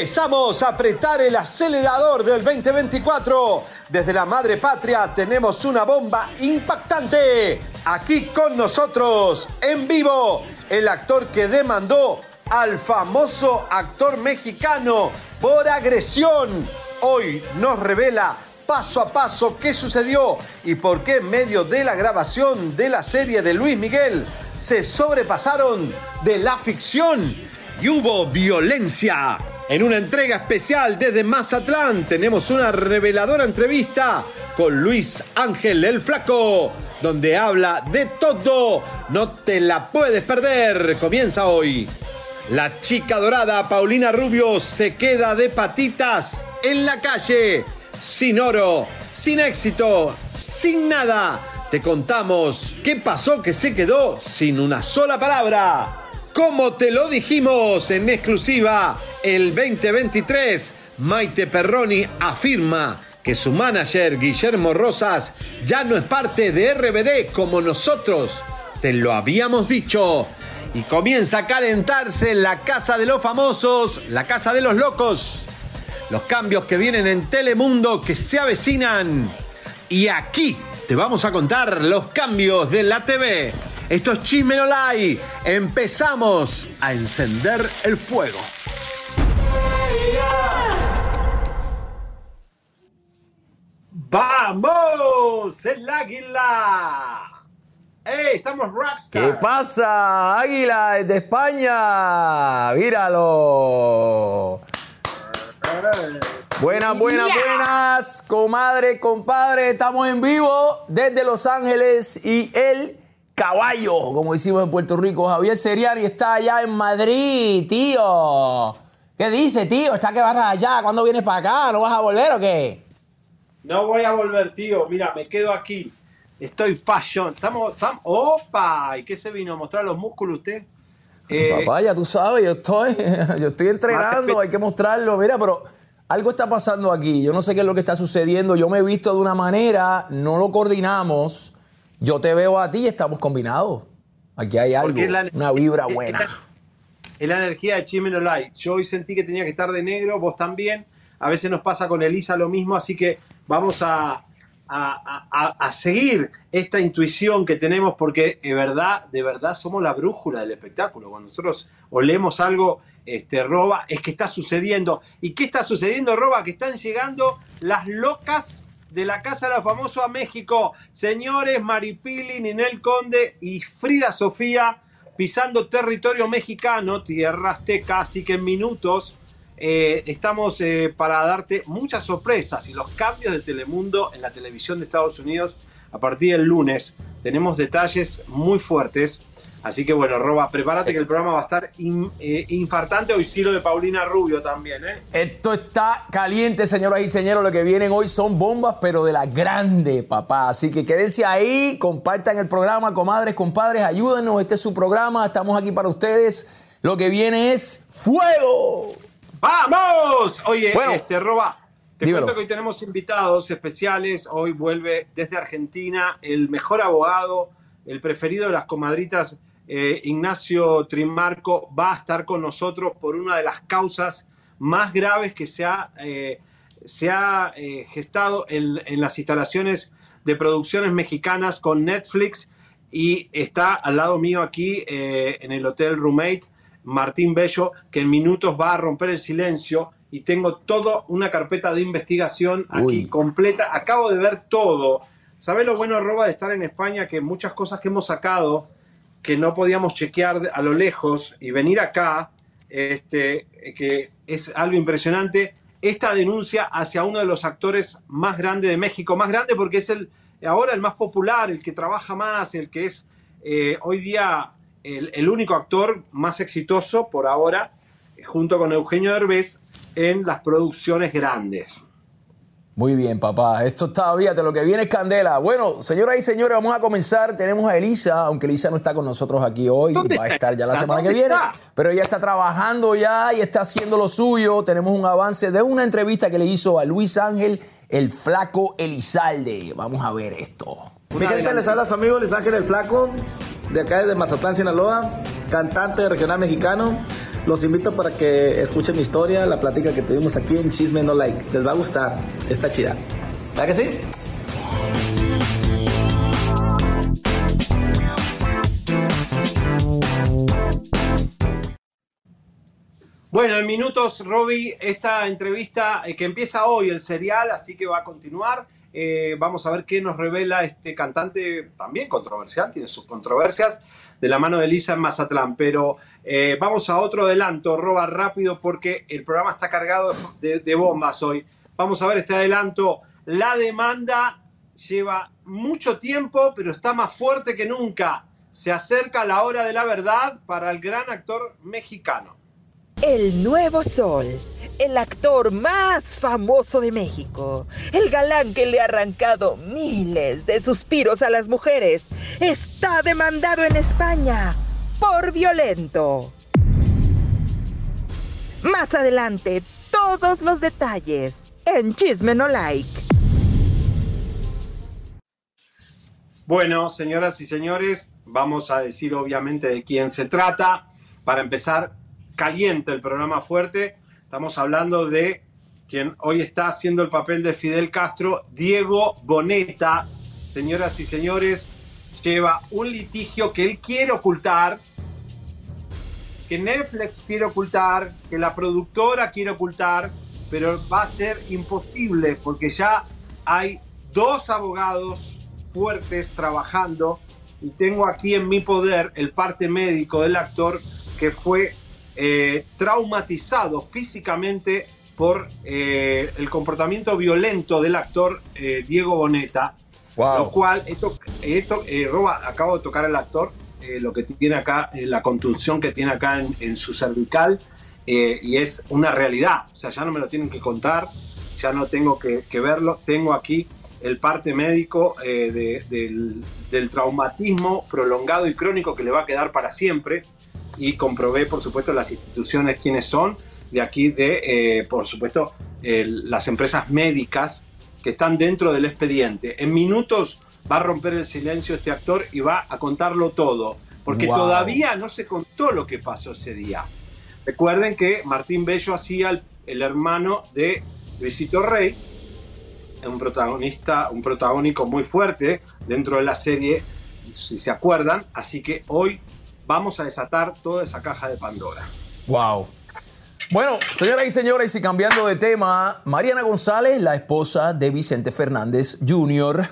Empezamos a apretar el acelerador del 2024. Desde la madre patria tenemos una bomba impactante. Aquí con nosotros, en vivo, el actor que demandó al famoso actor mexicano por agresión. Hoy nos revela paso a paso qué sucedió y por qué en medio de la grabación de la serie de Luis Miguel se sobrepasaron de la ficción y hubo violencia. En una entrega especial desde Mazatlán tenemos una reveladora entrevista con Luis Ángel el Flaco, donde habla de todo. No te la puedes perder. Comienza hoy. La chica dorada Paulina Rubio se queda de patitas en la calle, sin oro, sin éxito, sin nada. Te contamos qué pasó que se quedó sin una sola palabra. Como te lo dijimos en exclusiva, el 2023, Maite Perroni afirma que su manager Guillermo Rosas ya no es parte de RBD como nosotros te lo habíamos dicho. Y comienza a calentarse la casa de los famosos, la casa de los locos. Los cambios que vienen en Telemundo que se avecinan. Y aquí te vamos a contar los cambios de la TV. Esto es Chismenolay. Empezamos a encender el fuego. ¡Vamos! ¡El águila! ¡Ey! Estamos rockstar. ¿Qué pasa, Águila de España? Míralo. Buenas, buenas, buenas, comadre, compadre. Estamos en vivo desde Los Ángeles y el caballo, como decimos en Puerto Rico. Javier Seriani está allá en Madrid, tío. ¿Qué dice, tío? ¿Está que vas allá? ¿Cuándo vienes para acá? ¿No vas a volver o qué? No voy a volver, tío. Mira, me quedo aquí. Estoy fashion. Estamos, estamos. ¡Opa! ¿Y qué se vino a mostrar los músculos usted? Eh, Papá, ya tú sabes, yo estoy, yo estoy entrenando, hay que mostrarlo. Mira, pero algo está pasando aquí. Yo no sé qué es lo que está sucediendo. Yo me he visto de una manera, no lo coordinamos. Yo te veo a ti y estamos combinados. Aquí hay algo, la- una vibra buena. Es la energía de Chimeno Light. Yo hoy sentí que tenía que estar de negro, vos también. A veces nos pasa con Elisa lo mismo, así que vamos a, a- a- a- a seguir esta intuición que tenemos porque de verdad, de verdad somos la brújula del espectáculo. Cuando nosotros olemos algo, este, Roba, es que está sucediendo. ¿Y qué está sucediendo, Roba? Que están llegando las locas de la Casa de la Famoso a México. Señores, Maripili, Ninel Conde y Frida Sofía pisando territorio mexicano, tierra azteca, así que en minutos eh, estamos eh, para darte muchas sorpresas y los cambios de Telemundo en la televisión de Estados Unidos a partir del lunes. Tenemos detalles muy fuertes. Así que bueno, Roba, prepárate que el programa va a estar in- eh, infartante. Hoy sí lo de Paulina Rubio también, ¿eh? Esto está caliente, señoras y señores. Lo que vienen hoy son bombas, pero de la grande, papá. Así que quédense ahí, compartan el programa, comadres, compadres, ayúdenos. Este es su programa, estamos aquí para ustedes. Lo que viene es fuego. ¡Vamos! Oye, Bueno, este Roba, te dímelo. cuento que hoy tenemos invitados especiales. Hoy vuelve desde Argentina el mejor abogado, el preferido de las comadritas, eh, Ignacio Trimarco, va a estar con nosotros por una de las causas más graves que se ha, eh, se ha eh, gestado en, en las instalaciones de producciones mexicanas con Netflix y está al lado mío aquí en el Hotel Roommate Martín Bello, que en minutos va a romper el silencio y tengo toda una carpeta de investigación aquí completa. Acabo de ver todo. ¿Sabes lo bueno, Roba, de estar en España? Que muchas cosas que hemos sacado que no podíamos chequear a lo lejos y venir acá, este, que es algo impresionante. Esta denuncia hacia uno de los actores más grandes de México, más grande porque es el ahora el más popular, el que trabaja más, el que es eh, hoy día el, el, único actor más exitoso por ahora, junto con Eugenio Derbez, en las producciones grandes. Muy bien, papá. Esto todavía de lo que viene es candela. Bueno, señoras y señores, vamos a comenzar. Tenemos a Elisa, aunque Elisa no está con nosotros aquí hoy, va a estar ya la semana que viene. Pero ella está trabajando ya y está haciendo lo suyo. Tenemos un avance de una entrevista que le hizo a Luis Ángel, el flaco Elizalde. Vamos a ver esto. Mi gente, les habla su amigo Luis Ángel, el flaco, de acá desde Mazatlán, Sinaloa, cantante de regional mexicano. Los invito para que escuchen mi historia, la plática que tuvimos aquí en Chisme No Like. Les va a gustar, está chida. ¿Verdad que sí? Bueno, en minutos, Robbie, esta entrevista eh, que empieza hoy, el serial, así que va a continuar. Eh, vamos a ver qué nos revela este cantante también controversial, tiene sus controversias, de la mano de Lisa en Mazatlán. Pero eh, vamos a otro adelanto, roba rápido porque el programa está cargado de, de bombas hoy. Vamos a ver este adelanto. La demanda lleva mucho tiempo, pero está más fuerte que nunca. Se acerca la hora de la verdad para el gran actor mexicano. El nuevo sol, el actor más famoso de México, el galán que le ha arrancado miles de suspiros a las mujeres, está demandado en España por violento. Más adelante, todos los detalles en Chisme No Like. Bueno, señoras y señores, vamos a decir obviamente de quién se trata. Para empezar, caliente el programa fuerte. Estamos hablando de quien hoy está haciendo el papel de Fidel Castro, Diego Boneta. Señoras y señores, lleva un litigio que él quiere ocultar, que Netflix quiere ocultar, que la productora quiere ocultar, pero va a ser imposible porque ya hay dos abogados fuertes trabajando y tengo aquí en mi poder el parte médico del actor que fue eh, traumatizado físicamente por eh, el comportamiento violento del actor eh, Diego Boneta. Lo cual, esto, esto Roba, acabo de tocar al actor, lo que tiene acá, la contusión que tiene acá en, su cervical, y es una realidad. O sea, ya no me lo tienen que contar, ya no tengo que, que verlo. Tengo aquí el parte médico de, del, del traumatismo prolongado y crónico que le va a quedar para siempre y comprobé, por supuesto, las instituciones quiénes son, de aquí de, eh, por supuesto, las empresas médicas que están dentro del expediente. En minutos va a romper el silencio este actor y va a contarlo todo, porque todavía no se contó lo que pasó ese día. Recuerden que Martín Bello hacía el, hermano de Luisito Rey, un protagonista, un protagónico muy fuerte dentro de la serie, si se acuerdan, así que hoy vamos a desatar toda esa caja de Pandora. Wow. Bueno, señoras y señores, y cambiando de tema, Mariana González, la esposa de Vicente Fernández Jr.,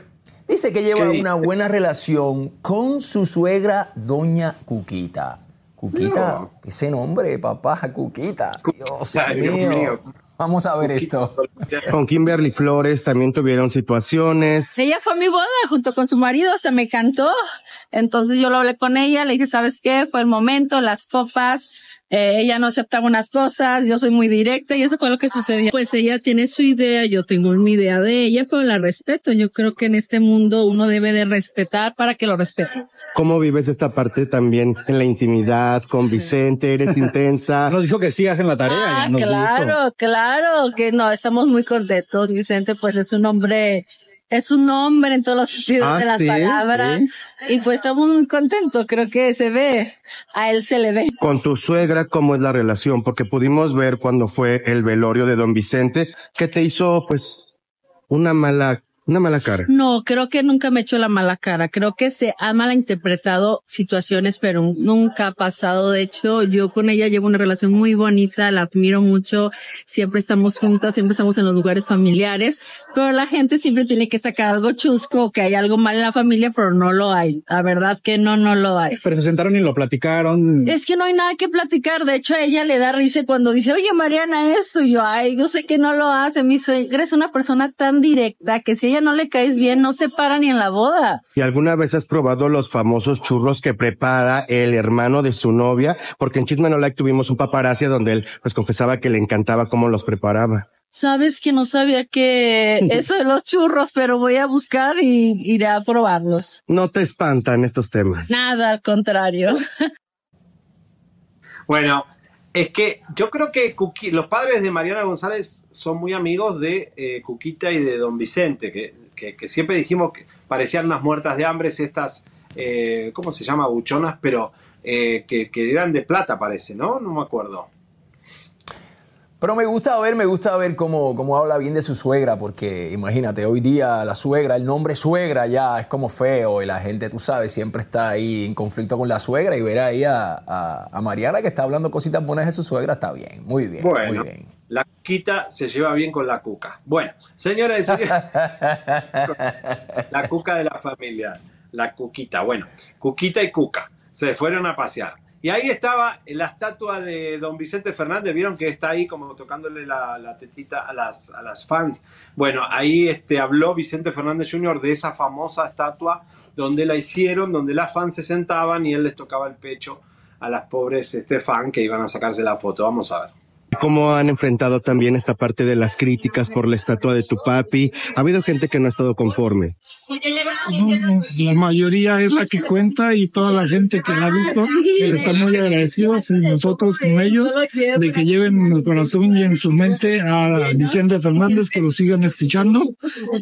dice que lleva una buena relación con su suegra, doña Cuquita. Cuquita, ese nombre, papá, Cuquita. Dios, mío. Vamos a ver esto. Con Kimberly Flores también tuvieron situaciones. Ella fue a mi boda junto con su marido, hasta me cantó. Entonces yo lo hablé con ella, le dije, ¿sabes qué? Fue el momento, las copas, eh, ella no aceptaba unas cosas, yo soy muy directa y eso fue lo que sucedió. Pues ella tiene su idea, yo tengo mi idea de ella, pero la respeto. Yo creo que en este mundo uno debe de respetar para que lo respete. ¿Cómo vives esta parte también en la intimidad con Vicente? ¿Eres intensa? Nos dijo que sí hacen la tarea. Ah, claro, claro, que no, estamos muy contentos. Vicente pues es un hombre es un hombre en todos los sentidos ah, de la palabra. Y pues estamos muy contentos. Creo que se ve, a él se le ve. Con tu suegra, ¿cómo es la relación? Porque pudimos ver cuando fue el velorio de don Vicente que te hizo, pues, una mala Una mala cara. No, creo que nunca me echó la mala cara. Creo que se ha malinterpretado situaciones, pero nunca ha pasado. De hecho, yo con ella llevo una relación muy bonita, la admiro mucho. Siempre estamos juntas, siempre estamos en los lugares familiares, pero la gente siempre tiene que sacar algo chusco, que hay algo mal en la familia, pero no lo hay. La verdad que no, no lo hay. Pero se sentaron y lo platicaron. Es que no hay nada que platicar. De hecho, a ella le da risa cuando dice, oye, Mariana, esto. Y yo, ay, yo sé que no lo hace. Mi suegra es una persona tan directa que si ella no le caes bien, no se para ni en la boda. ¿Y alguna vez has probado los famosos churros que prepara el hermano de su novia? Porque en Chisme No Like tuvimos un paparazzi donde él pues confesaba que le encantaba cómo los preparaba. Sabes que no sabía que eso de los churros, pero voy a buscar y iré a probarlos. No te espantan estos temas. Nada, al contrario. Bueno, es que yo creo que los padres de Mariana González son muy amigos de eh, Cuquita y de Don Vicente, que, que- siempre dijimos que parecían unas muertas de hambre, estas, eh, ¿cómo se llama? Buchonas, pero eh, que eran de plata, parece, ¿no? No me acuerdo. Pero me gusta ver, me gusta ver cómo, cómo habla bien de su suegra, porque imagínate, hoy día la suegra, el nombre suegra ya es como feo y la gente, tú sabes, siempre está ahí en conflicto con la suegra y ver ahí a, a- a Mariana que está hablando cositas buenas de su suegra está bien, muy bien, Bueno, muy bien. la Cuquita se lleva bien con la Cuca. Bueno, señoras y señores, la Cuca de la familia, la Cuquita. Bueno, Cuquita y Cuca se fueron a pasear. Y ahí estaba la estatua de don Vicente Fernández, vieron que está ahí como tocándole la, la tetita a las, a las fans. Bueno, ahí este, habló Vicente Fernández Jr. de esa famosa estatua donde la hicieron, donde las fans se sentaban y él les tocaba el pecho a las pobres este, fans que iban a sacarse la foto. Vamos a ver. ¿Cómo han enfrentado también esta parte de las críticas por la estatua de tu papi? Ha habido gente que no ha estado conforme. La mayoría es la que cuenta y toda la gente que la ha visto están muy agradecidos y nosotros con ellos de que lleven en el corazón y en su mente a Vicente Fernández, que lo sigan escuchando,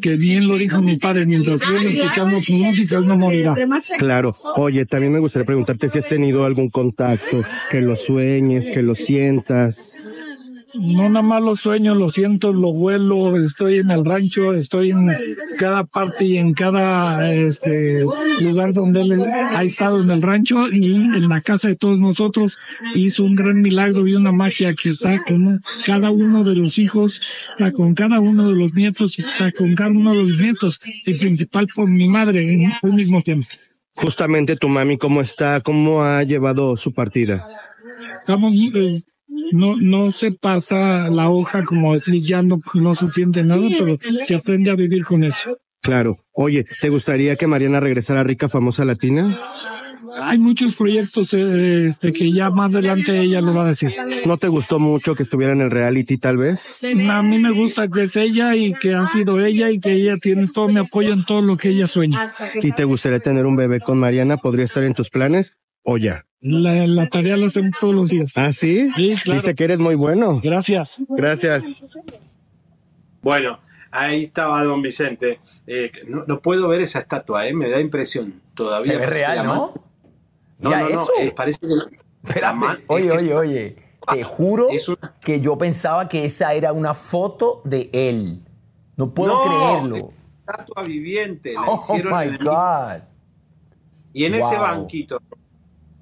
que bien lo dijo mi padre, mientras sigan escuchando su música, él no morirá. Claro. Oye, también me gustaría preguntarte si has tenido algún contacto, que lo sueñes, que lo sientas. No nada más lo sueño, lo siento, lo vuelo, estoy en el rancho, estoy en cada parte y en cada este, lugar donde él ha estado en el rancho y en la casa de todos nosotros hizo un gran milagro y una magia que está con cada uno de los hijos, está con cada uno de los nietos está con cada uno de los nietos, y principal por mi madre en el mismo tiempo. Justamente tu mami, ¿cómo está? ¿Cómo ha llevado su partida? Estamos, no, no se pasa la hoja como decir ya no, no se siente nada, pero se aprende a vivir con eso. Claro. Oye, ¿te gustaría que Mariana regresara rica, famosa latina? Hay muchos proyectos eh, este, que ya más adelante ella lo va a decir. ¿No te gustó mucho que estuviera en el reality, tal vez? A mí me gusta que es ella y que ha sido ella y que ella tiene todo mi apoyo en todo lo que ella sueña. ¿Y te gustaría tener un bebé con Mariana? ¿Podría estar en tus planes? ¿O ya? La, la tarea la hacemos todos los días. ¿Ah, sí? Sí, claro. Dice que eres muy bueno. Gracias. Gracias. Bueno, ahí estaba don Vicente. Eh, no, no puedo ver esa estatua, ¿eh? me da impresión todavía. Se ve real, ¿no? No, no, no, eh, parece que Espérate, oye, oye, oye. Te juro una- que yo pensaba que esa era una foto de él. No puedo No, creerlo. es una estatua viviente. La Oh hicieron my en el- God. Y en ese banquito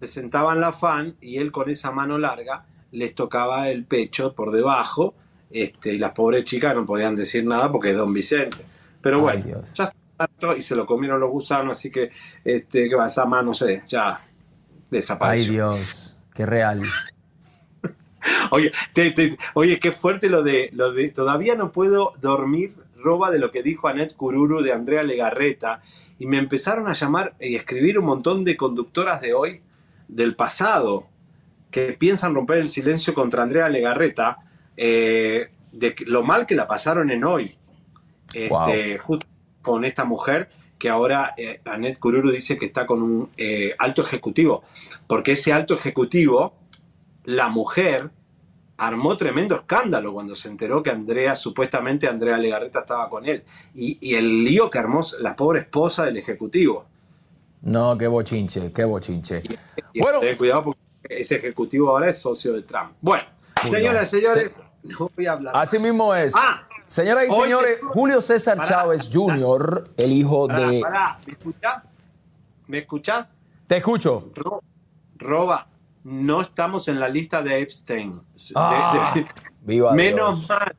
se sentaban la fan y él con esa mano larga les tocaba el pecho por debajo este, y las pobres chicas no podían decir nada porque es don Vicente. Pero Ay, bueno, ya está y se lo comieron los gusanos, así que, este, que va, esa mano, no sé, ya Ay, desapareció. Dios. Qué real. Oye, te- te- oye, qué fuerte lo de, lo de. Todavía no puedo dormir, roba de lo que dijo Anet Cururu de Andrea Legarreta. Y me empezaron a llamar y escribir un montón de conductoras de hoy, del pasado, que piensan romper el silencio contra Andrea Legarreta, eh, de lo mal que la pasaron en hoy. Este, justo con esta mujer que ahora eh, Anet Cururu dice que está con un eh, alto ejecutivo, porque ese alto ejecutivo, la mujer armó tremendo escándalo cuando se enteró que Andrea, supuestamente Andrea Legarreta estaba con él, y, y el lío que armó la pobre esposa del ejecutivo. No, qué bochinche, qué bochinche. Y Bueno. ten cuidado porque ese ejecutivo ahora es socio de Trump. Bueno, señoras y señores, no voy a hablar. Así más. mismo es. Ah, Señoras y señores, Julio César Chávez Jr., el hijo Pará, de... pará, ¿Me escuchás? ¿Me escuchás? Te escucho. Ro- Roba, no estamos en la lista de Epstein. De- Ah, de- viva menos Dios. mal,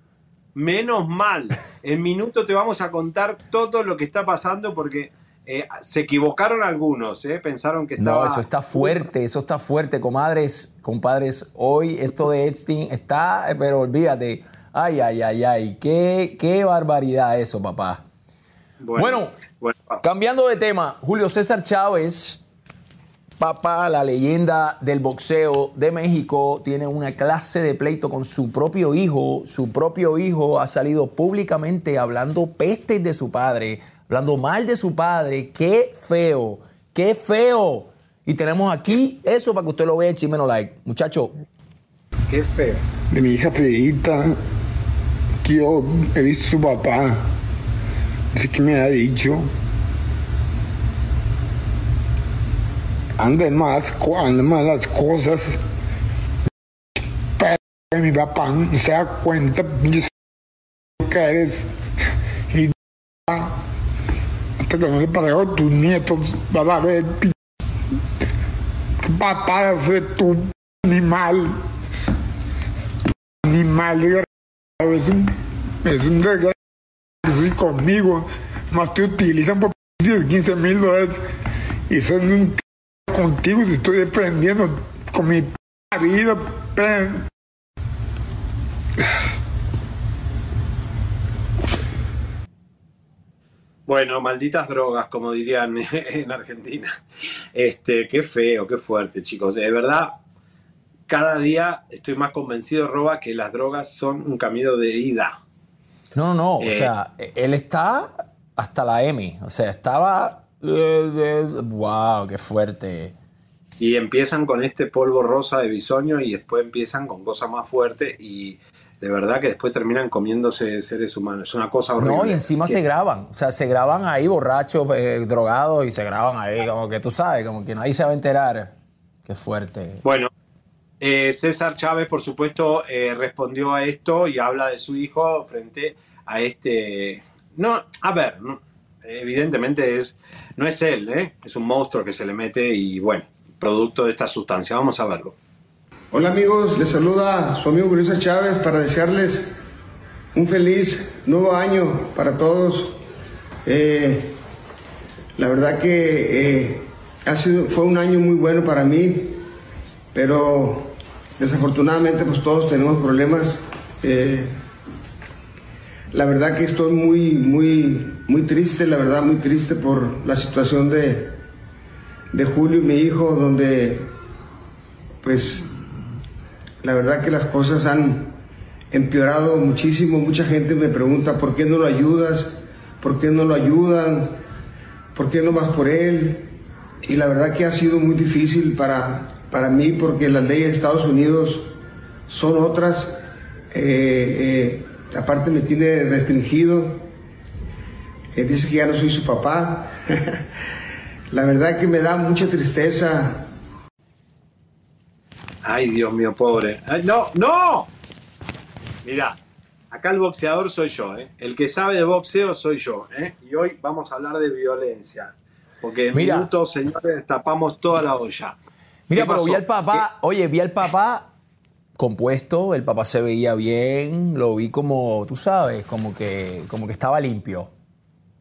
menos mal. En minuto te vamos a contar todo lo que está pasando porque eh, se equivocaron algunos, eh, pensaron que estaba... No, eso está fuerte, eso está fuerte, comadres, compadres. Hoy esto de Epstein está, eh, pero olvídate. Ay, ay, ay, ay, qué, qué barbaridad eso, papá. Bueno, bueno, cambiando de tema, Julio César Chávez, papá, la leyenda del boxeo de México, tiene una clase de pleito con su propio hijo. Su propio hijo ha salido públicamente hablando pestes de su padre, hablando mal de su padre. Qué feo, qué feo. Y tenemos aquí eso para que usted lo vea en Chimeno Like. Muchacho, Qué feo. de mi hija Fredita, que yo he visto su papá, así que me ha dicho, anda más, anda más las cosas, pero mi papá no se da cuenta que eres y que tus nietos vas a ver papá de tu animal animal es un, es un sí, conmigo, más te utilizan por 10, 15 mil dólares y son un contigo, te estoy defendiendo con mi vida. Bueno, malditas drogas, como dirían en Argentina. Este, qué feo, qué fuerte, chicos. De verdad, cada día estoy más convencido, Roba, que las drogas son un camino de ida. no, no, no. O Eh. sea, él está hasta la M. O sea, estaba. eh, eh, wow, qué fuerte. Y empiezan con este polvo rosa de bisoño y después empiezan con cosas más fuertes y de verdad que después terminan comiéndose seres humanos. Es una cosa horrible. No, y encima se graban. O sea, se graban ahí borrachos, eh, drogados y se graban ahí, como que tú sabes, como que nadie se va a enterar. Qué fuerte. Bueno, eh, César Chávez, por supuesto, eh, respondió a esto y habla de su hijo frente a este. No, a ver, no, evidentemente es, no es él, ¿eh? es un monstruo que se le mete y bueno, producto de esta sustancia. Vamos a verlo. Hola amigos, les saluda su amigo Julio Chávez para desearles un feliz nuevo año para todos. Eh, la verdad que eh, ha sido, fue un año muy bueno para mí, pero desafortunadamente pues todos tenemos problemas. Eh, la verdad que estoy muy, muy, muy triste, la verdad muy triste por la situación de, de Julio y mi hijo, donde pues la verdad que las cosas han empeorado muchísimo. Mucha gente me pregunta por qué no lo ayudas, por qué no lo ayudan, por qué no vas por él. Y la verdad que ha sido muy difícil para, para mí porque las leyes de Estados Unidos son otras. Eh, eh, aparte me tiene restringido. Eh, dice que ya no soy su papá. la verdad que me da mucha tristeza Ay, Dios mío, pobre. Ay, no, no. Mira, acá el boxeador soy yo, ¿eh? El que sabe de boxeo soy yo, ¿eh? Y hoy vamos a hablar de violencia. Porque en Mira. minutos, señores, destapamos toda la olla. Mira, ¿Qué pero vi al papá, oye, vi al papá compuesto, el papá se veía bien, lo vi como, tú sabes, como que, como que estaba limpio,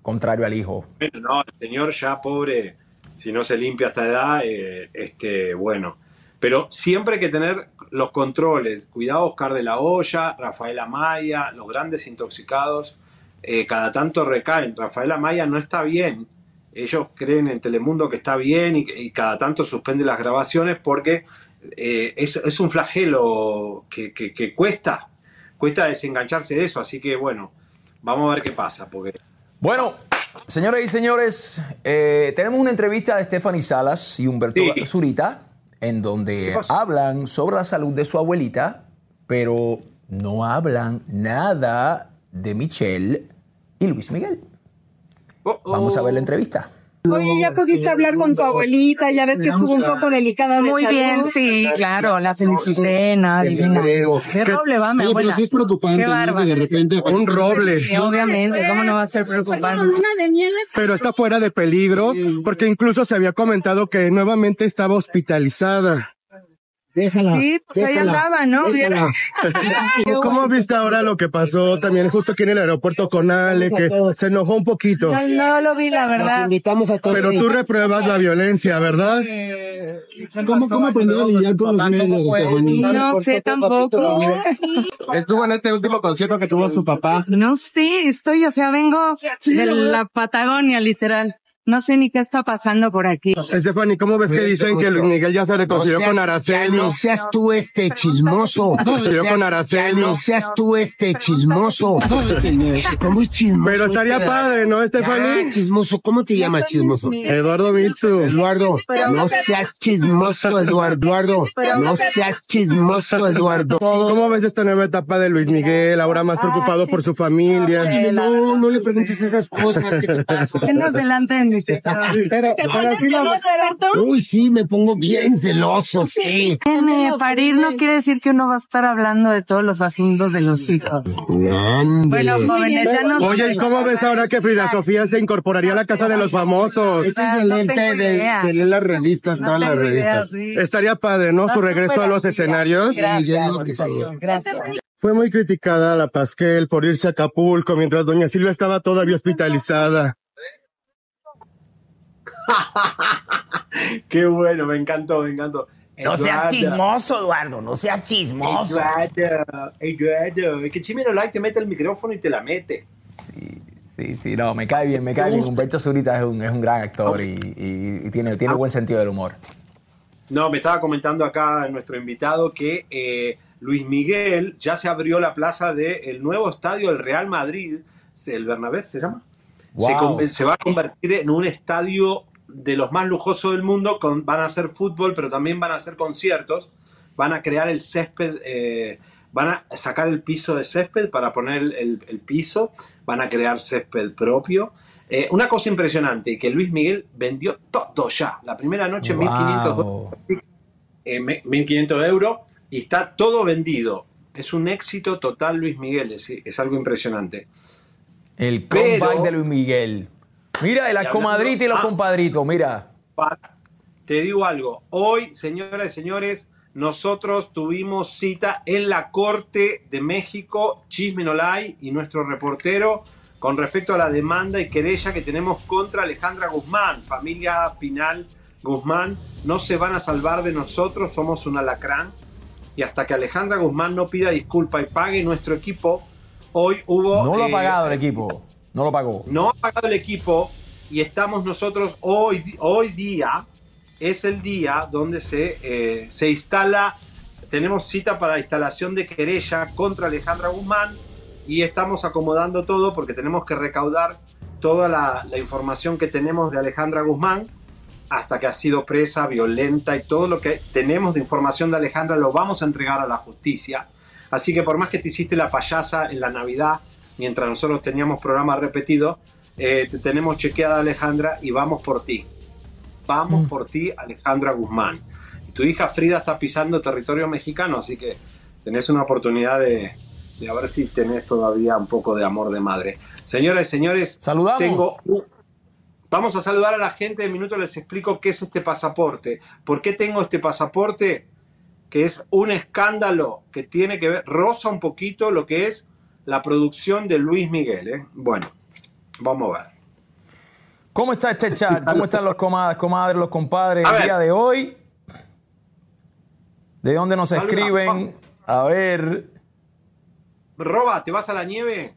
contrario al hijo. Bueno, no, el señor ya pobre, si no se limpia a esta edad, eh, este, bueno. Pero siempre hay que tener los controles. Cuidado, Oscar de la Hoya, Rafael Amaya, los grandes intoxicados, eh, cada tanto recaen. Rafael Amaya no está bien. Ellos creen en Telemundo que está bien y, y cada tanto suspende las grabaciones porque eh, es, es un flagelo que, que- que cuesta, cuesta desengancharse de eso. Así que bueno, vamos a ver qué pasa. Porque Bueno, señoras y señores, eh, tenemos una entrevista de Stephanie Salas y Humberto Sí. Zurita, en ¿Qué donde hablan sobre la salud de su abuelita, pero no hablan nada de Michelle y Luis Miguel. Oh, oh. Vamos a ver la entrevista. Oye, ya pudiste hablar con tu abuelita, ya ves que estuvo un poco delicada de Muy salud. bien, sí, claro, la felicité, no, divina. Qué roble va, mi Oye, pero abuela. sí es preocupante, ¿no? Que de repente Un roble. Sí, obviamente, ¿cómo no va a ser preocupante? Pero está fuera de peligro porque incluso se había comentado que nuevamente estaba hospitalizada. Déjala. Sí, pues ahí andaba, ¿no? Déjala. ¿Cómo viste ahora lo que pasó también justo aquí en el aeropuerto con Ale, que se enojó un poquito? No, no lo vi, la verdad. invitamos a todos. Pero tú repruebas la violencia, ¿verdad? ¿Cómo, cómo aprendió a lidiar con los medios? No sé tampoco. Estuvo en este último concierto que tuvo su papá. No sé, estoy, o sea, vengo de la Patagonia, literal. No sé ni qué está pasando por aquí. Stephanie, ¿cómo ves que dicen que Luis Miguel ya se reconcilió con Araceli? No seas tú este chismoso. Yo con Araceli. No seas tú este chismoso. ¿Cómo es chismoso? Pero estaría este? padre, ¿no, Stephanie? Chismoso. ¿Cómo te llamas chismoso? Eduardo Mitsu. Eduardo, no seas chismoso, Eduardo. Eduardo, no seas chismoso, Eduardo. ¿Cómo ves esta nueva etapa de Luis Miguel, ahora más preocupado por su familia? No, no le preguntes esas cosas. ¿Qué te pasa? Que nos delante de mi Pero, pero sí lo- Uy, sí, me pongo bien celoso, sí. Déjenme, parir no quiere decir que uno va a estar hablando de todos los asuntos de los hijos. Ande. Bueno, jóvenes, ya no Oye, ¿y cómo ves ahora que Frida Sofía se incorporaría a la Casa de los Famosos? Es el No lente tengo de, idea. que lee las revistas, todas las revistas. Estaría padre, ¿no? Su regreso a los escenarios. Sí, yo digo que sí. Gracias. Fue muy criticada la Pasquel por irse a Acapulco mientras doña Silvia estaba todavía hospitalizada. Qué bueno, me encantó, me encantó. No seas chismoso, Eduardo, no seas chismoso. Eduardo, Eduardo. Es que Chimeno Light te mete el micrófono y te la mete. Sí, sí, no, me cae bien, me cae bien. Humberto Zurita es un, es un gran actor y, y- y tiene, tiene buen sentido del humor. No, me estaba comentando acá nuestro invitado que eh, Luis Miguel ya se abrió la plaza del nuevo estadio del Real Madrid, el Bernabé se llama. Wow. se va a convertir en un estadio de los más lujosos del mundo, con, van a hacer fútbol, pero también van a hacer conciertos, van a crear el césped, eh, van a sacar el piso de césped para poner el, el- piso, van a crear césped propio. Eh, una cosa impresionante, que Luis Miguel vendió todo ya. La primera noche, 1500 Wow. eh, me- 1.500 euros y está todo vendido. Es un éxito total Luis Miguel, es, es algo impresionante. El Pero- comeback de Luis Miguel. Mira, y las comadritas y los Ah. compadritos, mira. Te digo algo, hoy, señoras y señores, nosotros tuvimos cita en la Corte de México, Chisme no la hay, y nuestro reportero con respecto a la demanda y querella que tenemos contra Alejandra Guzmán, familia Pinal Guzmán, no se van a salvar de nosotros, somos un alacrán, y hasta que Alejandra Guzmán no pida disculpa y pague nuestro equipo, hoy hubo... No lo ha eh, pagado el equipo. No lo pagó. no ha pagado el equipo y estamos nosotros hoy, hoy día, es el día donde se, eh, se instala, tenemos cita para instalación de querella contra Alejandra Guzmán y estamos acomodando todo porque tenemos que recaudar toda la, la información que tenemos de Alejandra Guzmán hasta que ha sido presa, violenta y todo lo que tenemos de información de Alejandra lo vamos a entregar a la justicia. Así que por más que te hiciste la payasa en la Navidad, mientras nosotros teníamos programas repetidos, eh, te tenemos chequeada Alejandra y vamos por ti. Vamos por ti, Alejandra Guzmán. Y tu hija Frida está pisando territorio mexicano, así que tenés una oportunidad de, de a ver si tenés todavía un poco de amor de madre. Señoras y señores, Saludamos. tengo un- Vamos a saludar a la gente de minuto, les explico qué es este pasaporte. ¿Por qué tengo este pasaporte? Que es un escándalo que tiene que ver, roza un poquito lo que es la producción de Luis Miguel. ¿eh? Bueno, vamos a ver. ¿Cómo está este chat? ¿Cómo están los comadres, comadres, los compadres A el ver. día de hoy? ¿De dónde nos escriben? A ver, Roba, ¿te vas a la nieve?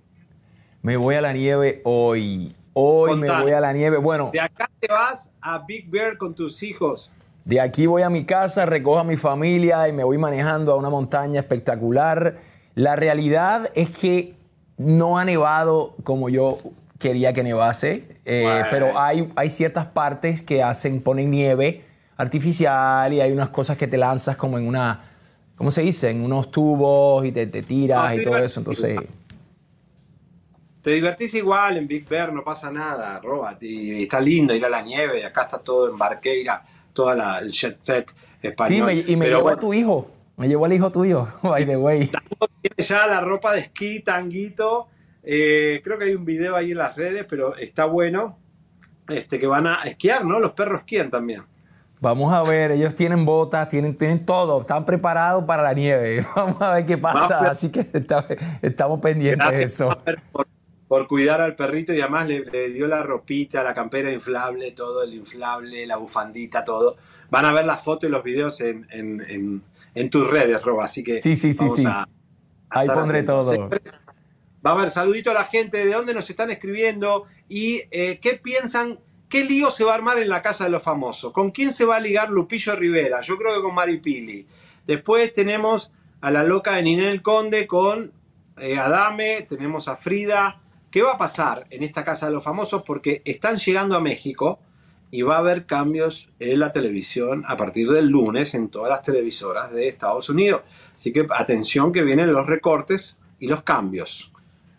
me voy a la nieve hoy. Hoy me voy a la nieve. Bueno, De acá te vas a Big Bear con tus hijos. de aquí voy a mi casa, recojo a mi familia y me voy manejando a una montaña espectacular. La realidad es que no ha nevado como yo quería que nevase, eh, Bueno. pero hay, hay ciertas partes que hacen, ponen nieve artificial y hay unas cosas que te lanzas como en una, ¿cómo se dice? En unos tubos y te, te tiras y sí, todo eso. Entonces, te divertís igual en Big Bear, no pasa nada, Roba. Y, y está lindo ir a la nieve. Acá está todo en Barqueira, toda la, el jet set Sí, español. me- y me llevó bueno, a tu hijo. Me llevó al hijo tuyo, by the way. tiene ya la ropa de esquí, tanguito. Eh, creo que hay un video ahí en las redes, pero está bueno. Este, que van a esquiar, ¿no? Los perros esquían también. Vamos a ver, ellos tienen botas, tienen, tienen todo, están preparados para la nieve. Vamos a ver qué pasa. Vamos Así que está- estamos pendientes de eso. Por, por cuidar al perrito y además le, le dio la ropita, la campera inflable, todo el inflable, la bufandita, todo. Van a ver las fotos y los videos en, en- en- en tus redes, Rob. Así que Sí, sí, sí, vamos sí. a- a Ahí pondré atentos. todo. Va a haber saludito a la gente, de dónde nos están escribiendo y eh, qué piensan, qué lío se va a armar en la casa de los famosos. ¿Con quién se va a ligar Lupillo Rivera? Yo creo que con Mari Pili. Después tenemos a la loca de Ninel Conde con eh, Adame, tenemos a Frida. ¿Qué va a pasar en esta casa de los famosos? Porque están llegando a México y va a haber cambios en la televisión a partir del lunes en todas las televisoras de Estados Unidos. Así que atención que vienen los recortes y los cambios.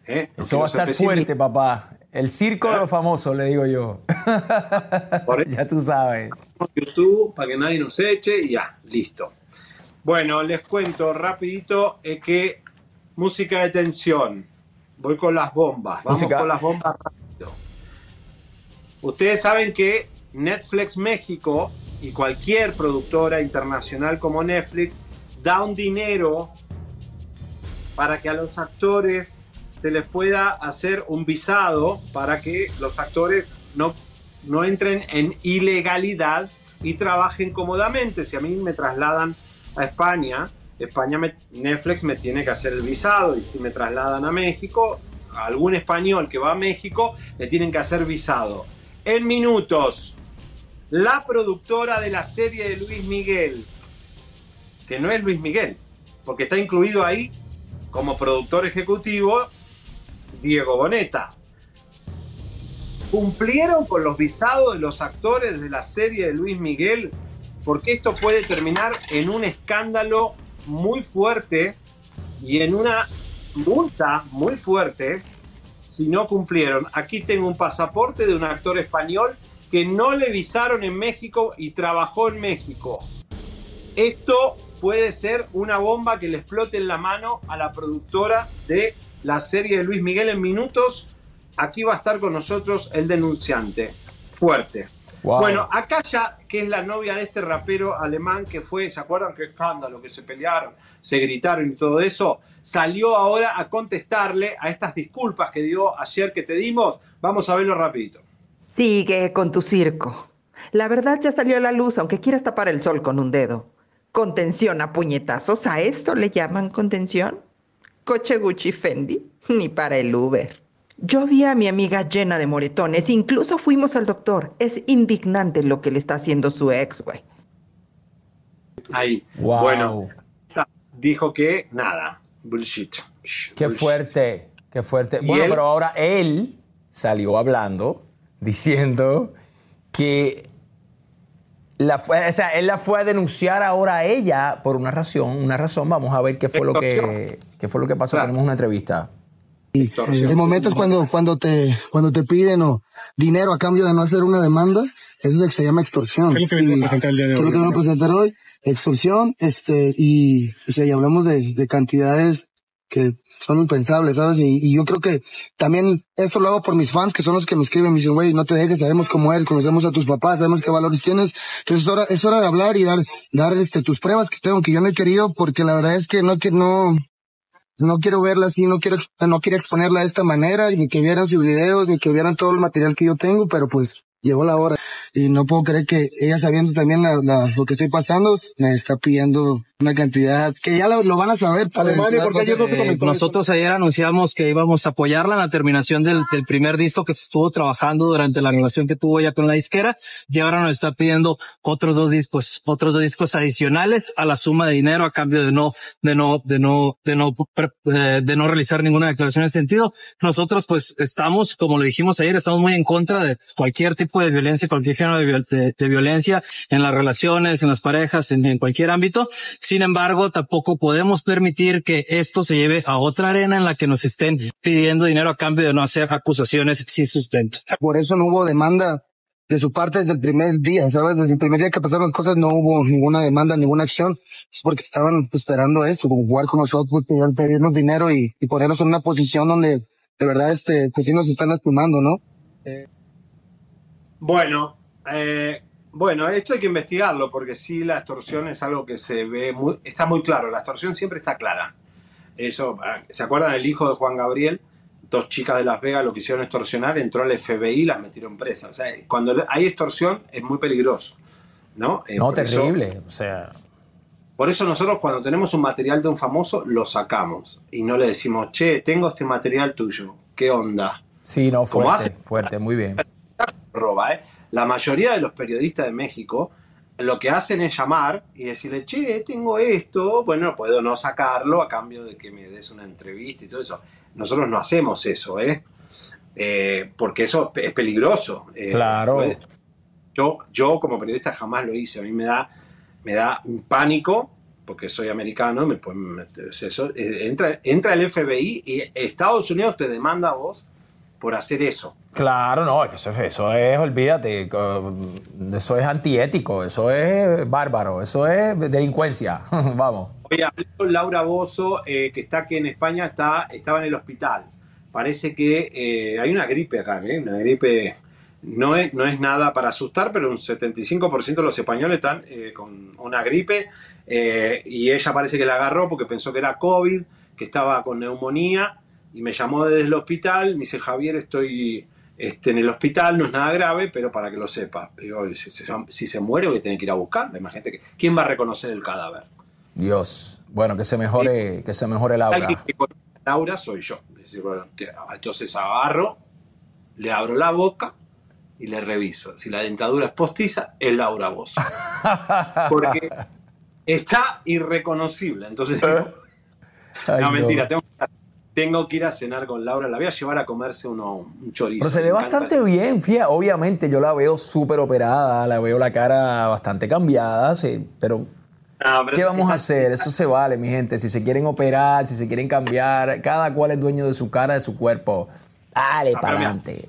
¿eh? Eso va a estar fuerte, papá. El circo de los famosos, le digo yo. ya tú sabes. YouTube para que nadie nos eche y ya, listo. Bueno, les cuento rapidito eh, que música de tensión. Voy con las bombas. Vamos Música. con las bombas rápido. Ustedes saben que Netflix México y cualquier productora internacional como Netflix da un dinero para que a los actores se les pueda hacer un visado para que los actores no, no entren en ilegalidad y trabajen cómodamente. Si a mí me trasladan a España, España Netflix me tiene que hacer el visado y si me trasladan a México, a algún español que va a México le tienen que hacer visado. En minutos, la productora de la serie de Luis Miguel, que no es Luis Miguel, porque está incluido ahí como productor ejecutivo Diego Boneta. ¿Cumplieron con los visados de los actores de la serie de Luis Miguel? Porque esto puede terminar en un escándalo muy fuerte y en una multa muy fuerte si no cumplieron. Aquí tengo un pasaporte de un actor español que no le visaron en México y trabajó en México. Esto puede ser una bomba que le explote en la mano a la productora de la serie de Luis Miguel en minutos. Aquí va a estar con nosotros el denunciante. Fuerte. Wow. Bueno, ya, que es la novia de este rapero alemán que fue, ¿se acuerdan qué escándalo? Que se pelearon, se gritaron y todo eso. Salió ahora a contestarle a estas disculpas que dio ayer que te dimos. Vamos a verlo rapidito. Sigue con tu circo. La verdad ya salió a la luz, aunque quieras tapar el sol con un dedo. Contención a puñetazos, ¿a esto le llaman contención? Coche Gucci Fendi, ni para el Uber. Yo vi a mi amiga llena de moretones, incluso fuimos al doctor. Es indignante lo que le está haciendo su ex, güey. Ahí. Wow. Bueno, dijo que nada. Bullshit. Qué Bullshit. fuerte, qué fuerte. ¿Y Bueno, él? pero ahora él salió hablando, diciendo que la fue, o sea, él la fue a denunciar ahora a ella por una razón, una razón. Vamos a ver qué fue lo que, qué fue lo que pasó. Tenemos una entrevista. El momento es cuando, cuando te, cuando te piden o dinero a cambio de no hacer una demanda, eso es lo que se llama extorsión. ¿Qué es lo que venimos a Y- presentar el día de ¿qué es hoy? lo que vamos a presentar hoy? Extorsión, este, y, o sea, y hablamos de, de cantidades que son impensables, ¿sabes? Y, y yo creo que también eso lo hago por mis fans, que son los que me escriben, me dicen, güey, no te dejes, sabemos cómo eres, conocemos a tus papás, sabemos qué valores tienes. Entonces es hora, es hora de hablar y dar, dar este, tus pruebas que tengo, que yo no he querido, porque la verdad es que no, que no, no quiero verla así, no quiero, no quiero exponerla de esta manera, ni que vieran sus videos, ni que vieran todo el material que yo tengo, pero pues llegó la hora. Y no puedo creer que ella sabiendo también la, la- lo que estoy pasando, me está pidiendo una cantidad que ya lo, lo van a saber. Alemania, ¿por qué ayer no se Eh, comentó? Nosotros ayer anunciamos que íbamos a apoyarla en la terminación del, del primer disco que se estuvo trabajando durante la relación que tuvo ella con la disquera y ahora nos está pidiendo otros dos discos, otros dos discos adicionales a la suma de dinero a cambio de no, de no, de no, de no, pre- eh, de no realizar ninguna declaración en ese sentido. Nosotros pues estamos, como lo dijimos ayer, estamos muy en contra de cualquier tipo de violencia, cualquier género de, viol- de- de violencia en las relaciones, en las parejas, en, en cualquier ámbito. Sin embargo, tampoco podemos permitir que esto se lleve a otra arena en la que nos estén pidiendo dinero a cambio de no hacer acusaciones sin sustento. Por eso no hubo demanda de su parte desde el primer día, ¿sabes? Desde el primer día que pasaron las cosas no hubo ninguna demanda, ninguna acción. Es porque estaban esperando esto, como jugar con nosotros, pedir- pedirnos dinero y, y ponernos en una posición donde de verdad este, pues sí nos están lastimando, ¿no? Bueno, eh, bueno, esto hay que investigarlo porque sí la extorsión es algo que se ve muy, está muy claro. La extorsión siempre está clara. Eso, ah, ¿se acuerdan del hijo de Juan Gabriel? Dos chicas de Las Vegas lo quisieron extorsionar, entró al FBI y las metieron presas. O sea, cuando hay extorsión es muy peligroso, ¿no? Eh, No, eso- terrible. O sea, por eso nosotros cuando tenemos un material de un famoso lo sacamos y no le decimos, che, tengo este material tuyo, ¿qué onda? sí, no, fuerte, hace- fuerte, muy bien. roba, ¿eh? La mayoría de los periodistas de México lo que hacen es llamar y decirle, che, tengo esto, bueno, puedo no sacarlo a cambio de que me des una entrevista y todo eso. Nosotros no hacemos eso, ¿eh? Eh, porque eso es peligroso. Eh, Claro. puede- yo, yo como periodista jamás lo hice, a mí me da, me da un pánico porque soy americano, me pueden meter- eso, eh, entra, entra el FBI y Estados Unidos te demanda a vos por hacer eso. Claro, no, eso, es, olvídate, eso es antiético, eso es bárbaro, eso es delincuencia. Vamos. Con Laura Bozo, eh, que está aquí en España, está, estaba en el hospital. Parece que eh, hay una gripe acá, ¿eh? una gripe. No es, no es nada para asustar, pero un 75% de los españoles están eh, con una gripe y ella parece que la agarró porque pensó que era COVID, que estaba con neumonía y me llamó desde el hospital. Me dice, Javier, estoy este, en el hospital, no es nada grave, pero para que lo sepa. Digo, si, se- si se muere voy a tener que ir a buscar. Imagínate que, ¿quién va a reconocer el cadáver? Dios. Bueno, que se mejore, que se mejore Laura. Que Laura soy yo. Es decir, bueno, entonces agarro, le abro la boca y le reviso. Si la dentadura es postiza, es Laura Vos. Porque está irreconocible. Entonces, digo, Ay, no, no. mentira, tengo, tengo que ir a cenar con Laura. La voy a llevar a comerse uno, un chorizo. Pero se ve bastante bien, fíjate, obviamente yo la veo súper operada, la veo la cara bastante cambiada, sí, pero No, pero ¿qué vamos a hacer? Eso se vale, mi gente, si se quieren operar, si se quieren cambiar, cada cual es dueño de su cara, de su cuerpo. Dale, Ah, para adelante.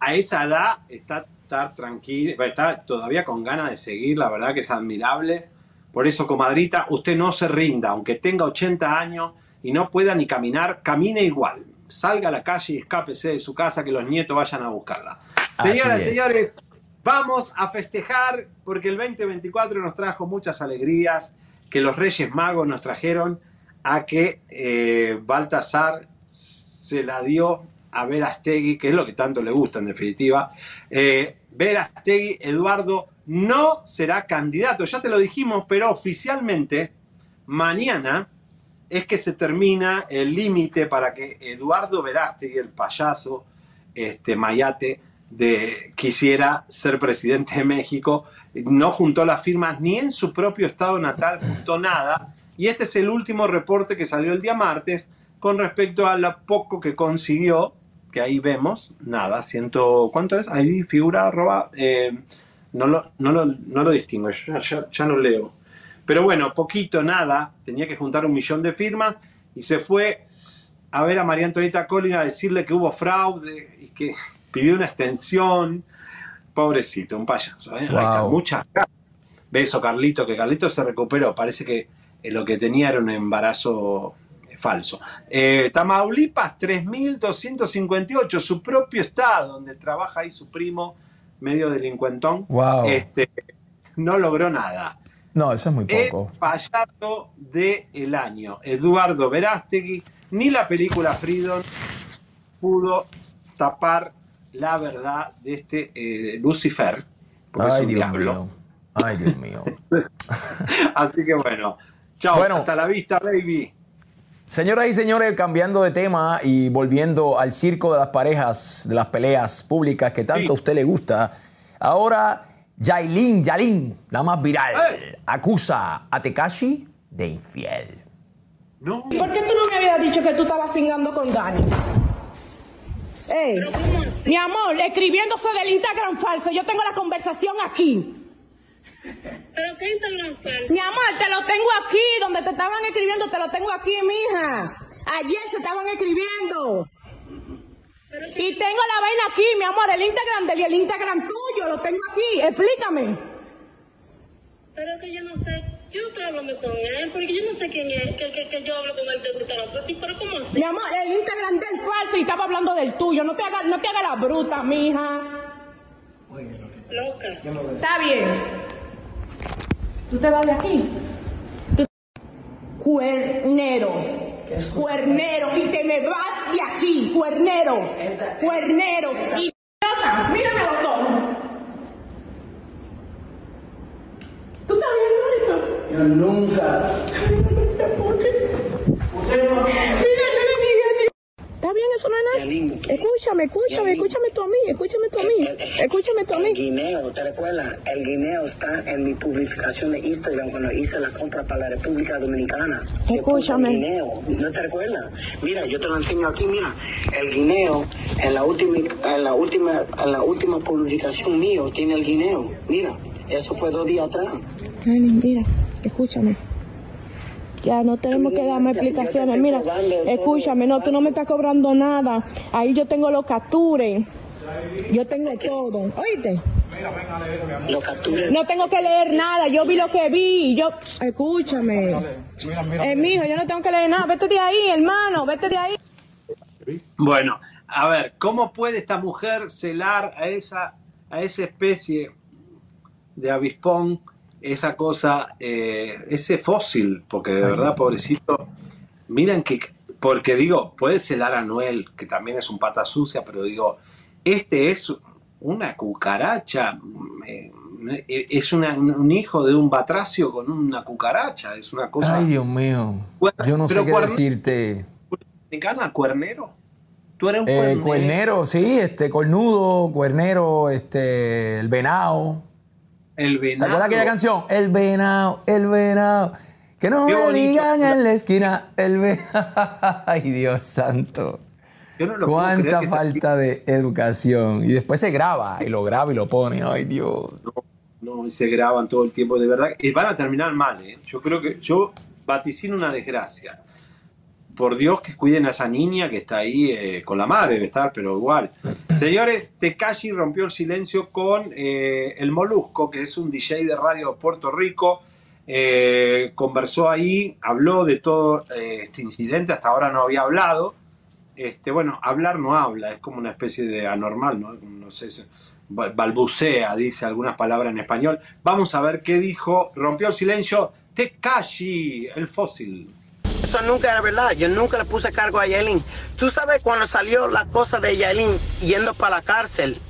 a esa edad está estar tranquilo, está todavía con ganas de seguir, la verdad que es admirable. Por eso, comadrita, usted no se rinda, aunque tenga 80 años y no pueda ni caminar, camine igual. Salga a la calle y escápese de su casa, que los nietos vayan a buscarla. Así Señoras, es. señores, vamos a festejar porque el 2024 nos trajo muchas alegrías que los Reyes Magos nos trajeron a que eh, Baltasar se la dio a Verastegui, que es lo que tanto le gusta en definitiva. Eh, Verastegui, Eduardo, no será candidato, ya te lo dijimos, pero oficialmente mañana es que se termina el límite para que Eduardo Verástegui, el payaso, este Mayate, de, quisiera ser presidente de México. No juntó las firmas ni en su propio estado natal, juntó nada. Y este es el último reporte que salió el día martes con respecto a lo poco que consiguió, que ahí vemos, nada, ciento, ¿cuánto es? Ahí figura arroba, eh, no, lo, no, lo, no lo distingo, ya, ya, ya no leo. Pero bueno, poquito, nada, tenía que juntar un millón de firmas y se fue a ver a María Antonieta Colina a decirle que hubo fraude y que pidió una extensión. Pobrecito, un payaso, ¿eh? Wow. muchas gracias. Beso, Carlito, que Carlito se recuperó. Parece que eh, lo que tenía era un embarazo eh, falso. Eh, Tamaulipas, 3.258, su propio estado, donde trabaja ahí su primo, medio delincuentón. Wow. Este, no logró nada. No, eso es muy El poco. payaso del año, Eduardo Verástegui, ni la película Freedom pudo tapar la verdad de este eh, Lucifer, porque es Ay, un Dios diablo. mío. Ay, Dios mío. Así que bueno, chao, Bueno. hasta la vista, baby. Señoras y señores, cambiando de tema y volviendo al circo de las parejas, de las peleas públicas que tanto a usted le gusta, ahora Yailin Yalin, la más viral, acusa a Tekashi de infiel. No. ¿Por qué tú no me habías dicho que tú estabas cingando con Dani? Ey, mi amor, escribiéndose del Instagram falso, yo tengo la conversación aquí. ¿Pero qué Instagram falso? Mi amor, te lo tengo aquí, donde te estaban escribiendo, te lo tengo aquí, mija. Ayer se estaban escribiendo. Y tengo la vaina aquí, mi amor, el Instagram de él y el Instagram tuyo, lo tengo aquí. Explícame. Pero que yo no sé, yo no estoy hablando con él, porque yo no sé quién es, que, que, que yo hablo con él de gusta otro. Sí, pero ¿cómo así? Mi amor, el Instagram del falso y estaba hablando del tuyo. No te hagas no te haga la bruta, mija. Loca. Está bien. ¿Tú te vas de aquí? Tú- Cuernero. Cuernero. Y te me vas de aquí. Cuernero. Cuernero. Idiota. Mírame los ojos. ¿Tú estás bien? Yo nunca. Mira, yo le dije a Dios. ¿Está bien? Eso no es nada. Escúchame, escúchame, escúchame tú a mí, escúchame tú a mí, escúchame tú a mí. El guineo, ¿te recuerdas? El guineo está en mi publicación de Instagram cuando hice la compra para la República Dominicana. Escúchame. guineo, ¿no te recuerdas? Mira, yo te lo enseño aquí, mira. El guineo, en la última, en la última, en la última publicación mío, tiene el guineo. Mira, eso fue dos días atrás. Ay, mira, escúchame. Ya no tenemos que darme explicaciones. Mira, escúchame, no, tú no me estás cobrando nada. Ahí yo tengo los captures. Yo tengo todo. ¿Oíste? No tengo que leer nada. Yo vi lo que vi. Yo, escúchame. Eh, mijo, yo no tengo que leer nada. Vete de ahí, hermano. Vete de ahí. Bueno, a ver, ¿cómo puede esta mujer celar a esa, a esa especie de avispón, esa cosa, eh, ese fósil? Porque de verdad, pobrecito, miren que, porque digo, puede celar a Noel, que también es un pata sucia, pero digo, este es una cucaracha, eh, es una- un hijo de un batracio con una cucaracha, es una cosa... Ay, Dios mío. Yo no sé qué cuern- decirte. ¿Mexicana? ¿Cuernero? Tú eres un Eh, cuernero. cuernero, sí, este, cornudo, cuernero, este, el venado. El ¿Te venado. acuerdas aquella canción? El venado, el venado. Que no Qué me bonito. digan en la esquina, el venado. Ay, Dios santo. Yo no lo Cuánta falta de educación. Y después se graba, y lo graba y lo pone. Ay, Dios. No, y se graban todo el tiempo, de verdad. Y van a terminar mal, ¿eh? Yo creo que yo vaticino una desgracia. Por Dios que cuiden a esa niña que está ahí eh, con la madre, debe estar, pero igual. Señores, Tekashi rompió el silencio con eh, el Molusco, que es un DJ de radio de Puerto Rico. Eh, conversó ahí, habló de todo este incidente, hasta ahora no había hablado. Este, bueno, hablar no habla, es como una especie de anormal, ¿no? No sé, balbucea, dice algunas palabras en español. Vamos a ver qué dijo, rompió el silencio Tekashi, el fósil. Eso nunca era verdad. Yo nunca le puse cargo a Yailin. Tú sabes cuando salió la cosa de Yailin yendo para la cárcel.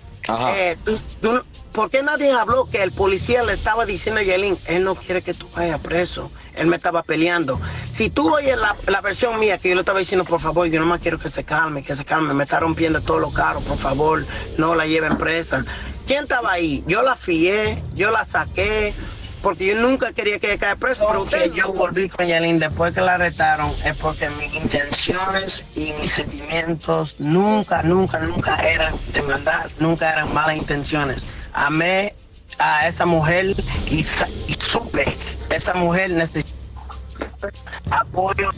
eh, tú- tú no- ¿Por qué nadie habló que el policía le estaba diciendo a Yailin, él no quiere que tú vayas preso? Él me estaba peleando. Si tú oyes la, la versión mía que yo le estaba diciendo, por favor, yo nomás quiero que se calme, que se calme, me está rompiendo todos los carros, por favor, no la lleven presa. ¿Quién estaba ahí? Yo la fié, yo la saqué, porque yo nunca quería que caiga preso, pero usted yo volví con Yelin después que la arrestaron es porque mis intenciones y mis sentimientos nunca, nunca, nunca eran de maldad, nunca eran malas intenciones. Amé a esa mujer y, y supe, esa mujer necesita apoyo.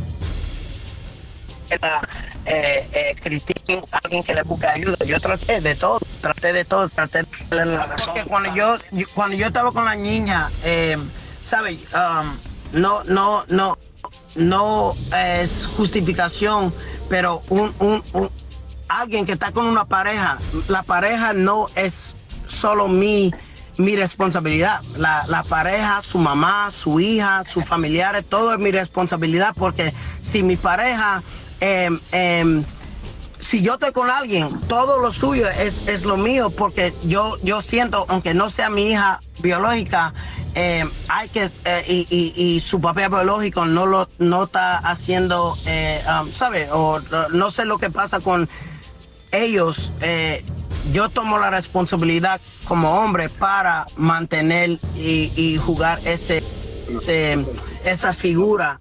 Era, eh, eh, Cristín, alguien que le busque ayuda. Yo traté de todo, traté de todo, traté de darle la razón. Porque cuando yo, yo- cuando yo estaba con la niña, eh, ¿sabes? Um, no, no, no, no es justificación, pero un, un, un- alguien que está con una pareja, la pareja no es solo mi, mi responsabilidad. La, la pareja, su mamá, su hija, sus familiares, todo es mi responsabilidad porque si mi pareja, em, em, si yo estoy con alguien, todo lo suyo es, es lo mío porque yo, yo siento, aunque no sea mi hija biológica, eh, hay que, eh, y, y- su papá biológico no lo no está haciendo, eh, um, ¿sabe? O no sé lo que pasa con ellos. eh, yo tomo la responsabilidad como hombre para mantener y, y jugar ese, ese- esa figura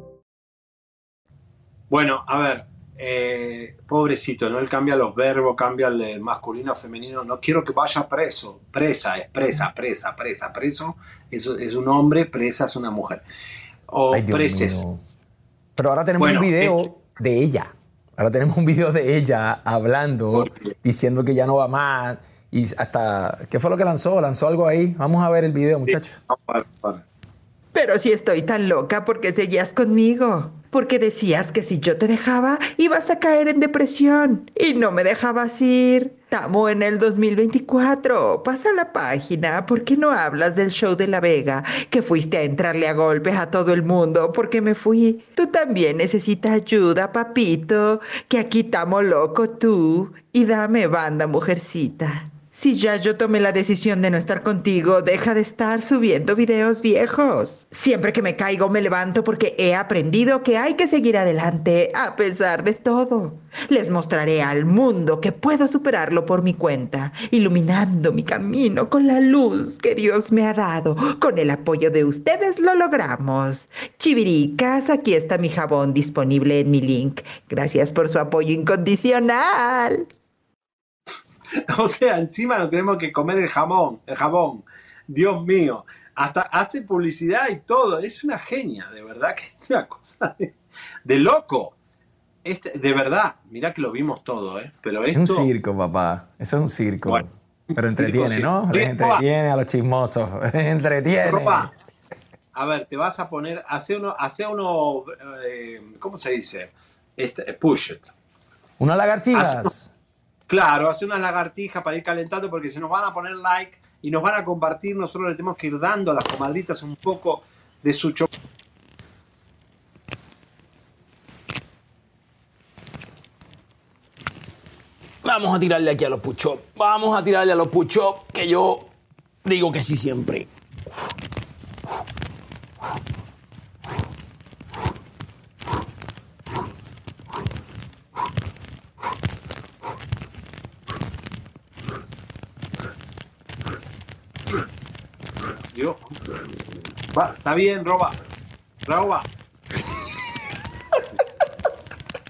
Bueno, a ver, eh, pobrecito, ¿no? Él cambia los verbos, cambia el eh, masculino, femenino. No quiero que vaya preso. Presa es presa, presa, presa. Preso es, es un hombre, presa es una mujer. O Ay, preses. mío. Pero ahora tenemos Bueno, un video de ella. Ahora tenemos un video de ella hablando, diciendo que ya no va más. Y hasta, ¿qué fue lo que lanzó? Lanzó algo ahí. Vamos a ver el video, muchachos. Pero si estoy tan loca, ¿por qué seguías conmigo? Porque decías que si yo te dejaba, ibas a caer en depresión. Y no me dejabas ir. Estamos en el 2024. Pasa la página. ¿Por qué no hablas del show de La Vega? Que fuiste a entrarle a golpes a todo el mundo porque me fui. Tú también necesitas ayuda, papito. Que aquí estamos loco tú. Y dame banda, mujercita. Si ya yo tomé la decisión de no estar contigo, deja de estar subiendo videos viejos. Siempre que me caigo me levanto porque he aprendido que hay que seguir adelante a pesar de todo. Les mostraré al mundo que puedo superarlo por mi cuenta, iluminando mi camino con la luz que Dios me ha dado. Con el apoyo de ustedes lo logramos. Chiviricas, aquí está mi jabón disponible en mi link. Gracias por su apoyo incondicional. O sea, encima nos tenemos que comer el jamón, el jabón. Dios mío. Hasta hace publicidad y todo. Es una genia, de verdad que es una cosa de, de loco. Este, de verdad, mira que lo vimos todo, ¿eh? Pero Es un esto. circo, papá. Eso es un circo. Pero entretiene, circo. ¿no? Les entretiene a los chismosos. Les entretiene. Ropa. A ver, te vas a poner, hace uno, hace uno, eh, ¿cómo se dice? Este, push it. Unas lagartijas. Claro, hace unas lagartijas para ir calentando porque se nos van a poner like y nos van a compartir. Nosotros le tenemos que ir dando a las comadritas un poco de su chocolate. Vamos a tirarle aquí a los puchos. Vamos a tirarle a los puchos, que yo digo que sí siempre. Va, está bien, roba. Roba.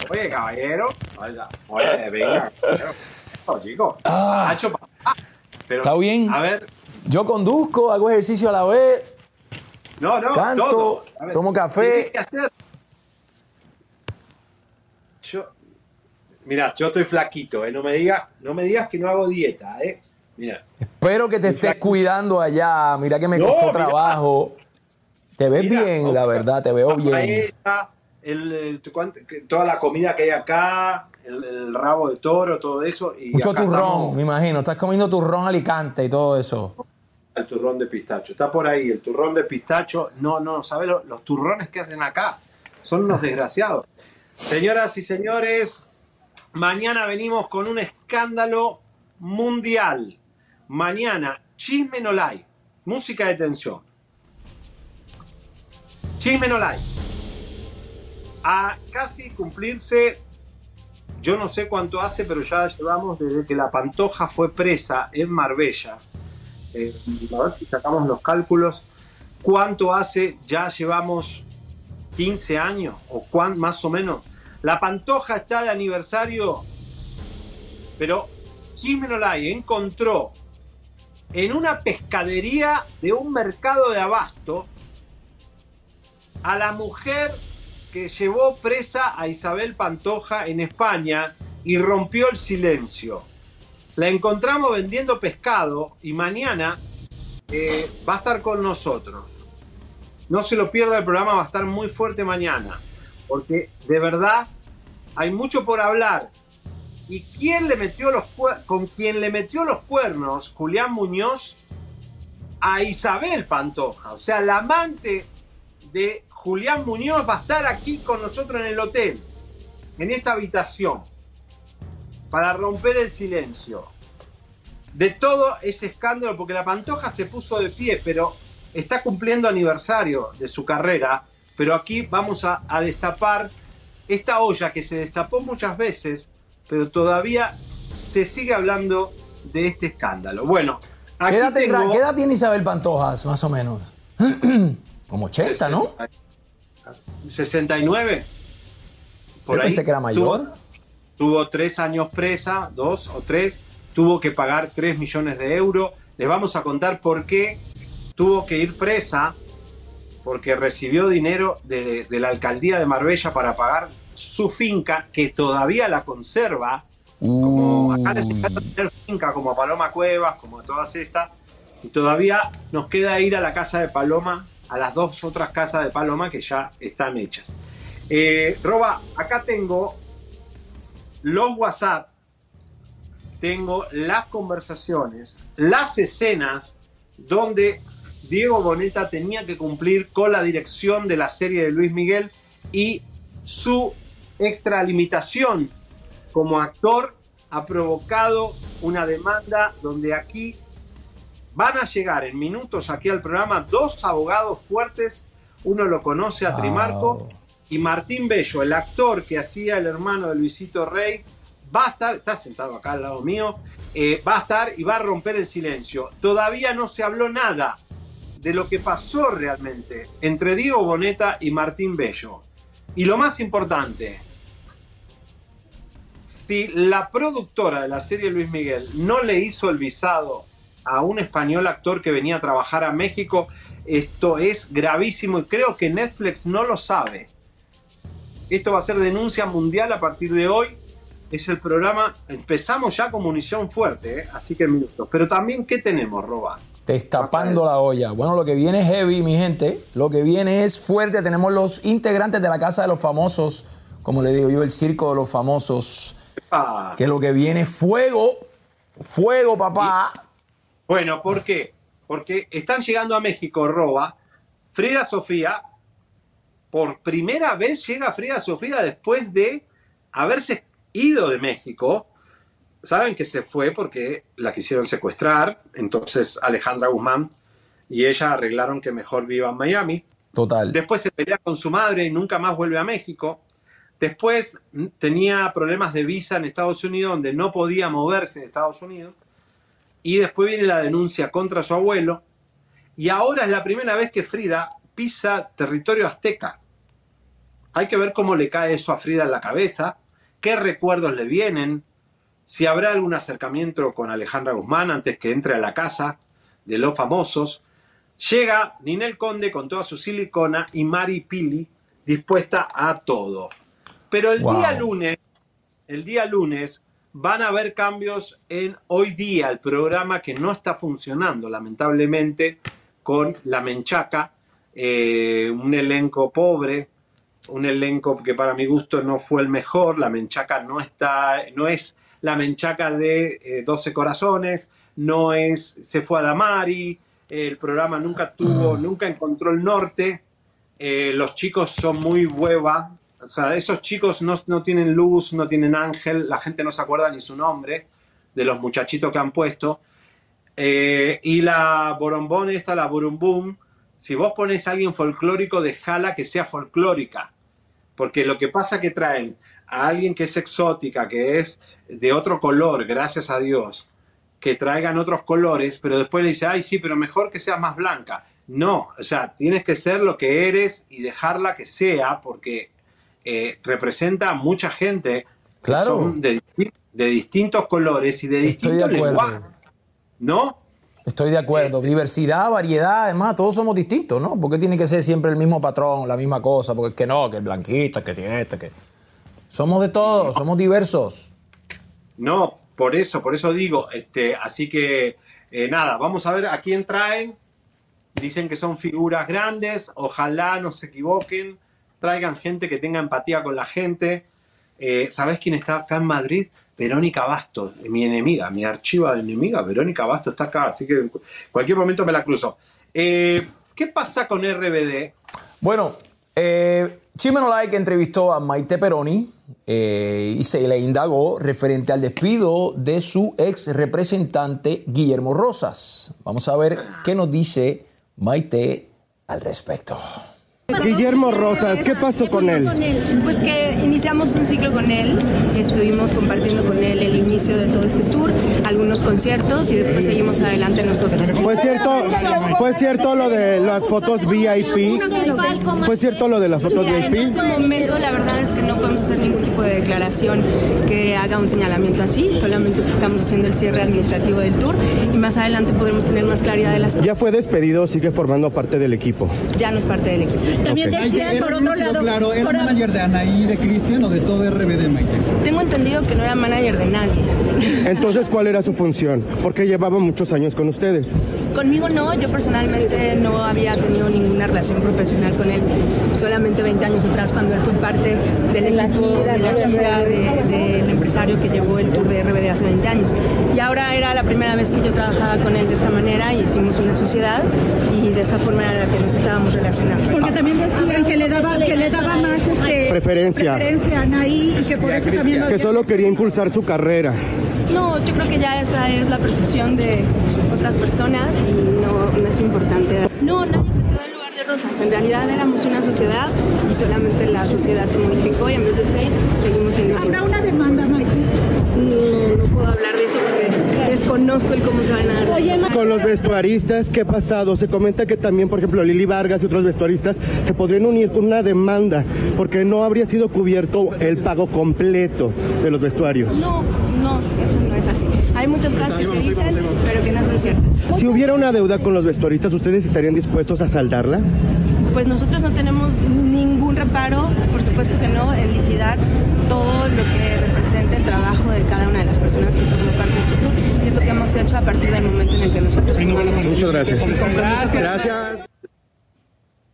Oye, caballero. Oiga, Oye, venga. caballero. Chico. Pero, ¿Está bien? A ver. Yo conduzco, hago ejercicio a la vez, No, no, canto, todo. Ver, tomo café. tienes que hacer. Yo, mira, yo estoy flaquito, ¿eh? No me digas, no me digas que no hago dieta, ¿eh? Mira. Espero que te estés cuidando allá. Mira que me No, costó mira. trabajo. Te ves Mira, bien, la verdad, te veo bien. paella, el- el- cuánto- que- toda la comida que hay acá, el, el rabo de toro, todo eso. Y Mucho turrón, estamos- me imagino. Estás comiendo turrón alicante y todo eso. El turrón de pistacho. Está por ahí, el turrón de pistacho. No, no, ¿sabes lo- los turrones que hacen acá? Son unos desgraciados. Señoras y señores, mañana venimos con un escándalo mundial. Mañana, Chisme no like. Música de tensión. Chisme no like. A casi cumplirse, yo no sé cuánto hace, pero ya llevamos desde que la Pantoja fue presa en Marbella. Eh, a ver si sacamos los cálculos. ¿Cuánto hace? Ya llevamos 15 años o cuán, más o menos. La Pantoja está de aniversario, pero Chimenolay encontró en una pescadería de un mercado de abasto a la mujer que llevó presa a Isabel Pantoja en España y rompió el silencio. La encontramos vendiendo pescado y mañana eh, va a estar con nosotros. No se lo pierda, el programa va a estar muy fuerte mañana, porque de verdad hay mucho por hablar. ¿Y quién le metió los con quien le metió los cuernos Julián Muñoz a Isabel Pantoja? O sea, la amante de Julián Muñoz va a estar aquí con nosotros en el hotel, en esta habitación, para romper el silencio de todo ese escándalo, porque la Pantoja se puso de pie, pero está cumpliendo aniversario de su carrera, pero aquí vamos a destapar esta olla que se destapó muchas veces, pero todavía se sigue hablando de este escándalo. Bueno, aquí ¿Qué edad, tendrá- tengo- qué edad tiene Isabel Pantojas, más o menos? Como 80, ¿no? 69. Yo pensé que era mayor. Tuvo, tuvo tres años presa, dos o tres. Tuvo que pagar 3 millones de euros. Les vamos a contar por qué tuvo que ir presa. Porque recibió dinero de, de la alcaldía de Marbella para pagar su finca, que todavía la conserva. Como acá les encanta tener finca, como a Paloma Cuevas, como a todas estas. Y todavía nos queda ir a la casa de Paloma, a las dos otras casas de Paloma que ya están hechas. Eh, Roba, acá tengo los WhatsApp, tengo las conversaciones, las escenas donde Diego Boneta tenía que cumplir con la dirección de la serie de Luis Miguel y su extralimitación como actor ha provocado una demanda donde aquí van a llegar en minutos aquí al programa dos abogados fuertes. Uno lo conoce a Trimarco y Martín Bello, el actor que hacía el hermano de Luisito Rey, va a estar, está sentado acá al lado mío, eh, va a estar y va a romper el silencio. Todavía no se habló nada de lo que pasó realmente entre Diego Boneta y Martín Bello. Y lo más importante, si la productora de la serie Luis Miguel no le hizo el visado a un español actor que venía a trabajar a México, esto es gravísimo y creo que Netflix no lo sabe. Esto va a ser denuncia mundial a partir de hoy. Es el programa, empezamos ya con munición fuerte, ¿eh? así que minutos. Pero también, ¿qué tenemos, Roba? Destapando la olla. Bueno, lo que viene es heavy, mi gente. Lo que viene es fuerte. Tenemos los integrantes de la Casa de los Famosos, como le digo yo, el Circo de los Famosos. Ah. Que lo que viene es fuego. Fuego, papá. Bueno, ¿por qué? Porque están llegando a México, Roba. Frida Sofía, por primera vez llega Frida Sofía después de haberse ido de México. Saben que se fue porque la quisieron secuestrar. Entonces Alejandra Guzmán y ella arreglaron que mejor viva en Miami. Total. Después se pelea con su madre y nunca más vuelve a México. Después tenía problemas de visa en Estados Unidos donde no podía moverse de Estados Unidos. Y después viene la denuncia contra su abuelo. Y ahora es la primera vez que Frida pisa territorio azteca. Hay que ver cómo le cae eso a Frida en la cabeza, qué recuerdos le vienen, si habrá algún acercamiento con Alejandra Guzmán antes que entre a la casa de los famosos. Llega Ninel Conde con toda su silicona y Mari Pili dispuesta a todo. Pero el Wow. día lunes, el día lunes van a haber cambios en hoy día, el programa que no está funcionando, lamentablemente, con La Menchaca, eh, un elenco pobre, un elenco que para mi gusto no fue el mejor, La Menchaca no está, no es la Menchaca de eh, 12 Corazones, no es Se fue a Damari, el programa nunca tuvo, nunca encontró el norte, eh, los chicos son muy hueva, o sea, esos chicos no, no tienen luz, no tienen ángel, la gente no se acuerda ni su nombre de los muchachitos que han puesto. Eh, y la borombón esta, la burumbum, si vos pones a alguien folclórico, dejala que sea folclórica. Porque lo que pasa que traen a alguien que es exótica, que es de otro color, gracias a Dios, que traigan otros colores, pero después le dice, ay, sí, pero mejor que sea más blanca. No, o sea, tienes que ser lo que eres y dejarla que sea, porque eh, representa a mucha gente que Claro. son de, de distintos colores y de Estoy de distintos lenguajes. ¿No? Estoy de acuerdo. Diversidad, variedad, además, todos somos distintos, ¿no? ¿Por qué tiene que ser siempre el mismo patrón, la misma cosa? Porque es que no, que el blanquito, que tiene este, que. Somos de todos, somos diversos. No, por eso, por eso digo, este, así que eh, nada, vamos a ver a quién traen. Dicen que son figuras grandes, ojalá no se equivoquen, traigan gente que tenga empatía con la gente. Eh, ¿Sabés quién está acá en Madrid? Verónica Bastos, mi enemiga, mi archiva enemiga, Verónica Bastos está acá, así que en cualquier momento me la cruzo. Eh, ¿Qué pasa con RBD? Bueno, eh, Chimeno Like entrevistó a Maite Peroni eh, y se le indagó referente al despido de su ex representante Guillermo Rosas. Vamos a ver qué nos dice Maite al respecto. Guillermo Rosas, ¿qué pasó con él? Pues que iniciamos un ciclo con él, estuvimos compartiendo con él el inicio de todo este tour, algunos conciertos y después seguimos adelante nosotros. ¿Fue cierto, fue cierto lo de las fotos VIP? ¿Fue cierto lo de las fotos En VIP? este momento la verdad es que no podemos hacer ningún tipo de declaración que haga un señalamiento así, solamente es que estamos haciendo el cierre administrativo del tour y más adelante podremos tener más claridad de las cosas. Ya fue despedido, sigue formando parte del equipo. Ya no es parte del equipo. También Ok. decían, por otro lado, claro, ¿era por- manager de Anaí, de Cristian o de todo RBD, Maite? tengo entendido que no era manager de nadie. Entonces, ¿cuál era su función? Porque llevaba muchos años con ustedes. Conmigo no, yo personalmente no había tenido ninguna relación profesional con él, solamente 20 años atrás cuando él fue parte del equipo de la gira de- del empresario que llevó el tour de RBD hace 20 años. Y ahora era la primera vez que yo trabajaba con él de esta manera y hicimos una sociedad y de esa forma era la que nos estábamos relacionando. Porque también decían que le daba, que le daba más este, Preferencia. preferencia a Anaí y que por eso también lo Que solo quería impulsar su carrera. No, yo creo que ya esa es la percepción de otras personas y no, no es importante. No, nadie se quedó en lugar de Rosas. En realidad éramos una sociedad y solamente la sociedad se modificó y en vez de seis seguimos siendo cinco. ¿Habrá una demanda, Maite? No, no puedo hablar de eso porque desconozco el cómo se van a dar. Con los vestuaristas, ¿qué ha pasado? Se comenta que también, por ejemplo, Lili Vargas y otros vestuaristas se podrían unir con una demanda porque no habría sido cubierto el pago completo de los vestuarios. No, no, eso no es así. Hay muchas cosas que se dicen, pero que no son ciertas. Si hubiera una deuda con los vestuaristas, ¿ustedes estarían dispuestos a saldarla? Pues nosotros no tenemos ningún reparo, por supuesto que no, en liquidar todo lo que representa el trabajo de cada una de las personas que forman parte de este tour. Y es lo que hemos hecho a partir del momento en el que nosotros Muchas gracias. Gracias. Gracias.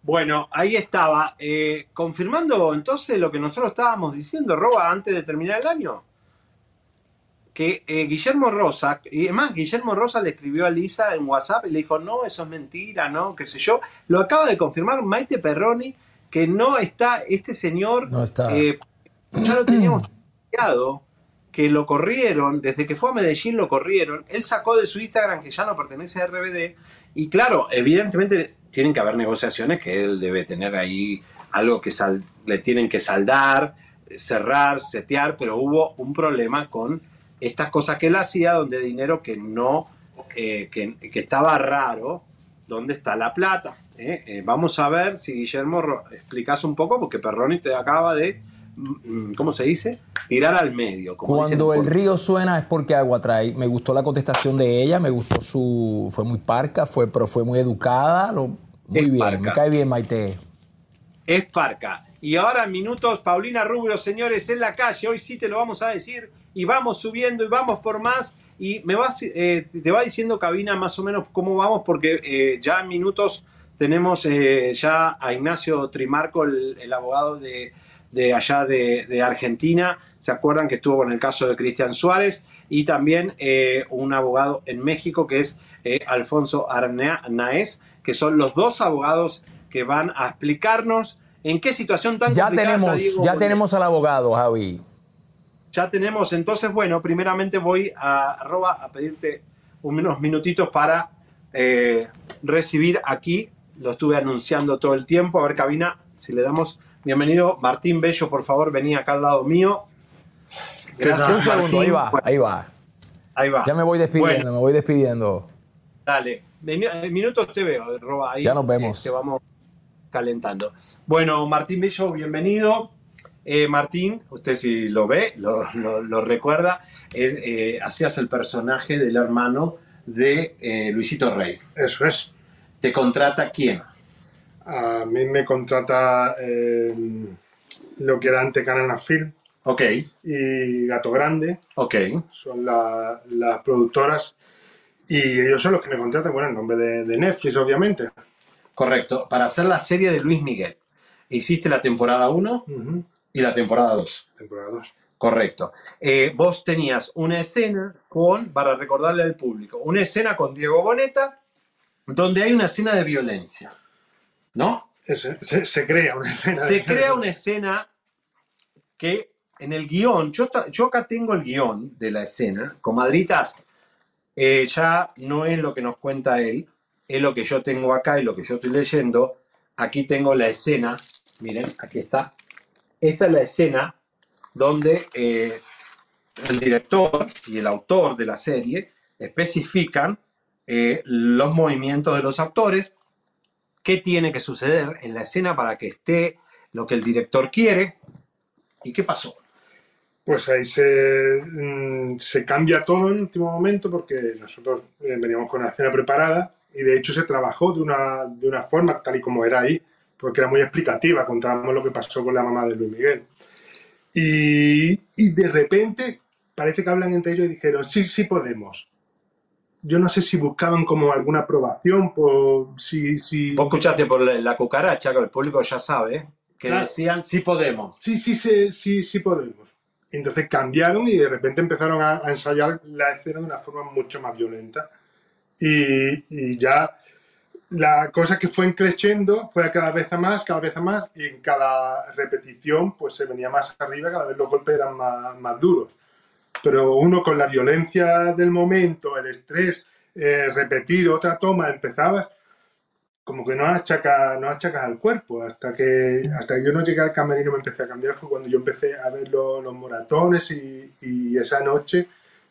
Bueno, ahí estaba. Eh, confirmando entonces lo que nosotros estábamos diciendo, Roba, antes de terminar el año. Que eh, Guillermo Rosa, y además Guillermo Rosa le escribió a Lisa en WhatsApp y le dijo, no, eso es mentira, no, qué sé yo. Lo acaba de confirmar Maite Perroni, que no está, este señor, No está. eh, ya lo teníamos que lo corrieron, desde que fue a Medellín lo corrieron, él sacó de su Instagram que ya no pertenece a RBD, y claro, evidentemente tienen que haber negociaciones que él debe tener ahí algo que le tienen que saldar, cerrar, setear, pero hubo un problema con estas cosas que él hacía, donde dinero que no, eh, que, que estaba raro, ¿dónde está la plata? Eh, eh, vamos a ver si Guillermo explicas un poco, porque Perroni te acaba de, ¿cómo se dice? Tirar al medio. Como Cuando el río suena es porque agua trae. Me gustó la contestación de ella, me gustó su. Fue muy parca, fue, pero fue muy educada. lo- muy Es bien, parca. me cae bien, Maite. es Parca. Y ahora minutos, Paulina Rubio, señores, en la calle. Hoy sí te lo vamos a decir. Y vamos subiendo y vamos por más. Y me vas, eh, te va diciendo cabina más o menos cómo vamos, porque eh, ya en minutos tenemos eh, ya a Ignacio Trimarco, el, el abogado de, de allá de, de Argentina. ¿Se acuerdan que estuvo con el caso de Cristian Suárez? Y también eh, un abogado en México que es eh, Alfonso Arnaez, que son los dos abogados que van a explicarnos en qué situación tan Ya complicada está tenemos, Diego ya tenemos al abogado, Javi. Ya tenemos, entonces, bueno, primeramente voy a arroba a pedirte unos minutitos para eh, recibir aquí, lo estuve anunciando todo el tiempo, a ver, cabina, si le damos bienvenido, Martín Bello, por favor, vení acá al lado mío. Gracias, Un segundo, ahí va, ahí va. Ahí va. Ya me voy despidiendo, Bueno. me voy despidiendo. Dale, en minutos te veo, Roba, ahí Ya nos vemos. Te vamos calentando. Bueno, Martín Bello, bienvenido. Eh, Martín, usted si lo ve, lo, lo- lo recuerda, es, eh, hacías el personaje del hermano de eh, Luisito Rey. Eso es. ¿Te contrata quién? A mí me contrata eh, lo que era antes Canana Film Ok, y Gato Grande, ok. son la- las productoras y ellos son los que me contratan, bueno, en nombre de, de Netflix, obviamente. Correcto. Para hacer la serie de Luis Miguel. Hiciste la temporada 1 Ujú, y la temporada 2. Temporada 2. Correcto. Eh, vos tenías una escena con, para recordarle al público, una escena con Diego Boneta, donde hay una escena de violencia. ¿No? Se, se- se crea una escena. Se crea una escena que en el guion, yo acá tengo el guion de la escena, comadritas, eh, ya no es lo que nos cuenta él, es lo que yo tengo acá y lo que yo estoy leyendo. Aquí tengo la escena, miren, aquí está. Esta es la escena donde eh, el director y el autor de la serie especifican eh, los movimientos de los actores, qué tiene que suceder en la escena para que esté lo que el director quiere y qué pasó. Pues ahí se, mm, se cambia todo en último momento porque nosotros eh, veníamos con la escena preparada y de hecho se trabajó de una, de una forma tal y como era ahí, porque era muy explicativa, contábamos lo que pasó con la mamá de Luis Miguel. Y, y de repente parece que hablan entre ellos y dijeron, sí, sí podemos. Yo no sé si buscaban como alguna aprobación, por si... si... Vos escuchaste por la, la cucaracha, que el público ya sabe, que Claro. decían sí podemos. Sí, sí, sí, sí, sí podemos. Entonces cambiaron y de repente empezaron a, a ensayar la escena de una forma mucho más violenta. Y, y ya la cosa que fue creciendo fue cada vez a más, cada vez a más, y en cada repetición pues se venía más arriba, cada vez los golpes eran más, más duros. Pero uno con la violencia del momento, el estrés, eh, repetir otra toma, empezabas, como que no achacas, no achacas al cuerpo. Hasta que, hasta que yo no llegué al camerino me empecé a cambiar, fue cuando yo empecé a ver lo- los moratones y, y esa noche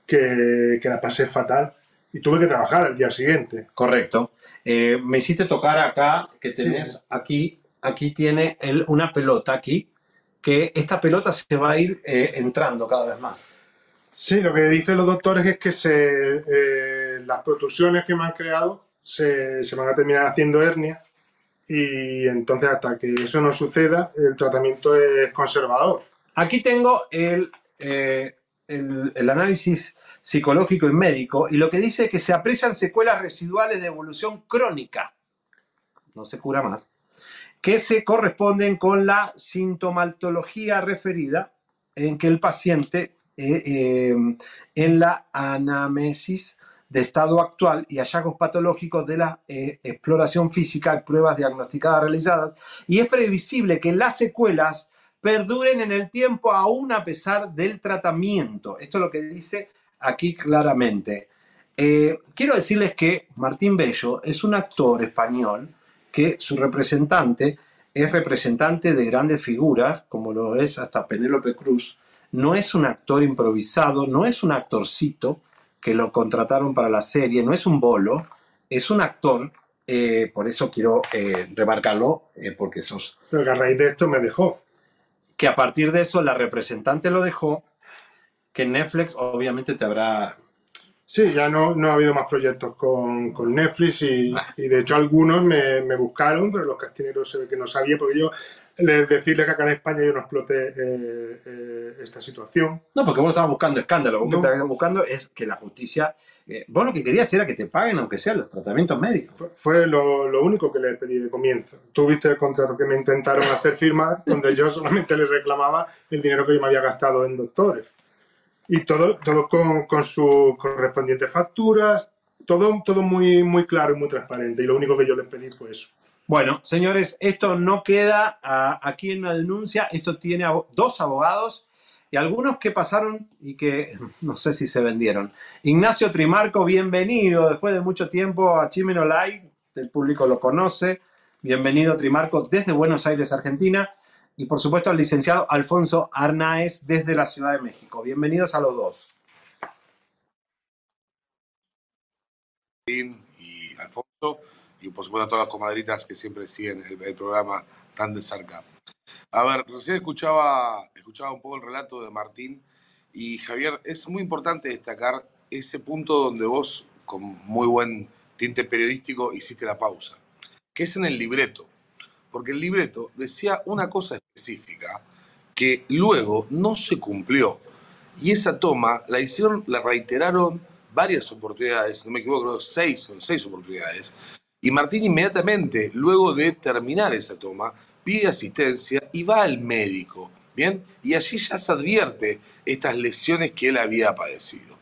que, que la pasé fatal. Y tuve que trabajar al día siguiente. Correcto. Eh, me hiciste tocar acá, que Sí. tenés aquí, aquí tiene el- una pelota aquí, que esta pelota se va a ir eh, entrando cada vez más. Sí, lo que dicen los doctores es que se, eh, las protusiones que me han creado se, se van a terminar haciendo hernia y entonces hasta que eso no suceda el tratamiento es conservador. Aquí tengo el, eh, el, el análisis psicológico y médico y lo que dice es que se aprecian secuelas residuales de evolución crónica, no se cura más, que se corresponden con la sintomatología referida en que el paciente eh, eh, en la anamnesis de estado actual y hallazgos patológicos de la eh, exploración física, pruebas diagnosticadas realizadas, y es previsible que las secuelas perduren en el tiempo aún a pesar del tratamiento. Esto es lo que dice aquí claramente. Eh, quiero decirles que Martín Bello es un actor español que su representante es representante de grandes figuras, como lo es hasta Penélope Cruz. No es un actor improvisado, no es un actorcito que lo contrataron para la serie, no es un bolo, es un actor, eh, por eso quiero eh, remarcarlo, eh, porque sos Pero que a raíz de esto me dejó. que a partir de eso la representante lo dejó, que Netflix obviamente te habrá... Sí, ya no, no ha habido más proyectos con, con Netflix y, y de hecho algunos me, me buscaron, pero los castineros se ve que no sabía, porque yo les decirles que acá en España yo no exploté eh, eh, esta situación. No, porque vos estabas buscando escándalo, vos No. que estabas buscando es que la justicia... eh, vos lo que querías era que te paguen aunque sean los tratamientos médicos. Fue, fue lo, lo único que le pedí de comienzo. Tú viste el contrato que me intentaron hacer firmar, donde yo solamente les reclamaba el dinero que yo me había gastado en doctores. Y todo, todo con, con sus correspondientes facturas, todo, todo muy, muy claro y muy transparente. Y lo único que yo les pedí fue eso. Bueno, señores, esto no queda aquí en una denuncia, esto tiene dos abogados y algunos que pasaron y que no sé si se vendieron. Ignacio Trimarco, bienvenido después de mucho tiempo a Chimeno Live, el público lo conoce. Bienvenido Trimarco desde Buenos Aires, Argentina. Y por supuesto al licenciado Alfonso Arnaez desde la Ciudad de México. Bienvenidos a los dos. y Alfonso, y por supuesto a todas las comadritas que siempre siguen el, el programa tan de cerca. A ver, recién escuchaba, escuchaba un poco el relato de Martín y Javier, es muy importante destacar ese punto donde vos con muy buen tinte periodístico hiciste la pausa, que es en el libreto, porque el libreto decía una cosa específica que luego no se cumplió. Y esa toma la hicieron, la reiteraron varias oportunidades, no me equivoco, creo seis, seis oportunidades. Y Martín inmediatamente, luego de terminar esa toma, pide asistencia y va al médico, ¿bien? Y allí ya se advierte estas lesiones que él había padecido.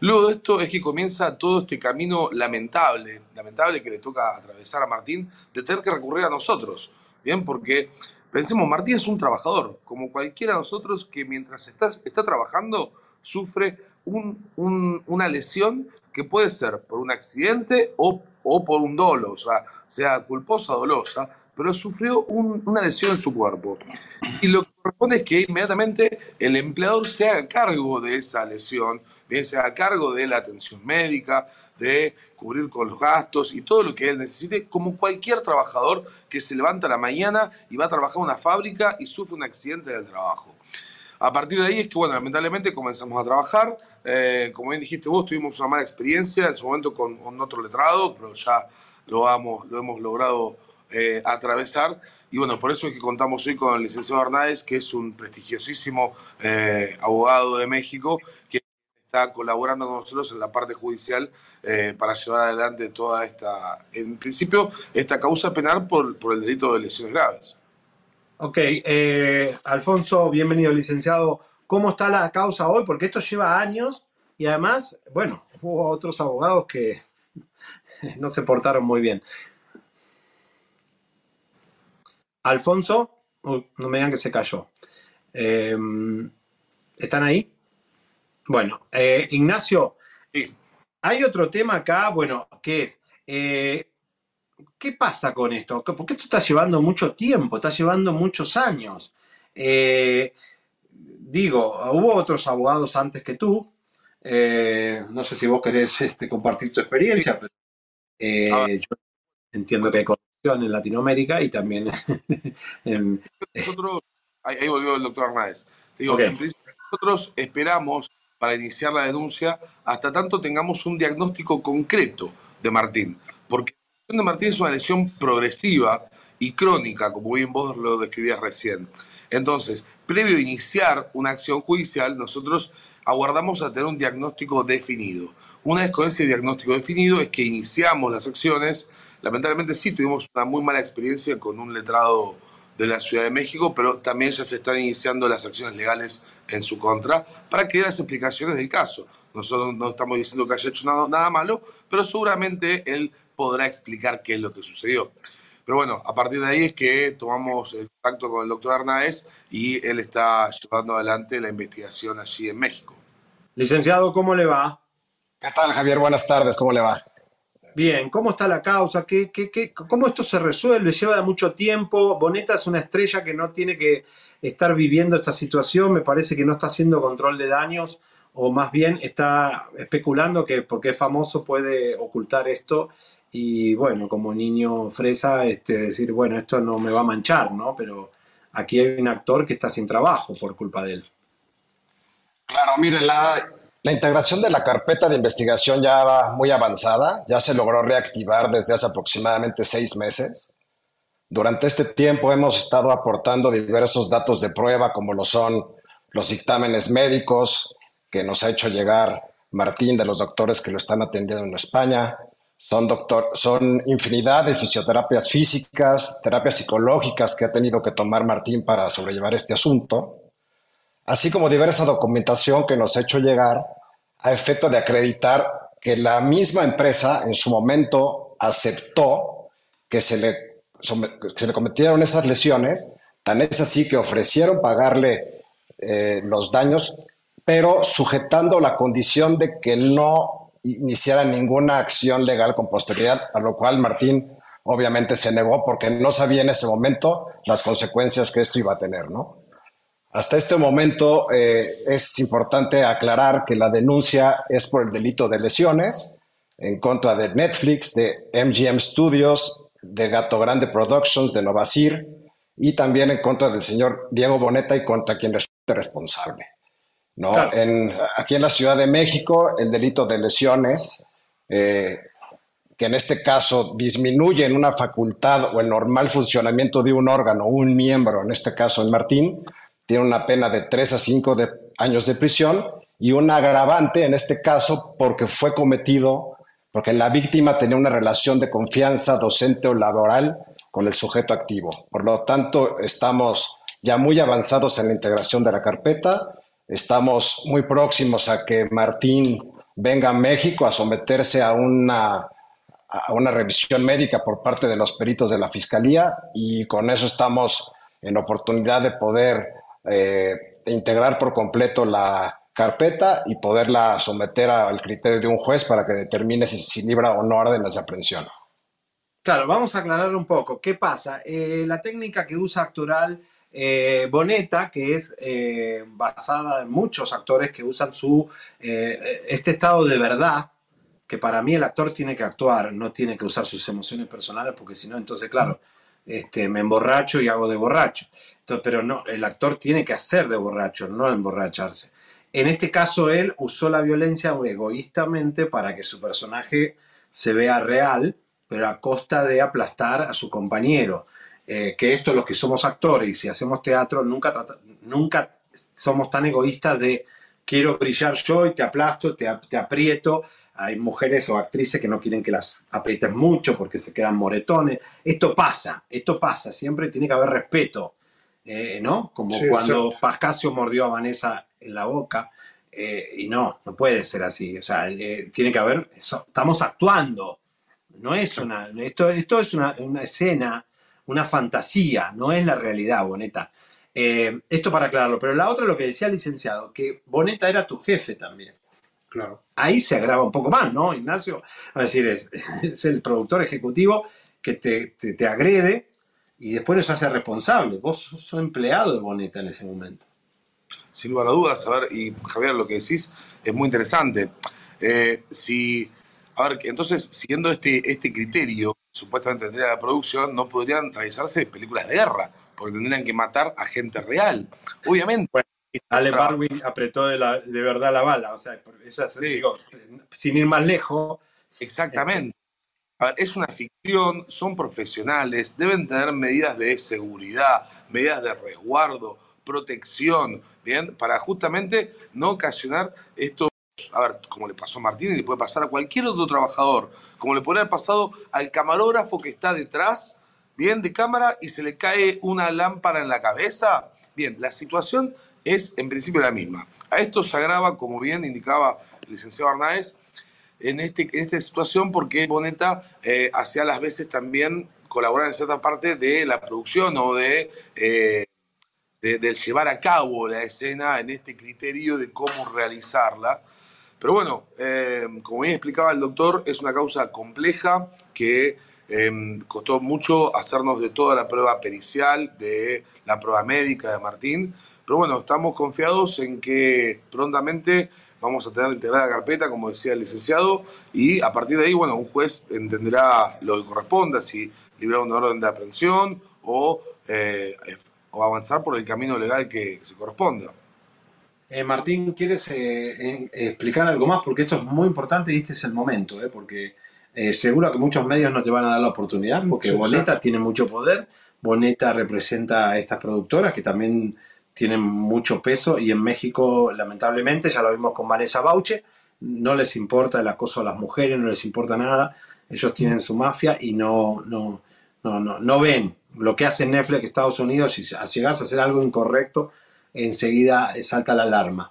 Luego de esto es que comienza todo este camino lamentable, lamentable que le toca atravesar a Martín, de tener que recurrir a nosotros, ¿bien? Porque pensemos, Martín es un trabajador, como cualquiera de nosotros que mientras está, está trabajando sufre una lesión que puede ser por un accidente o, por un dolo, o sea, sea culposa o dolosa, pero sufrió una lesión en su cuerpo. Y lo que corresponde es que inmediatamente el empleador se haga cargo de esa lesión, bien se haga cargo de la atención médica, de cubrir con los gastos y todo lo que él necesite, como cualquier trabajador que se levanta a la mañana y va a trabajar en una fábrica y sufre un accidente del trabajo. A partir de ahí es que, bueno, lamentablemente comenzamos a trabajar. Eh, como bien dijiste vos, tuvimos una mala experiencia en su momento con, otro letrado, pero ya lo, lo hemos logrado eh, atravesar. Y bueno, por eso es que contamos hoy con el licenciado Hernández, que es un prestigiosísimo eh, abogado de México, que está colaborando con nosotros en la parte judicial para llevar adelante toda esta, en principio, esta causa penal por, por el delito de lesiones graves. Ok, eh, Alfonso, bienvenido, licenciado. ¿Cómo está la causa hoy? Porque esto lleva años y además, bueno, hubo otros abogados que no se portaron muy bien. Alfonso, no me digan que se cayó. Em, ¿Están ahí? Bueno, eh, Ignacio, hay otro tema acá, bueno, que es, eh, ¿qué pasa con esto? Porque esto está llevando mucho tiempo, está llevando muchos años. Eh, digo, hubo otros abogados antes que tú. Eh, no sé si vos querés este, compartir tu experiencia. Pero, eh, yo entiendo que hay corrupción en Latinoamérica y también en... Nosotros, ahí, volvió el doctor Arnáez. Digo, nosotros esperamos para iniciar la denuncia hasta tanto tengamos un diagnóstico concreto de Martín. Porque de Martín es una lesión progresiva y crónica, como bien vos lo describías recién. Entonces, previo a iniciar una acción judicial, nosotros aguardamos a tener un diagnóstico definido. Una vez con ese diagnóstico definido es que iniciamos las acciones. Lamentablemente sí tuvimos una muy mala experiencia con un letrado de la Ciudad de México, pero también ya se están iniciando las acciones legales en su contra para que dé las explicaciones del caso. Nosotros no estamos diciendo que haya hecho nada, malo, pero seguramente él podrá explicar qué es lo que sucedió. Pero bueno, a partir de ahí es que tomamos el contacto con el doctor Arnaez y él está llevando adelante la investigación allí en México. Licenciado, ¿cómo le va? ¿Qué tal, Javier? Buenas tardes, ¿cómo le va? Bien, ¿cómo está la causa? ¿Qué, qué, qué, ¿Cómo esto se resuelve? Lleva mucho tiempo. Boneta es una estrella que no tiene que estar viviendo esta situación. Me parece que no está haciendo control de daños o más bien está especulando que porque es famoso puede ocultar esto y bueno, como niño fresa, este, decir, bueno, esto no me va a manchar, ¿no? Pero aquí hay un actor que está sin trabajo por culpa de él. Claro, mire, la, la integración de la carpeta de investigación ya va muy avanzada, ya se logró reactivar desde hace aproximadamente seis meses. Durante este tiempo hemos estado aportando diversos datos de prueba, como lo son los dictámenes médicos que nos ha hecho llegar Martín de los doctores que lo están atendiendo en España, son, doctor, son infinidad de fisioterapias físicas, terapias psicológicas que ha tenido que tomar Martín para sobrellevar este asunto, así como diversa documentación que nos ha hecho llegar a efecto de acreditar que la misma empresa en su momento aceptó que se le, se le cometieron esas lesiones, tan es así que ofrecieron pagarle eh, los daños, pero sujetando la condición de que no iniciara ninguna acción legal con posterioridad, a lo cual Martín obviamente se negó porque no sabía en ese momento las consecuencias que esto iba a tener, ¿no? Hasta este momento eh, es importante aclarar que la denuncia es por el delito de lesiones en contra de Netflix, de MGM Studios, de Gato Grande Productions, de Novasir y también en contra del señor Diego Boneta y contra quien resulte responsable. ¿No? En, aquí en la Ciudad de México, el delito de lesiones eh, que en este caso disminuyen una facultad o el normal funcionamiento de un órgano, un miembro, en este caso en Martín, tiene una pena de 3 a 5 de años de prisión y un agravante en este caso porque fue cometido, porque la víctima tenía una relación de confianza docente o laboral con el sujeto activo. Por lo tanto, estamos ya muy avanzados en la integración de la carpeta, estamos muy próximos a que Martín venga a México a someterse a una, a una revisión médica por parte de los peritos de la Fiscalía y con eso estamos en oportunidad de poder eh, integrar por completo la carpeta y poderla someter al criterio de un juez para que determine si, si libra o no órdenes de aprehensión. Claro, vamos a aclarar un poco. ¿Qué pasa? Eh, la técnica que usa actoral eh, Boneta, que es eh, basada en muchos actores que usan su eh, este estado de verdad, que para mí el actor tiene que actuar, no tiene que usar sus emociones personales, porque si no, entonces, claro, este, me emborracho y hago de borracho. Pero no, el actor tiene que hacer de borracho, no emborracharse. En este caso, él usó la violencia egoístamente para que su personaje se vea real, pero a costa de aplastar a su compañero. Eh, que esto, los que somos actores y si hacemos teatro, nunca, trata- nunca somos tan egoístas de quiero brillar yo y te aplasto, te, ap- te aprieto. Hay mujeres o actrices que no quieren que las aprietes mucho porque se quedan moretones. Esto pasa, esto pasa, siempre tiene que haber respeto, eh, ¿no? Como Sí, cuando exacto. Pascasio mordió a Vanessa en la boca. eh, y no, no puede ser así. O sea, eh, tiene que haber, eso- estamos actuando. No es una, esto, esto es una, una escena, una fantasía, no es la realidad, Boneta. Eh, esto para aclararlo. Pero la otra, lo que decía el licenciado, que Boneta era tu jefe también. Claro. Ahí se agrava un poco más, ¿no, Ignacio? Es decir, es, es el productor ejecutivo que te, te, te agrede y después los hace responsable. Vos sos empleado de Boneta en ese momento. sin lugar a dudas. A ver, y Javier, lo que decís es muy interesante. Eh, si, a ver, entonces, siguiendo este, este criterio, supuestamente tendría la producción, no podrían realizarse películas de guerra, porque tendrían que matar a gente real. Obviamente. Ale Barwin apretó de, la- de verdad la bala. O sea, digo, sin ir más lejos. Exactamente. A ver, es una ficción, son profesionales, deben tener medidas de seguridad, medidas de resguardo, protección, ¿bien? Para justamente no ocasionar estos, a ver, como le pasó a Martín y le puede pasar a cualquier otro trabajador, como le puede haber pasado al camarógrafo que está detrás, ¿bien? De cámara y se le cae una lámpara en la cabeza. Bien, la situación es en principio la misma. A esto se agrava, como bien indicaba el licenciado Arnaez, en, este, en esta situación porque Boneta eh, hacía las veces también colaborar en cierta parte de la producción o de, eh, de- llevar a cabo la escena en este criterio de cómo realizarla. Pero bueno, eh, como bien explicaba el doctor, es una causa compleja que eh, costó mucho hacernos de toda la prueba pericial, de la prueba médica de Martín. Pero bueno, estamos confiados en que prontamente vamos a tener integrada la carpeta, como decía el licenciado, y a partir de ahí, bueno, un juez entenderá lo que corresponda, si librar una orden de aprehensión o, eh, avanzar por el camino legal que se corresponda. Eh, Martín, ¿quieres eh, explicar algo más? Porque esto es muy importante y este es el momento, ¿eh? porque eh, seguro que muchos medios no te van a dar la oportunidad, porque Boneta tiene mucho poder, Boneta representa a estas productoras que también tienen mucho peso y en México, lamentablemente, ya lo vimos con Vanessa Bauche, no les importa el acoso a las mujeres, no les importa nada, ellos tienen su mafia y no, no, no, no, no ven lo que hace Netflix Estados Unidos, si llegas a hacer algo incorrecto, enseguida salta la alarma.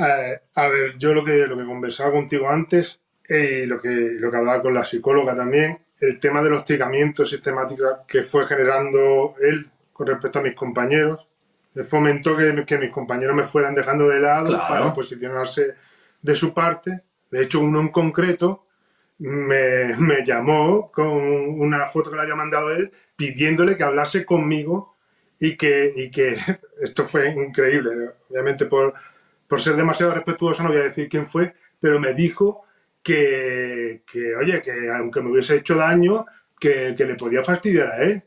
Eh, a ver, yo lo que, lo que conversaba contigo antes eh, y lo, que, lo que hablaba con la psicóloga también, el tema de los hostigamientos sistemáticos que fue generando él con respecto a mis compañeros, él fomentó que, que mis compañeros me fueran dejando de lado Claro. para posicionarse de su parte. De hecho, uno en concreto me, me llamó con una foto que le había mandado él pidiéndole que hablase conmigo y que, y que esto fue increíble. Obviamente por, por ser demasiado respetuoso no voy a decir quién fue, pero me dijo que, que, oye, que aunque me hubiese hecho daño, que, que le podía fastidiar a él.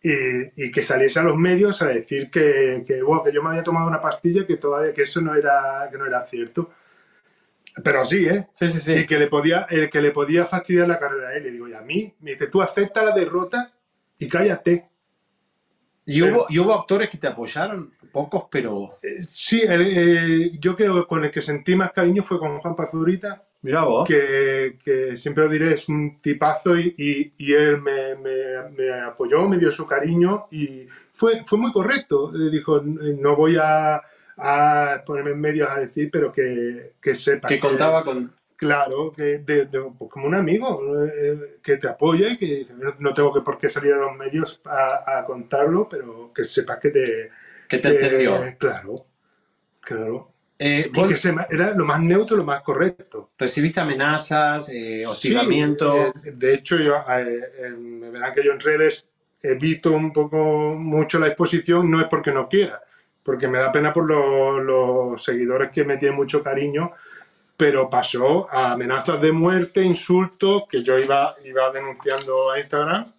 Y, y que saliese a los medios a decir que, que, bueno, que yo me había tomado una pastilla que todavía que eso no era, que no era cierto. Pero sí, ¿eh? Sí, sí, sí. Y que le podía, el que le podía fastidiar la carrera a él. Y digo, y a mí, me dice, tú acepta la derrota y cállate. ¿Y hubo, ¿Y hubo actores que te apoyaron? Pocos, pero... Sí, el- eh, yo creo que con el que sentí más cariño fue con Juan Pazurita. Mira vos. Que, que siempre lo diré, es un tipazo y, y- y él me, me- me apoyó, me dio su cariño y fue, fue muy correcto. Eh, Dijo, no voy a, a ponerme en medios a decir, pero que, que sepa. Que contaba con... Claro, que de- de- pues como un amigo eh, que te apoya y que no- no tengo que por qué salir a los medios a, a contarlo, pero que sepas que te... Que te entendió. Claro, claro. Eh, Y que se me- era lo más neutro, lo más correcto. ¿Recibiste amenazas, eh, hostigamiento? Sí, eh, de hecho, yo, eh, eh, me verán que yo en redes evito un poco mucho la exposición, no es porque no quiera, porque me da pena por lo- los seguidores que me tienen mucho cariño, pero pasó a amenazas de muerte, insultos, que yo iba, iba denunciando a Instagram.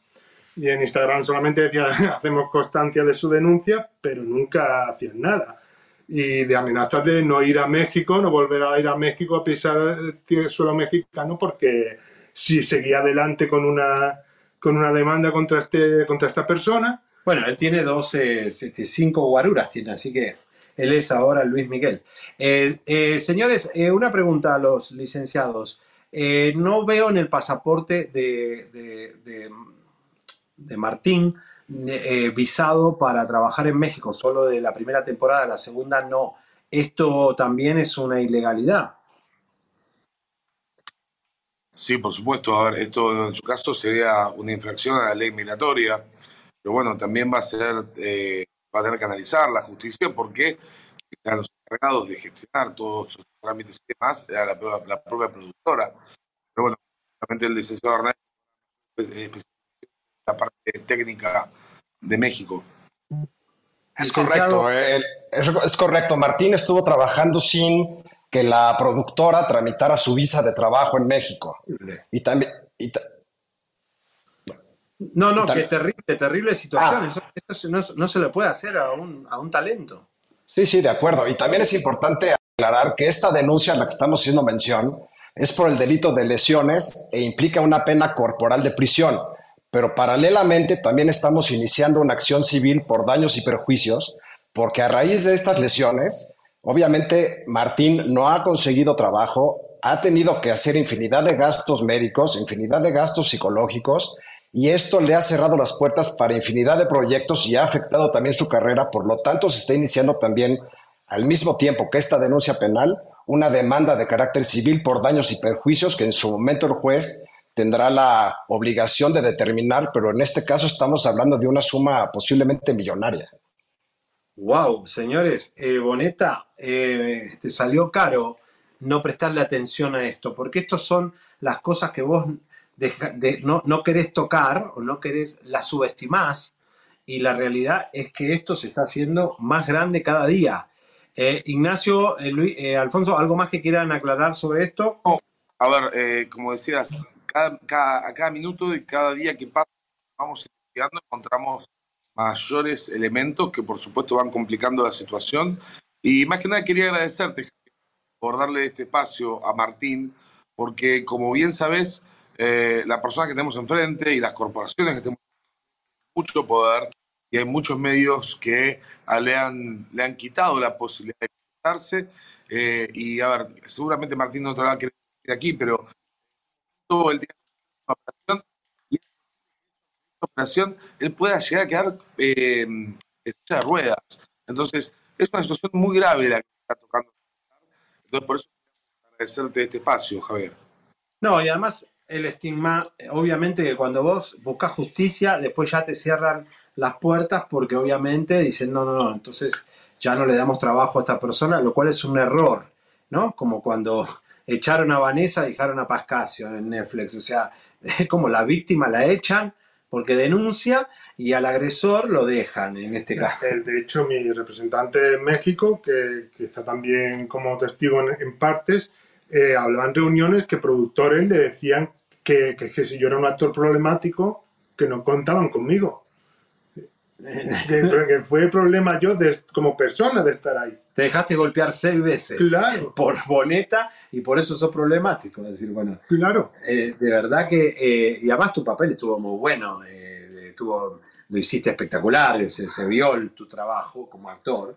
Y en Instagram solamente decía, hacemos constancia de su denuncia, pero nunca hacían nada. Y de amenazas de no ir a México, no volver a ir a México a pisar el suelo mexicano, porque si seguía adelante con una, con una demanda contra, este, contra esta persona, Bueno, él tiene dos, eh, este, cinco guaruras, tiene, así que él es ahora Luis Miguel. Eh, eh, señores, eh, una pregunta a los licenciados. Eh, no veo en el pasaporte de, de- de- de Martín eh, visado para trabajar en México, solo de la primera temporada, la segunda no. Esto también es una ilegalidad. Sí, por supuesto. A ver, esto en su caso sería una infracción a la ley migratoria, pero bueno, también va a ser, eh, va a tener que analizar la justicia porque quizá los encargados de gestionar todos esos trámites y demás era la, propia- productora. Pero bueno, realmente el licenciado Hernández la parte técnica de México. Es correcto, eh, es, correcto. Martín estuvo trabajando sin que la productora tramitara su visa de trabajo en México. Y también, y ta- No, no, qué terrible, terrible situación. Eso, eso no, no se le puede hacer a un, a un talento. Sí, sí, de acuerdo. Y también es importante aclarar que esta denuncia a la que estamos haciendo mención es por el delito de lesiones e implica una pena corporal de prisión. Pero paralelamente también estamos iniciando una acción civil por daños y perjuicios, porque a raíz de estas lesiones, obviamente Martín no ha conseguido trabajo, ha tenido que hacer infinidad de gastos médicos, infinidad de gastos psicológicos, y esto le ha cerrado las puertas para infinidad de proyectos y ha afectado también su carrera. Por lo tanto, se está iniciando también, al mismo tiempo que esta denuncia penal, una demanda de carácter civil por daños y perjuicios que en su momento el juez tendrá la obligación de determinar, pero en este caso estamos hablando de una suma posiblemente millonaria. Wow, señores, eh, Boneta, eh, te salió caro no prestarle atención a esto, porque estos son las cosas que vos deja- de- no, no querés tocar o no querés, las subestimás, y la realidad es que esto se está haciendo más grande cada día. Eh, Ignacio, eh, Luis, eh, Alfonso, ¿algo más que quieran aclarar sobre esto? A ver, eh, como decías, cada, cada- a cada minuto y cada día que pasa, vamos investigando, encontramos mayores elementos que por supuesto van complicando la situación. Y más que nada quería agradecerte por darle este espacio a Martín, porque como bien sabes, eh, la persona que tenemos enfrente y las corporaciones que tenemos mucho poder y hay muchos medios que ah, le han, le han quitado la posibilidad de expresarse Eh, y a ver, seguramente Martín no te va a querer aquí, pero todo el día de operación, y operación, él pueda llegar a quedar eh, de ruedas. Entonces, es una situación muy grave la que está tocando. Entonces, por eso agradecerte este espacio, Javier. No, y además el estigma, obviamente que cuando vos buscas justicia, después ya te cierran las puertas porque obviamente dicen, no, no, no, entonces ya no le damos trabajo a esta persona, lo cual es un error, ¿no? Como cuando echaron a Vanessa dejaron a Pascasio en Netflix, o sea, es como la víctima la echan porque denuncia y al agresor lo dejan, en este caso. De hecho, mi representante en México, que, que está también como testigo en, en partes, eh, hablaba en reuniones que productores le decían que, que, que si yo era un actor problemático, que no contaban conmigo. Que, fue problema yo de, como persona de estar ahí. Te dejaste golpear seis veces Claro. por boneta y por eso sos problemático. Es decir, bueno, Claro. eh, de verdad que, eh, y además tu papel estuvo muy bueno, eh, estuvo, lo hiciste espectacular, se, se vio tu trabajo como actor,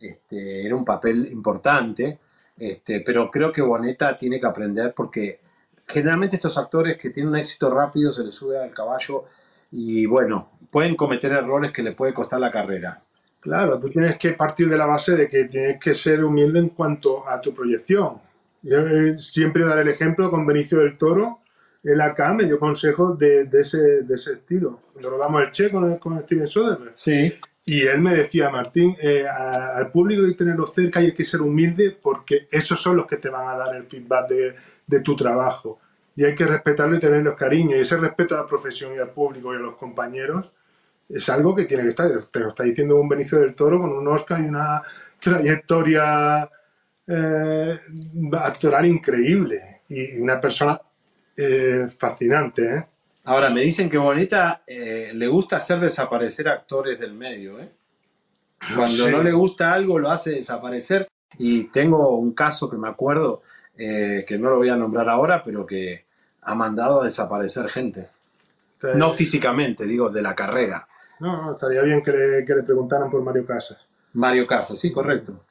este, era un papel importante, este, pero creo que Boneta tiene que aprender porque generalmente estos actores que tienen un éxito rápido se les sube al caballo y bueno, pueden cometer errores que le puede costar la carrera. Claro, tú tienes que partir de la base de que tienes que ser humilde en cuanto a tu proyección. Yo eh, siempre daré el ejemplo con Benicio del Toro. Él acá me dio consejos de, de ese, de ese estilo. Lo rodamos el Che con, con Steven Soderbergh. Sí. Y él me decía, Martín, eh, a- al público hay que tenerlo cerca y hay que ser humilde porque esos son los que te van a dar el feedback de, de tu trabajo. Y hay que respetarlo y tenerlos cariño. Y ese respeto a la profesión y al público y a los compañeros es algo que tiene que estar. Te lo está diciendo un Benicio del Toro con un Oscar y una trayectoria eh, actoral increíble. Y una persona eh, fascinante, ¿eh? Ahora, me dicen que Boneta le gusta hacer desaparecer actores del medio, ¿eh? Cuando Sí. no le gusta algo, lo hace desaparecer. Y tengo un caso que me acuerdo, que no lo voy a nombrar ahora, pero que ha mandado a desaparecer gente. No físicamente, digo, de la carrera. No, no, estaría bien que le, que le preguntaran por Mario Casas. Mario Casas, sí, correcto.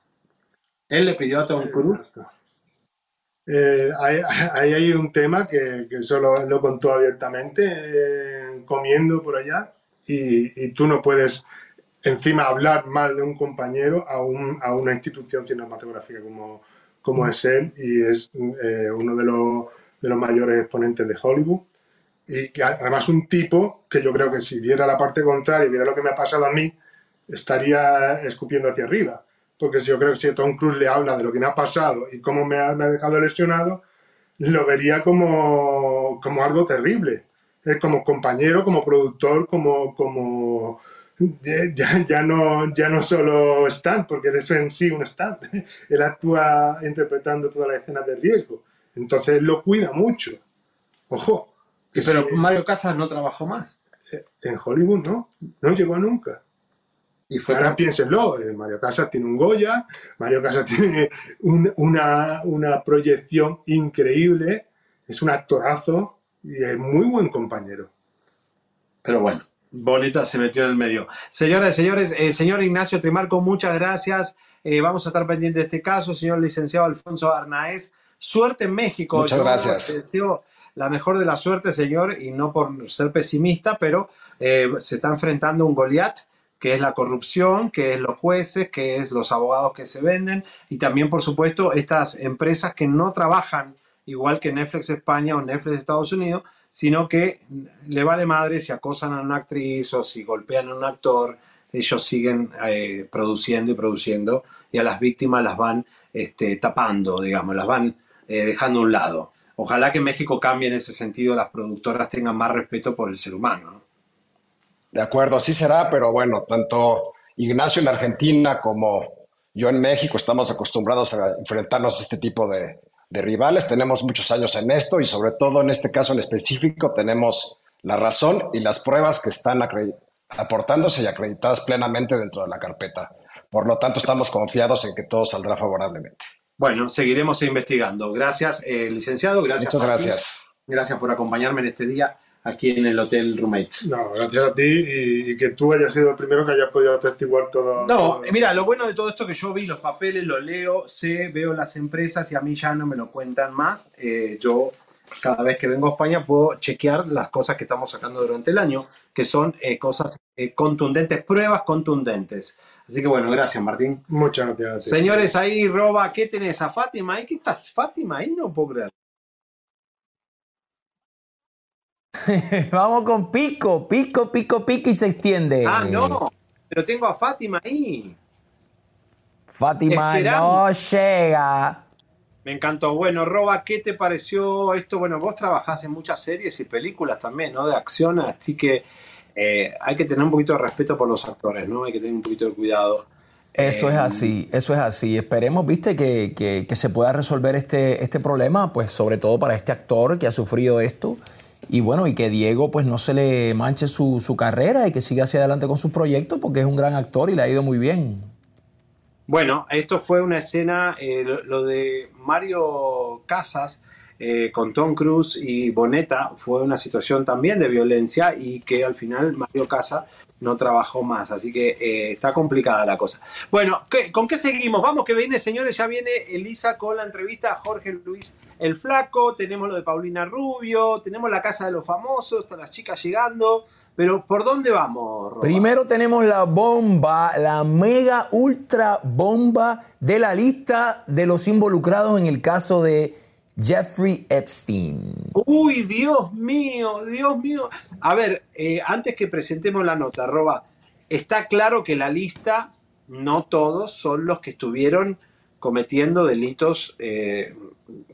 Él le pidió a Tom Cruise. Eh, ahí, hay un tema que, que eso lo, lo contó abiertamente, eh, comiendo por allá, y, y tú no puedes encima hablar mal de un compañero a, un- a una institución cinematográfica como, como es él, y es eh, uno de los, de los mayores exponentes de Hollywood. Y que además un tipo que yo creo que si viera la parte contraria y viera lo que me ha pasado a mí, estaría escupiendo hacia arriba. Porque yo creo que si Tom Cruise le habla de lo que me ha pasado y cómo me ha, me ha dejado lesionado, lo vería como, como algo terrible. Como compañero, como productor, como, como ya, ya no, ya no solo stand, porque eso en sí un stand. Él actúa interpretando todas las escenas de riesgo. Entonces lo cuida mucho. Ojo. que Pero Mario Casas no trabajó más. en Hollywood no, no llegó nunca. Y fue Ahora piénsenlo, eh, Mario Casas tiene un Goya, Mario Casas tiene un- una, una proyección increíble, es un actorazo y es muy buen compañero. Pero bueno, Boneta se metió en el medio. Señoras y señores, eh, señor Ignacio Trimarco, muchas gracias. Eh, vamos a estar pendientes de este caso. Señor licenciado Alfonso Arnaez, suerte en México. Muchas Yo gracias. te deseo la mejor de la suerte, señor, y no por ser pesimista, pero eh, se está enfrentando un Goliat que es la corrupción, que es los jueces, que es los abogados que se venden y también, por supuesto, estas empresas que no trabajan igual que Netflix España o Netflix Estados Unidos, sino que le vale madre si acosan a una actriz o si golpean a un actor, ellos siguen eh, produciendo y produciendo y a las víctimas las van este, tapando, digamos, las van eh, dejando a un lado. Ojalá que México cambie en ese sentido, las productoras tengan más respeto por el ser humano. ¿no? De acuerdo, así será, pero bueno, tanto Ignacio en Argentina como yo en México estamos acostumbrados a enfrentarnos a este tipo de, rivales. Tenemos muchos años en esto y sobre todo en este caso en específico tenemos la razón y las pruebas que están aportándose y acreditadas plenamente dentro de la carpeta. Por lo tanto, estamos confiados en que todo saldrá favorablemente. Bueno, seguiremos investigando. Gracias, eh, licenciado. Gracias. Muchas gracias. Gracias por acompañarme en este día aquí en el Hotel Roommates. No, gracias a ti y, y que tú hayas sido el primero que hayas podido atestiguar todo. No, todo. mira, lo bueno de todo esto es que yo vi los papeles, los leo, sé, veo las empresas y a mí ya no me lo cuentan más. Eh, yo cada vez que vengo a España puedo chequear las cosas que estamos sacando durante el año, que son eh, cosas eh, contundentes, pruebas contundentes. Así que bueno, gracias Martín. Muchas gracias. Señores, ahí, Roba, ¿qué tenés? ¿A Fátima ahí? ¿Qué estás? ¿Fátima ahí? No puedo creer. Vamos con pico, pico, pico, pico y se extiende. Ah, no, pero tengo a Fátima ahí. Fátima Esperando. no llega. Me encantó. Bueno, Roba, ¿qué te pareció esto? Bueno, vos trabajás en muchas series y películas también, ¿no? De acción, así que eh, hay que tener un poquito de respeto por los actores, ¿no? Hay que tener un poquito de cuidado. Eso es Eh, así, eso es así. Esperemos, viste, que, que- que se pueda resolver este, este problema, pues sobre todo para este actor que ha sufrido esto. Y bueno, y que Diego pues no se le manche su, su carrera y que siga hacia adelante con sus proyectos porque es un gran actor y le ha ido muy bien. Bueno, esto fue una escena, eh, lo, de Mario Casas eh, con Tom Cruise y Boneta fue una situación también de violencia y que al final Mario Casas no trabajó más, así que eh, está complicada la cosa. Bueno, ¿qué- ¿con qué seguimos? Vamos que viene, señores, ya viene Elisa con la entrevista a Jorge Luis el Flaco, tenemos lo de Paulina Rubio, tenemos la Casa de los Famosos, están las chicas llegando, pero ¿por dónde vamos? Roba? Primero tenemos la bomba, la mega ultra bomba de la lista de los involucrados en el caso de Jeffrey Epstein. Uy, Dios mío, Dios mío. A ver, eh, antes que presentemos la nota, Roba, está claro que la lista, no todos son los que estuvieron cometiendo delitos eh,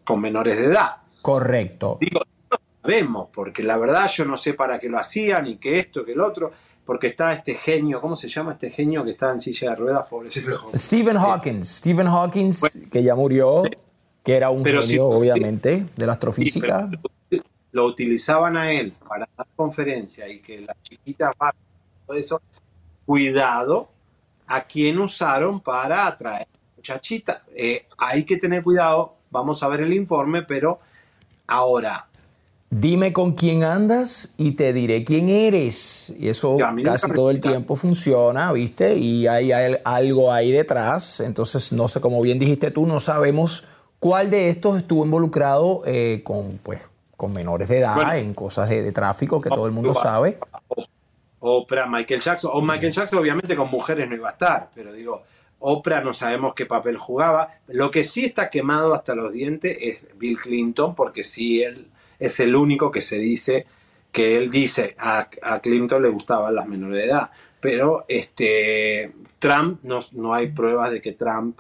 con menores de edad. Correcto. Digo, sabemos, porque la verdad yo no sé para qué lo hacían y que esto, que el otro, porque está este genio, ¿cómo se llama este genio que está en silla de ruedas, pobrecito? Stephen Hawking, Stephen Hawking, que ya murió, que era un genio, obviamente, de la astrofísica. lo utilizaban a él para dar conferencia y que las chiquitas va todo eso, cuidado a quién usaron para atraer muchachita. Eh, hay que tener cuidado, vamos a ver el informe, pero ahora, Dime con quién andas y te diré quién eres. Y eso casi todo el tiempo funciona, ¿viste? Y hay, al- algo ahí detrás. Entonces, no sé, como bien dijiste tú, no sabemos cuál de estos estuvo involucrado eh, con, pues, con menores de edad, Bueno. en cosas de, de tráfico que todo el mundo sabe. Oprah, Michael Jackson, o Michael Jackson obviamente con mujeres no iba a estar, pero digo, Oprah no sabemos qué papel jugaba. Lo que sí está quemado hasta los dientes es Bill Clinton, porque sí él es el único que se dice que él dice a, a Clinton le gustaban las menores de edad. Pero este Trump, no, no hay pruebas de que Trump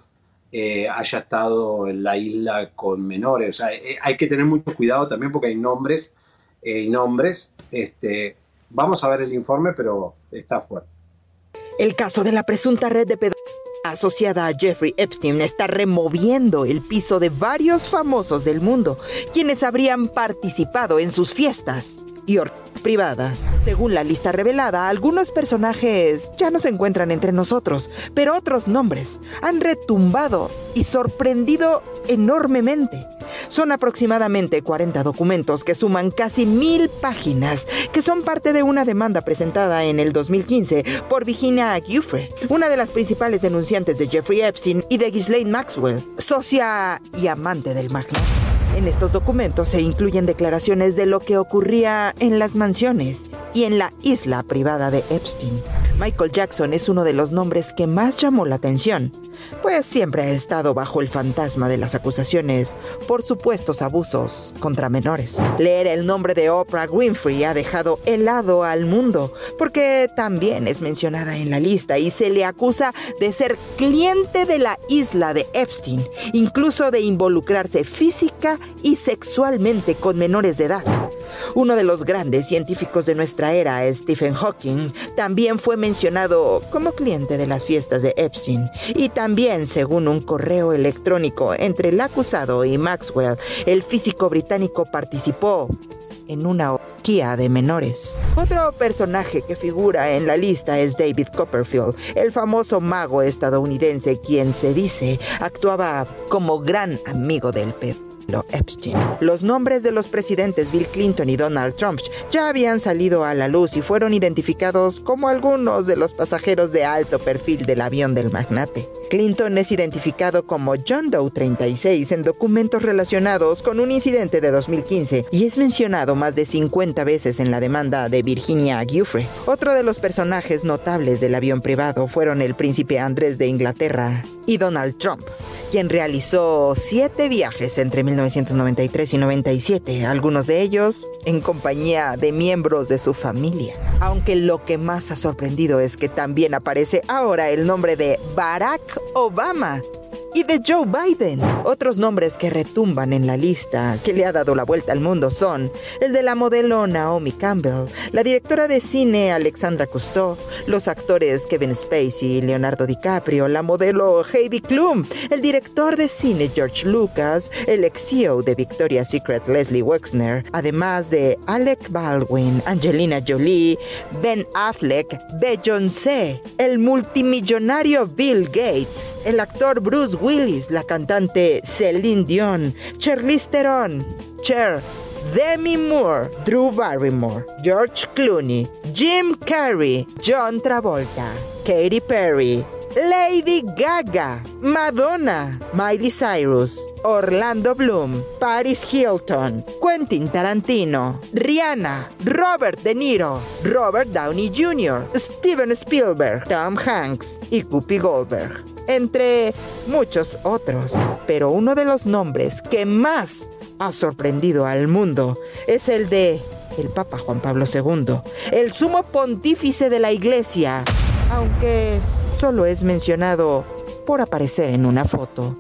eh, haya estado en la isla con menores. Eh, hay que tener mucho cuidado también porque hay nombres eh, y nombres. Este, vamos a ver el informe, pero está fuerte. El caso de la presunta red de pedofilia asociada a Jeffrey Epstein está removiendo el piso de varios famosos del mundo, quienes habrían participado en sus fiestas y privadas. Según la lista revelada, algunos personajes ya no se encuentran entre nosotros, pero otros nombres han retumbado y sorprendido enormemente. Son aproximadamente 40 documentos que suman casi mil páginas, que son parte de una demanda presentada en el 2015 por Virginia Giuffre, una de las principales denunciantes de Jeffrey Epstein y de Ghislaine Maxwell, socia y amante del magnate. En estos documentos se incluyen declaraciones de lo que ocurría en las mansiones y en la isla privada de Epstein. Michael Jackson es uno de los nombres que más llamó la atención, pues siempre ha estado bajo el fantasma de las acusaciones por supuestos abusos contra menores. Leer el nombre de Oprah Winfrey ha dejado helado al mundo, porque también es mencionada en la lista y se le acusa de ser cliente de la isla de Epstein, incluso de involucrarse física y sexualmente con menores de edad. Uno de los grandes científicos de nuestra era, Stephen Hawking, también fue mencionado como cliente de las fiestas de Epstein. Y también, según un correo electrónico entre el acusado y Maxwell, el físico británico participó en una orgía de menores. Otro personaje que figura en la lista es David Copperfield, el famoso mago estadounidense quien se dice actuaba como gran amigo del pez. Lo Epstein. Los nombres de los presidentes Bill Clinton y Donald Trump ya habían salido a la luz y fueron identificados como algunos de los pasajeros de alto perfil del avión del magnate. Clinton es identificado como John Doe 36 en documentos relacionados con un incidente de 2015 y es mencionado más de 50 veces en la demanda de Virginia Giuffre. Otro de los personajes notables del avión privado fueron el príncipe Andrés de Inglaterra y Donald Trump quien realizó siete viajes entre 1993 y 97, algunos de ellos en compañía de miembros de su familia. Aunque lo que más ha sorprendido es que también aparece ahora el nombre de Barack Obama y de Joe Biden. Otros nombres que retumban en la lista que le ha dado la vuelta al mundo son el de la modelo Naomi Campbell, la directora de cine Alexandra Cousteau, los actores Kevin Spacey y Leonardo DiCaprio, la modelo Heidi Klum, el director de cine George Lucas, el ex CEO de Victoria's Secret Leslie Wexner, además de Alec Baldwin, Angelina Jolie, Ben Affleck, Beyoncé, el multimillonario Bill Gates, el actor Bruce Willis, la cantante Celine Dion, Charlize Theron, Cher, Demi Moore, Drew Barrymore, George Clooney, Jim Carrey, John Travolta, Katy Perry, Lady Gaga, Madonna, Miley Cyrus, Orlando Bloom, Paris Hilton, Quentin Tarantino, Rihanna, Robert De Niro, Robert Downey Jr., Steven Spielberg, Tom Hanks y Whoopi Goldberg, entre muchos otros. Pero uno de los nombres que más ha sorprendido al mundo es el de el Papa Juan Pablo II, el sumo pontífice de la Iglesia, aunque solo es mencionado por aparecer en una foto.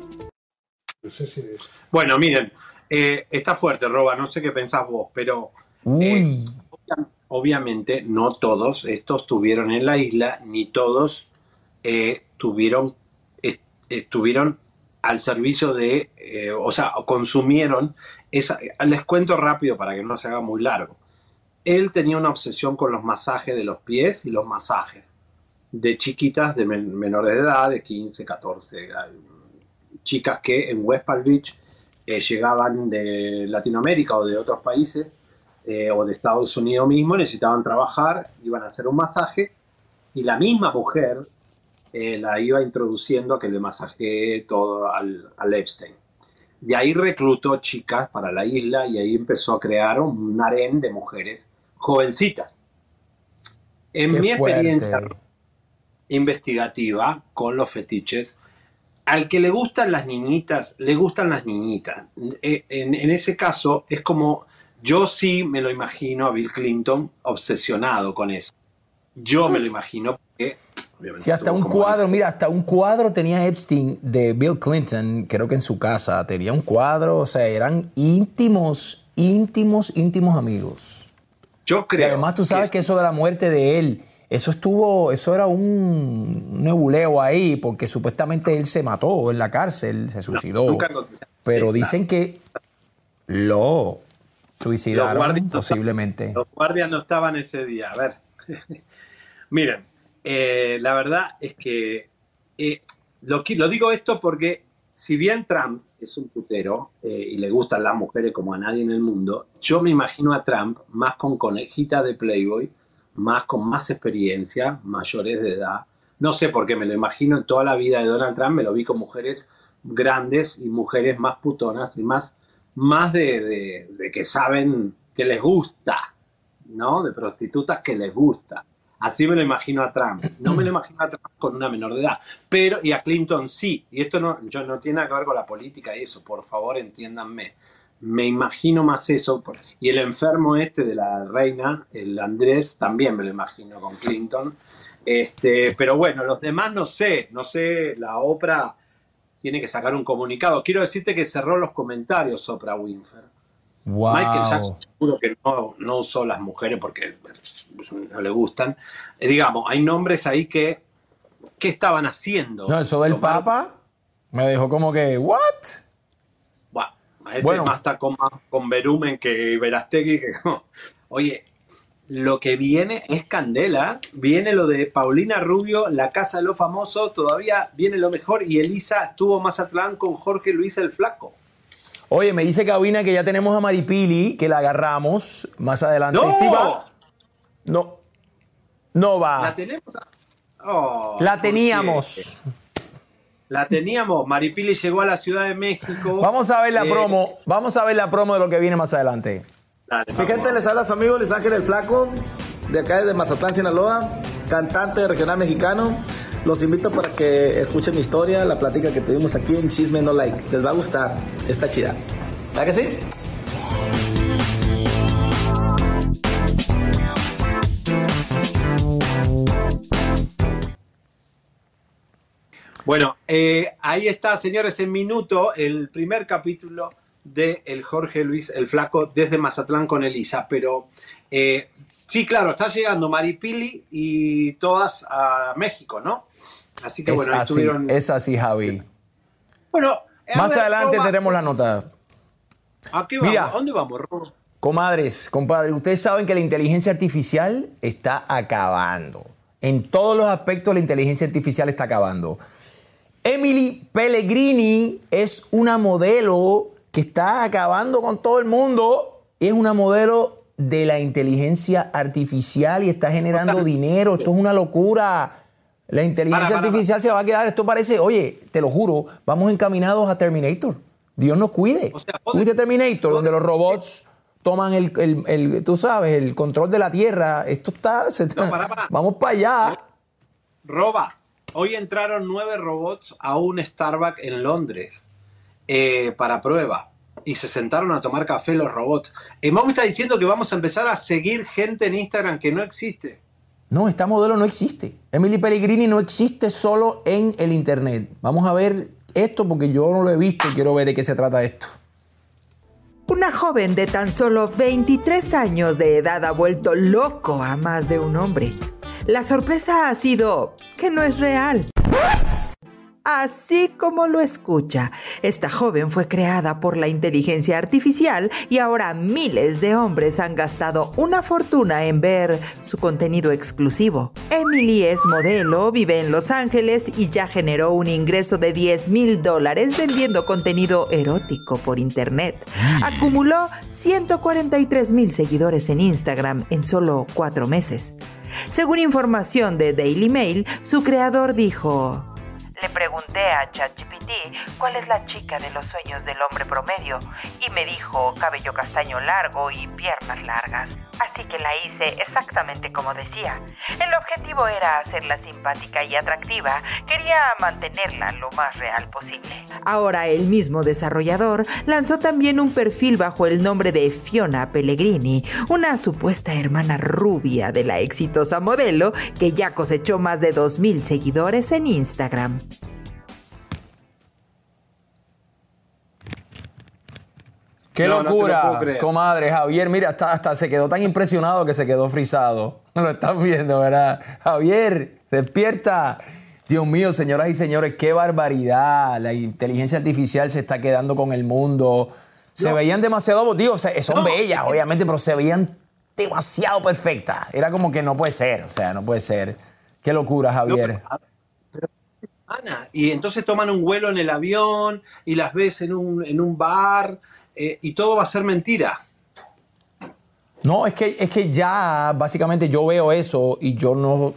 Bueno, miren, eh, está fuerte, Roba, no sé qué pensás vos, pero eh, obvia- obviamente no todos estos estuvieron en la isla, ni todos eh, tuvieron, est- estuvieron al servicio de, eh, o sea, consumieron esa... Les cuento rápido para que no se haga muy largo. Él tenía una obsesión con los masajes de los pies y los masajes de chiquitas de men- menores de edad, de 15, 14, eh, chicas que en West Palm Beach eh, llegaban de Latinoamérica o de otros países eh, o de Estados Unidos mismo, necesitaban trabajar, iban a hacer un masaje y la misma mujer eh, la iba introduciendo a que le masajee todo al, al Epstein. De ahí reclutó chicas para la isla y ahí empezó a crear un harén de mujeres jovencitas. En Qué mi experiencia fuerte. Investigativa con los fetiches, al que le gustan las niñitas, le gustan las niñitas. Eh, En, en ese caso, es como yo sí me lo imagino a Bill Clinton obsesionado con eso. Yo me lo imagino porque. Si hasta un cuadro, mira, hasta un cuadro tenía Epstein de Bill Clinton, creo que en su casa, tenía un cuadro, o sea, eran íntimos, íntimos, íntimos amigos. Yo creo. Y además tú sabes que eso de la muerte de él, eso estuvo, eso era un nebuleo ahí, porque supuestamente él se mató en la cárcel, se suicidó. nunca lo- pero Sí, dicen que lo suicidaron Los guardias no posiblemente. Los guardias no estaban ese día. A ver. Miren, eh, la verdad es que eh, lo digo esto porque si bien Trump es un putero eh, y le gustan las mujeres como a nadie en el mundo, yo me imagino a Trump más con conejita de Playboy, más con más experiencia, mayores de edad. No sé por qué me lo imagino en toda la vida de Donald Trump, me lo vi con mujeres grandes y mujeres más putonas y más, más de, de- de que saben que les gusta, ¿no? De prostitutas que les gusta. Así me lo imagino a Trump. No me lo imagino a Trump con una menor de edad. Pero, y a Clinton sí. Y esto no, yo, no tiene nada que ver con la política y eso, por favor, entiéndanme. Me imagino más eso. Y el enfermo este de la reina, el Andrés, también me lo imagino con Clinton. Este, pero bueno, los demás no sé. No sé, la Oprah tiene que sacar un comunicado. Quiero decirte que cerró los comentarios Oprah Winfrey. Wow. Michael Jackson seguro que no, no usó las mujeres porque pues, no le gustan. Eh, digamos, hay nombres ahí que ¿qué estaban haciendo? No, eso del Tomar- Papa me dejó como que, ¿what? Ese Bueno. más está con, con Berumen que Verastegui. Que, oye, lo que viene es candela. Viene lo de Paulina Rubio, La Casa de los Famosos. Todavía viene lo mejor. Y Elisa estuvo más atrás con Jorge Luis el Flaco. Oye, me dice Cabina que ya tenemos a Maripili, que la agarramos más adelante. ¡No! Sí va. No. No va. ¿La tenemos? Oh, La ¿por qué? La teníamos. Maripili llegó a la Ciudad de México. Vamos a ver la Eh, promo. Vamos a ver la promo de lo que viene más adelante. Mi gente, les habla su amigo Luis Ángel el Flaco, de acá desde Mazatlán, Sinaloa, cantante regional mexicano. Los invito para que escuchen mi historia, la plática que tuvimos aquí en Chisme No Like. Les va a gustar, está chida. ¿Verdad que sí? Bueno, eh, ahí está, señores, en minuto el primer capítulo de el Jorge Luis el Flaco desde Mazatlán con Elisa. Pero eh, sí, claro, está llegando Maripili y todas a México, ¿no? Así que Es bueno, ahí así, tuvieron. es así, Javi. Bueno, Más adelante tenemos la nota. ¿A qué vamos? Mira. ¿A dónde vamos? Comadres, compadres, ustedes saben que la inteligencia artificial está acabando. En todos los aspectos la inteligencia artificial está acabando. Emily Pellegrini es una modelo que está acabando con todo el mundo. Es una modelo de la inteligencia artificial y está generando dinero. Esto es una locura. La inteligencia Para, para, artificial se va a quedar. Esto parece, oye, te lo juro, vamos encaminados a Terminator. Dios nos cuide. ¿Viste Terminator, donde los robots toman el, el- el- tú sabes, el control de la Tierra. Esto está, se vamos para allá. Roba, hoy entraron nueve robots a un Starbucks en Londres eh, para prueba. Y se sentaron a tomar café los robots. Eh, Mau me está diciendo que vamos a empezar a seguir gente en Instagram que no existe. No, esta modelo no existe. Emily Pellegrini no existe solo en el internet. Vamos a ver esto porque yo no lo he visto y quiero ver de qué se trata esto. Una joven de tan solo 23 años de edad ha vuelto loco a más de un hombre. La sorpresa ha sido que no es real. Así como lo escucha, esta joven fue creada por la inteligencia artificial y ahora miles de hombres han gastado una fortuna en ver su contenido exclusivo. Emily es modelo, vive en Los Ángeles y ya generó un ingreso de 10 mil dólares vendiendo contenido erótico por internet. Acumuló 143 mil seguidores en Instagram en solo cuatro meses. Según información de Daily Mail, su creador dijo... Le pregunté a ChatGPT cuál es la chica de los sueños del hombre promedio y me dijo cabello castaño largo y piernas largas. Así que la hice exactamente como decía. El objetivo era hacerla simpática y atractiva. Quería mantenerla lo más real posible. Ahora el mismo desarrollador lanzó también un perfil bajo el nombre de Fiona Pellegrini, una supuesta hermana rubia de la exitosa modelo que ya cosechó más de 2.000 seguidores en Instagram. ¡Qué No, no locura! creer. Comadre, Javier, mira, hasta, hasta se quedó tan impresionado que se quedó frisado. Lo están viendo, ¿verdad? Javier, despierta. Dios mío, señoras y señores, qué barbaridad. La inteligencia artificial se está quedando con el mundo. Se No. veían demasiado, digo, son No. bellas, obviamente, pero se veían demasiado perfectas. Era como que no puede ser, o sea, no puede ser. Qué locura, Javier. Ana, y entonces toman un vuelo en el avión y las ves en un, en un bar eh, y todo va a ser mentira. No, es que, es que ya básicamente yo veo eso y yo no.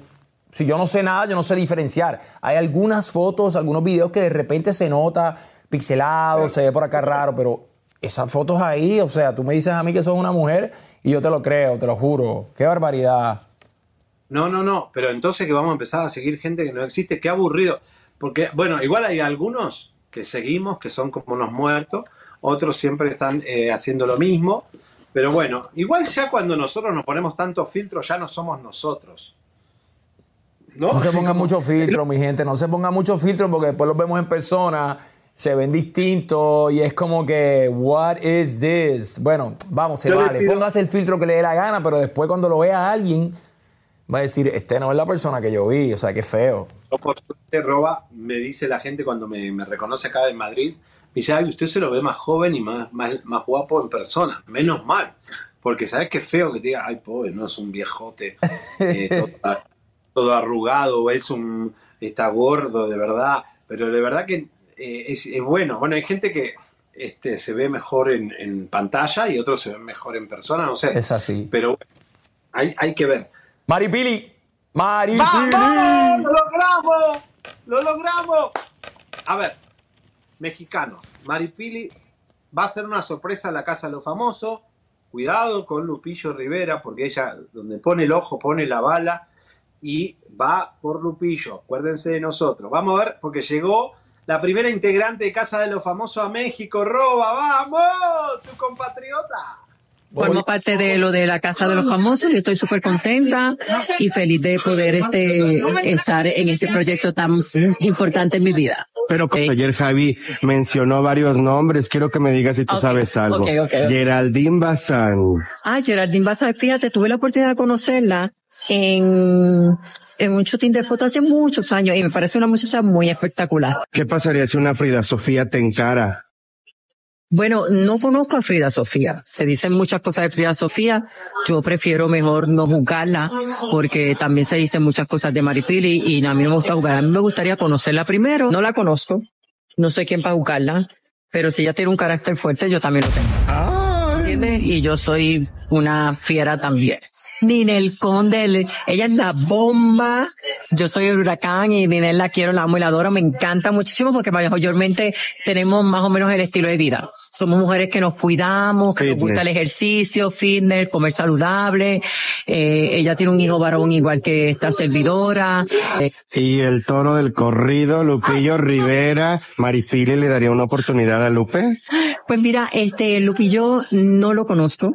Si yo no sé nada, yo no sé diferenciar. Hay algunas fotos, algunos videos que de repente se nota pixelado, se ve por acá raro, pero esas fotos ahí, o sea, tú me dices a mí que sos una mujer y yo te lo creo, te lo juro. Qué barbaridad. No, no, no, pero entonces que vamos a empezar a seguir gente que no existe, qué aburrido. Porque, bueno, igual hay algunos que seguimos que son como unos muertos, otros siempre están eh, haciendo lo mismo, pero bueno, igual ya cuando nosotros nos ponemos tantos filtros ya no somos nosotros. ¿No? No se pongan mucho filtro, mi gente, no se pongan mucho filtro porque después los vemos en persona, se ven distintos y es como que, what is this? Bueno, vamos, se Yo vale. pido- Póngase el filtro que le dé la gana, pero después cuando lo vea alguien, va a decir, este no es la persona que yo vi, o sea, qué feo. Yo, por suerte, Roba, me dice la gente cuando me, me reconoce acá en Madrid, me dice, ay, usted se lo ve más joven y más, más, más guapo en persona. Menos mal. Porque sabes qué feo que te diga, ay, pobre, no es un viejote, eh, todo, todo arrugado, es un, está gordo, de verdad. Pero de verdad que eh, es, es bueno. Bueno, hay gente que este, se ve mejor en, en pantalla y otros se ven mejor en persona, no sé. Es así. Pero hay, hay que ver. Maripili. Maripili. ¡Vamos! ¡Lo logramos! ¡Lo logramos! A ver, mexicanos. Maripili va a ser una sorpresa en la Casa de los Famosos. Cuidado con Lupillo Rivera, porque ella, donde pone el ojo, pone la bala y va por Lupillo. Acuérdense de nosotros. Vamos a ver, porque llegó la primera integrante de Casa de los Famosos a México. Roba, vamos, tu compatriota. Formo parte de lo de la Casa de los Famosos y estoy súper contenta y feliz de poder este, estar en este proyecto tan importante en mi vida. Pero como ayer Javi mencionó varios nombres, quiero que me digas si tú sabes algo. Geraldine Bazán. Ah, Geraldine Baza, fíjate, tuve la oportunidad de conocerla en, en un shooting de fotos hace muchos años y me parece una muchacha muy espectacular. ¿Qué pasaría si una Frida Sofía te encara? Bueno, no conozco a Frida Sofía. Se dicen muchas cosas de Frida Sofía. Yo prefiero mejor no juzgarla porque también se dicen muchas cosas de Maripili y a mí no me gusta jugar. A mí me gustaría conocerla primero. No la conozco. No sé quién para juzgarla. Pero si ella tiene un carácter fuerte, yo también lo tengo. Y yo soy una fiera también. Ninel Conde, el- ella es la bomba. Yo soy el huracán y Ninel la quiero, la amo y la adoro. Me encanta muchísimo porque mayormente tenemos más o menos el estilo de vida. Somos mujeres que nos cuidamos, que nos gusta el ejercicio, fitness, comer saludable. Eh, ella tiene un hijo varón igual que esta servidora. Eh, Y el toro del corrido, Lupillo Rivera, Maripili le daría una oportunidad a Lupe. Pues mira, este Lupillo no lo conozco.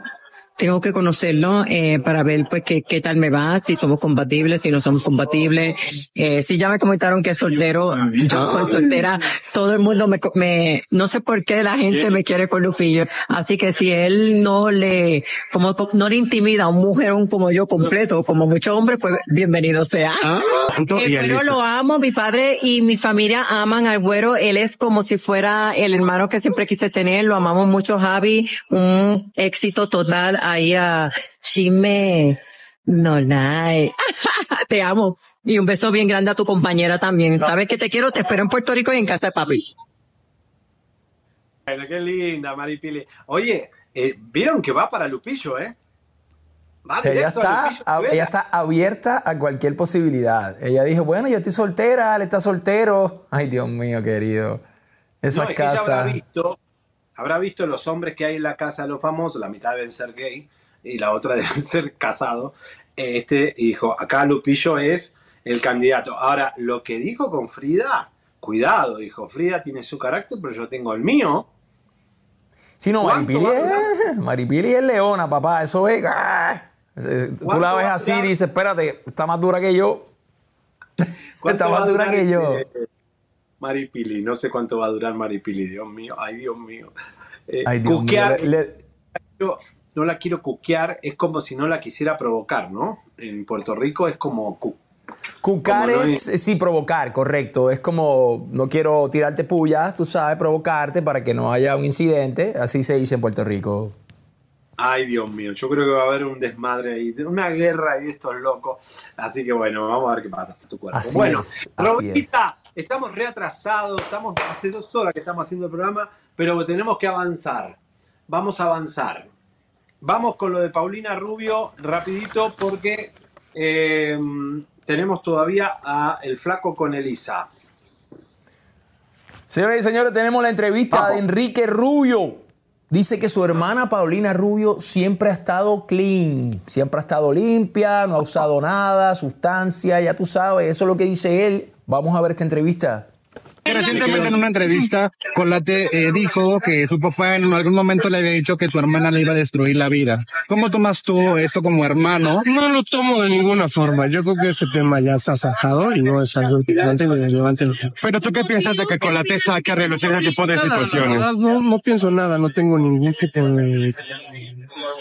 Tengo que conocerlo eh, para ver pues qué, qué tal me va, si somos compatibles, si no somos compatibles. Eh, si ya me comentaron que es soltero, yo soy soltera. Todo el mundo me, me, no sé por qué la gente me quiere con Lupillo. Así que si él no le, como co- no le intimida a un mujerón como yo completo, como muchos hombres, pues bienvenido sea. Güero Elisa. lo amo, mi padre y mi familia aman al güero, él es como si fuera el hermano que siempre quise tener, lo amamos mucho Javi, un éxito total ahí a Chisme Nolai. te amo. Y un beso bien grande a tu compañera también. Sabes que te quiero, te espero en Puerto Rico y en casa de papi. Bueno, qué linda, Maripili. Oye, eh, vieron que va para Lupillo, ¿eh? Va ella directo a está, Lupillo a- Rivera. ella está abierta a cualquier posibilidad. Ella dijo, bueno, yo estoy soltera, él está soltero. Ay, Dios mío, querido. Esas No, es que ella habrá casas. visto, habrá visto los hombres que hay en la casa de los famosos, la mitad deben ser gay y la otra deben ser casados. Este, dijo, acá Lupillo es el candidato. Ahora, lo que dijo con Frida, cuidado, dijo, Frida tiene su carácter, pero yo tengo el mío. Sí, no, ¿Cuánto Maripili es, Maripili es leona, papá. Eso es. ¡ah! Eh, Tú ¿Cuánto la ves así y dices, espérate, está más dura que yo. ¿Cuánto Está más dura que yo. Maripili, no sé cuánto va a durar Maripili, Dios mío, ay Dios mío. Eh, Ay, Dios mío, cuquear, le- yo no la quiero cuquear, es como si no la quisiera provocar, ¿no? En Puerto Rico es como cu- Cucar Como no es, sí, provocar, correcto. Es como, no quiero tirarte pullas, tú sabes, provocarte para que no haya un incidente. Así se dice en Puerto Rico. Ay, Dios mío, yo creo que va a haber un desmadre ahí, una guerra ahí de estos locos. Así que bueno, vamos a ver qué pasa tu cuerpo. Así bueno, es, Robertita, estamos reatrasados, estamos hace dos horas que estamos haciendo el programa, pero tenemos que avanzar. Vamos a avanzar. Vamos con lo de Paulina Rubio rapidito porque eh, tenemos todavía a el flaco con Elisa. Señoras y señores, tenemos la entrevista de Enrique Rubio. Dice que su hermana Paulina Rubio siempre ha estado clean, siempre ha estado limpia, no ha usado nada, sustancia, ya tú sabes, eso es lo que dice él. Vamos a ver esta entrevista. Recientemente en una entrevista, Colate eh, dijo que su papá en algún momento le había dicho que tu hermana le iba a destruir la vida. ¿Cómo tomas tú esto como hermano? No lo tomo de ninguna forma. Yo creo que ese tema ya está zanjado y no es algo importante ni relevante. Pero tú qué piensas de que Colate saque a relucir ese tipo de situaciones? no, no pienso nada, no tengo ningún tipo de,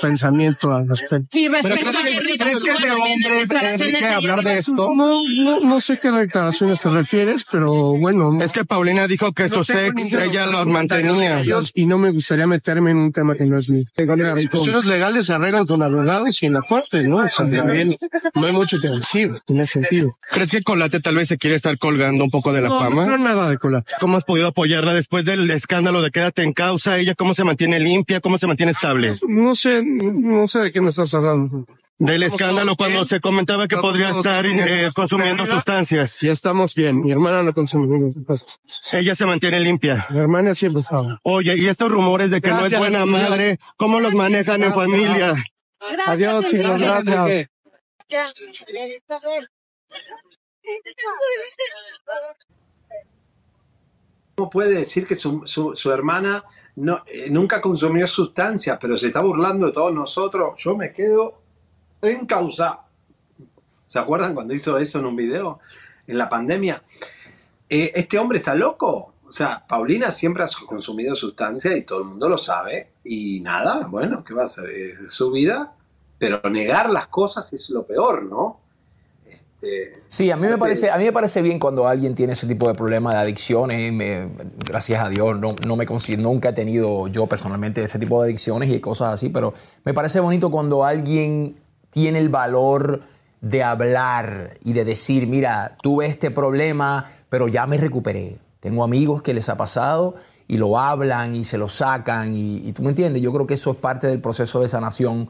pensamiento al respecto. Y respecto ¿crees a que- ¿crees que es de ¿cuáles hombres hablar de esto? No, no, no sé qué declaraciones te refieres, pero bueno. Es que Paulina dijo que ex, ningún ella los mantenía. Y no me gustaría meterme en un tema que no es mío. Las discusiones legales se arreglan con abogados y en la corte, ¿no? O sea, también no hay mucho que decir en ese sentido. ¿Crees que Colate tal vez se quiere estar colgando un poco de la No, fama? no nada de Colate. ¿Cómo has podido apoyarla después del escándalo de Quédate en causa? ¿Ella cómo se mantiene limpia? ¿Cómo se mantiene estable? No sé, no sé de qué me estás hablando. Del escándalo cuando se comentaba que podría estar eh, consumiendo sustancias. Ya estamos bien. Mi hermana no consume ninguna sustancia. Ella se mantiene limpia. Mi hermana siempre estaba. Oye, y estos rumores de que no es Gracias, buena señor. madre, ¿cómo los manejan en Gracias. familia? Adiós, chicos, gracias. ¿Cómo puede decir que su, su- su hermana no, eh, nunca consumió sustancias, pero se está burlando de todos nosotros? Yo me quedo en causa. ¿Se acuerdan cuando hizo eso en un video? En la pandemia. Eh, ¿Este hombre está loco? O sea, Paulina siempre ha consumido sustancias y todo el mundo lo sabe. Y nada, bueno, ¿qué va a hacer? Es su vida. Pero negar las cosas es lo peor, ¿no? Este, Sí, a mí me parece, a mí me parece bien cuando alguien tiene ese tipo de problema de adicciones. me- gracias a Dios, no, no me nunca he tenido yo personalmente ese tipo de adicciones y cosas así, pero me parece bonito cuando alguien tiene el valor de hablar y de decir, mira, tuve este problema, pero ya me recuperé. Tengo amigos que les ha pasado y lo hablan y se lo sacan y, y tú me entiendes, yo creo que eso es parte del proceso de sanación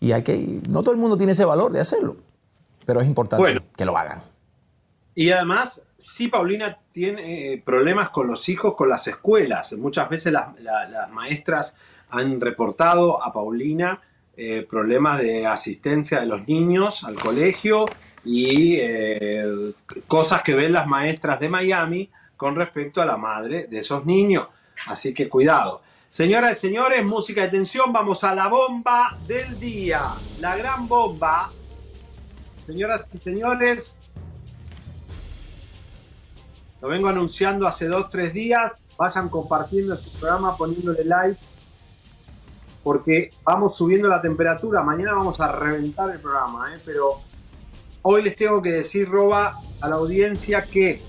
y hay que, no todo el mundo tiene ese valor de hacerlo, pero es importante Bueno. que lo hagan. Y además, sí, Paulina tiene eh, problemas con los hijos, con las escuelas. Muchas veces las, la- las maestras han reportado a Paulina eh, problemas de asistencia de los niños al colegio y eh, cosas que ven las maestras de Miami con respecto a la madre de esos niños. Así que cuidado. Señoras y señores, música de tensión, vamos a la bomba del día. La gran bomba. Señoras y señores, lo vengo anunciando hace dos, tres días. Vayan compartiendo este programa, poniéndole like. Porque vamos subiendo la temperatura. Mañana vamos a reventar el programa, ¿eh? Pero hoy les tengo que decir, Roba, a la audiencia que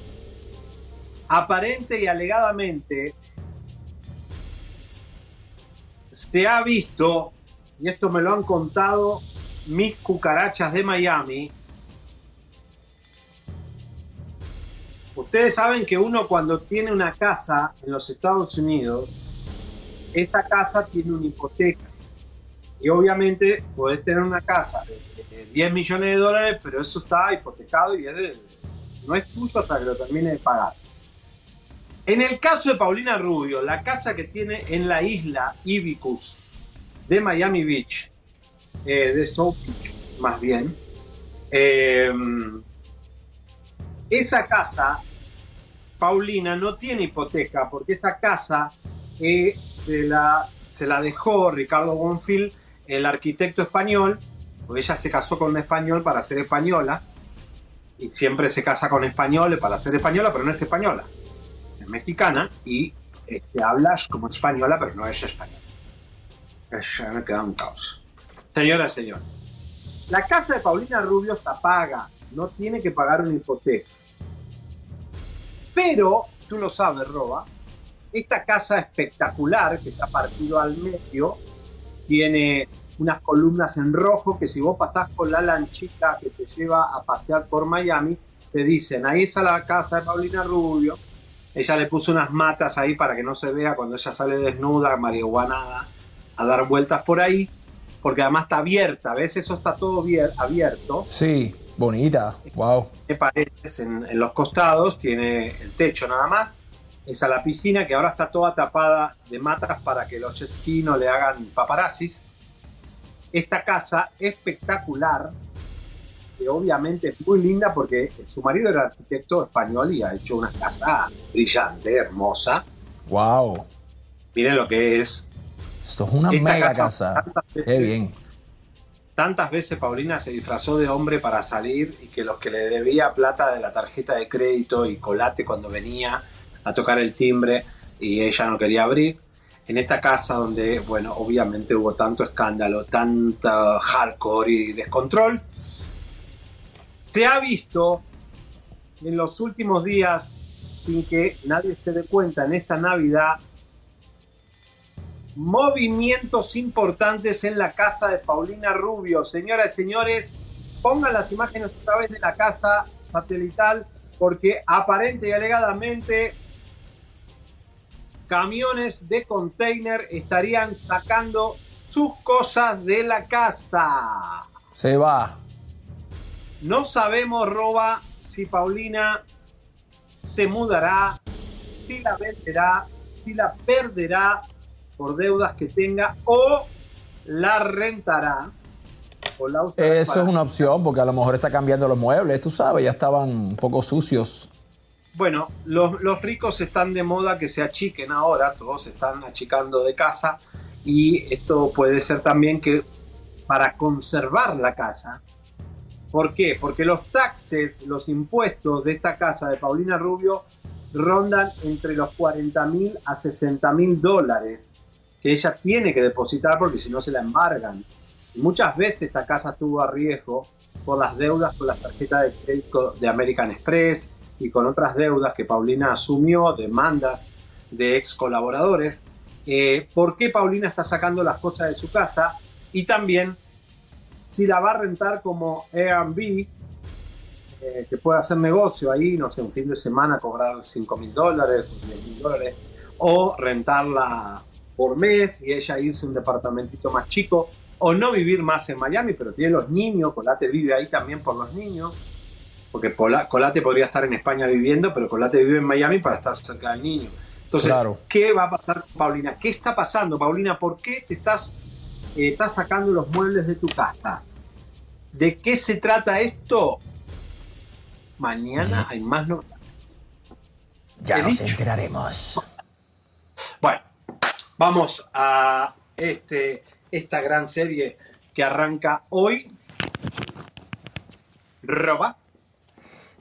aparente y alegadamente se ha visto, y esto me lo han contado mis cucarachas de Miami, Ustedes saben que uno cuando tiene una casa en los Estados Unidos, esa casa tiene una hipoteca. Y obviamente podés tener una casa de, de 10 millones de dólares, pero eso está hipotecado y no es tuyo hasta que lo termine de pagar. En el caso de Paulina Rubio, la casa que tiene en la isla Ibicus de Miami Beach, eh, de South Beach más bien, eh, esa casa, Paulina, no tiene hipoteca porque esa casa eh, se, la, se la dejó Ricardo Bonfil, el arquitecto español, porque ella se casó con un español para ser española, y siempre se casa con españoles para ser española, pero no es española, es mexicana y este, habla como española, pero no es española. Es, me queda un caos. Señora, señor, la casa de Paulina Rubio está paga, no tiene que pagar una hipoteca. Pero, tú lo sabes, Roba, esta casa espectacular que está partido al medio tiene unas columnas en rojo que si vos pasás con la lanchita que te lleva a pasear por Miami, te dicen, ahí está la casa de Paulina Rubio. Ella le puso unas matas ahí para que no se vea cuando ella sale desnuda, marihuanada, a dar vueltas por ahí, porque además está abierta, ¿ves? Eso está todo bier- abierto. Sí, bonita. Wow. En, en los costados, tiene el techo nada más. Esa la piscina que ahora está toda tapada de matas para que los no le hagan paparazzis. Esta casa espectacular, que obviamente es muy linda porque su marido era arquitecto español y ha hecho una casa brillante, hermosa. Wow. Miren lo que es. Esto es una Esta mega casa- casa. tantas Qué veces- bien. Tantas veces Paulina se disfrazó de hombre para salir y que los que le debía plata de la tarjeta de crédito y colate cuando venía a tocar el timbre y ella no quería abrir. en esta casa donde, bueno, obviamente hubo tanto escándalo, tanta hardcore y descontrol. Se ha visto en los últimos días, sin que nadie se dé cuenta, en esta Navidad, movimientos importantes en la casa de Paulina Rubio. Señoras y señores, pongan las imágenes otra vez de la casa satelital porque aparente y alegadamente camiones de container estarían sacando sus cosas de la casa. Se va. No sabemos, Roba, si Paulina se mudará, si la venderá, si la perderá por deudas que tenga o la rentará. o la usará Eso es una opción, porque a lo mejor está cambiando los muebles, tú sabes, ya estaban un poco sucios. Bueno, los, ricos están de moda que se achiquen ahora, todos están achicando de casa y esto puede ser también que para conservar la casa. ¿Por qué? Porque los taxes, los impuestos de esta casa de Paulina Rubio rondan entre los 40 mil a 60 mil dólares que ella tiene que depositar porque si no se la embargan. Muchas veces esta casa estuvo a riesgo por las deudas con la tarjeta de crédito de American Express y con otras deudas que Paulina asumió, demandas de ex colaboradores. Eh, ¿Por qué Paulina está sacando las cosas de su casa? Y también si la va a rentar como Airbnb, eh, que puede hacer negocio ahí, no sé, un fin de semana cobrar 5 mil dólares, 10 mil dólares, o rentarla por mes y ella irse a un departamentito más chico, o no vivir más en Miami, pero tiene los niños, Colate vive ahí también por los niños, porque Pola- Colate podría estar en España viviendo, pero Colate vive en Miami para estar cerca del niño. Entonces, Claro. ¿qué va a pasar con Paulina? ¿Qué está pasando, Paulina? ¿Por qué te estás, eh, estás sacando los muebles de tu casa? ¿De qué se trata esto? Mañana hay más novedades. Ya nos dicho. enteraremos. Bueno, vamos a este, esta gran serie que arranca hoy. Roba.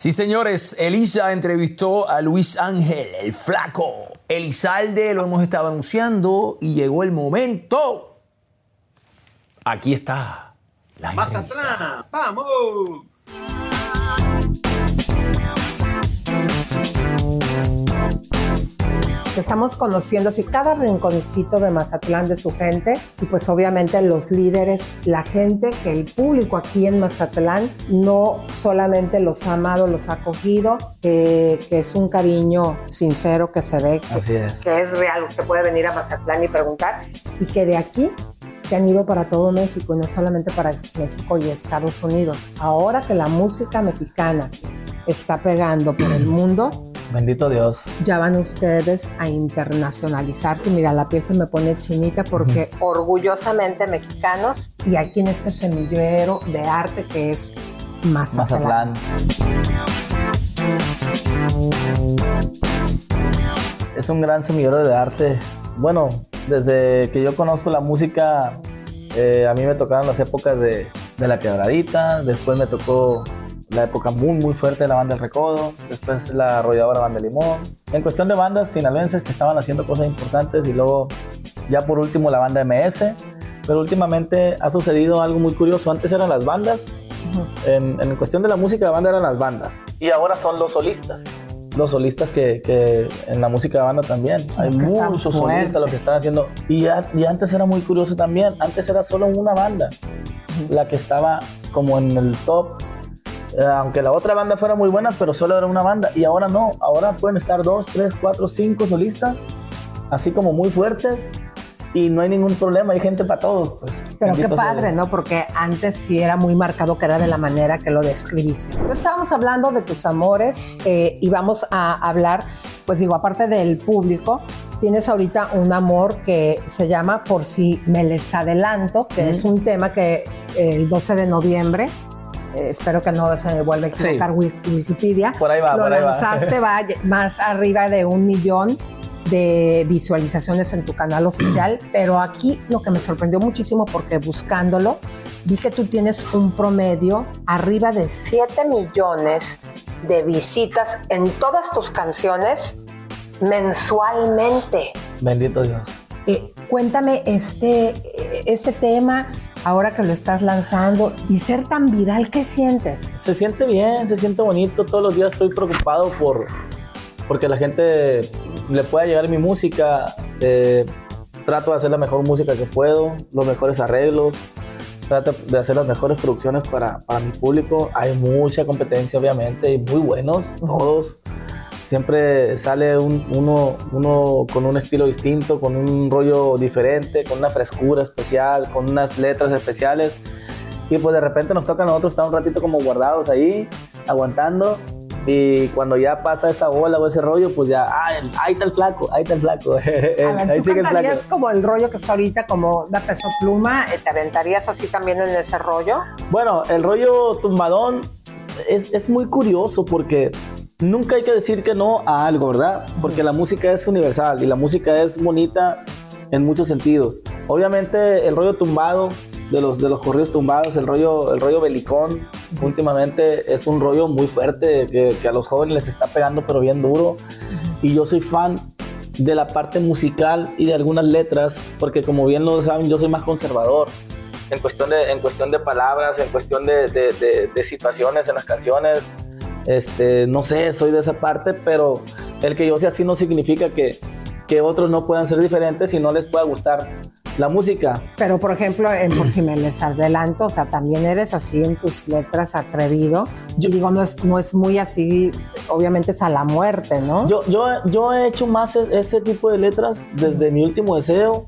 Sí, señores, Elisa entrevistó a Luis Ángel, el flaco. Elizalde lo hemos estado anunciando y llegó el momento. Aquí está. La atrás. ¡Vamos! Estamos conociendo así cada rinconcito de Mazatlán, de su gente, y pues obviamente los líderes, la gente que el público aquí en Mazatlán no solamente los ha amado, los ha acogido, eh, que es un cariño sincero que se ve, que, Así es. que es real. Usted puede venir a Mazatlán y preguntar, y que de aquí se han ido para todo México y no solamente para México y Estados Unidos. Ahora que la música mexicana está pegando por el mundo, Bendito Dios. ya van ustedes a internacionalizarse. Mira, la piel se me pone chinita porque orgullosamente mexicanos y aquí en este semillero de arte que es Mazatlán. Mazatlán. Es un gran semillero de arte. Bueno, desde que yo conozco la música, eh, a mí me tocaron las épocas de, de La Quebradita, después me tocó la época muy muy fuerte de la banda El Recodo, después la arrolladora banda Limón. En cuestión de bandas sinaloenses que estaban haciendo cosas importantes y luego ya por último la banda MS, pero últimamente ha sucedido algo muy curioso. Antes eran las bandas, en, en cuestión de la música de banda eran las bandas y ahora son los solistas. Los solistas que, que en la música de banda también. Hay Los están muchos solistas lo que están haciendo. Y, a- y antes era muy curioso también. Antes era solo una banda la que estaba como en el top. Eh, aunque la otra banda fuera muy buena, pero solo era una banda. Y ahora no. Ahora pueden estar dos, tres, cuatro, cinco solistas. Así como muy fuertes. Y no hay ningún problema. Hay gente para todos. Pues. Pero qué padre. ¿no? Porque antes sí era muy marcado que era de la manera que lo describiste. Pues estábamos hablando de tus amores eh, y vamos a hablar, pues digo, aparte del público, tienes ahorita un amor que se llama Por si me les adelanto, que es un tema que el 12 de noviembre, eh, espero que no se me vuelva a equivocar Wik- Wikipedia, Por ahí va, lo por ahí va. lanzaste, va más arriba de un millón de visualizaciones en tu canal oficial, pero aquí lo que me sorprendió muchísimo porque buscándolo vi que tú tienes un promedio arriba de 7 millones de visitas en todas tus canciones mensualmente. Bendito Dios. Eh, cuéntame este, este tema, ahora que lo estás lanzando, y ser tan viral, ¿qué sientes? Se siente bien, se siente bonito. Todos los días estoy preocupado por porque la gente le pueda llegar mi música. Eh, trato de hacer la mejor música que puedo, los mejores arreglos, trato de hacer las mejores producciones para, para mi público. Hay mucha competencia, obviamente, y muy buenos todos. Siempre sale un- uno, uno con un estilo distinto, con un rollo diferente, con una frescura especial, con unas letras especiales. Y pues de repente nos toca a nosotros estar un ratito como guardados ahí, aguantando. Y cuando ya pasa esa bola o ese rollo, pues ya, ah, ahí está el flaco, ahí está el flaco. Ver, ahí ¿tú sigue el cantarías flaco. como el rollo que está ahorita, como da peso pluma? ¿Te aventarías así también en ese rollo? Bueno, el rollo tumbadón es, es muy curioso porque nunca hay que decir que no a algo, ¿verdad? Porque la música es universal y la música es bonita en muchos sentidos. Obviamente el rollo tumbado de los, de los corridos tumbados, el rollo, el rollo belicón, últimamente es un rollo muy fuerte que, que a los jóvenes les está pegando pero bien duro. Y yo soy fan de la parte musical y de algunas letras, porque como bien lo saben, yo soy más conservador en cuestión de, en cuestión de palabras, en cuestión de, de- de- de situaciones en las canciones. Este, no sé, soy de esa parte, pero el que yo sea así no significa que, que otros no puedan ser diferentes y no les pueda gustar la música. Pero, por ejemplo, en Por si me les adelanto, o sea, también eres así en tus letras atrevido. Yo digo, no es, no es muy así, obviamente es a la muerte, ¿no? Yo, yo, yo he hecho más e- ese tipo de letras desde mi último deseo,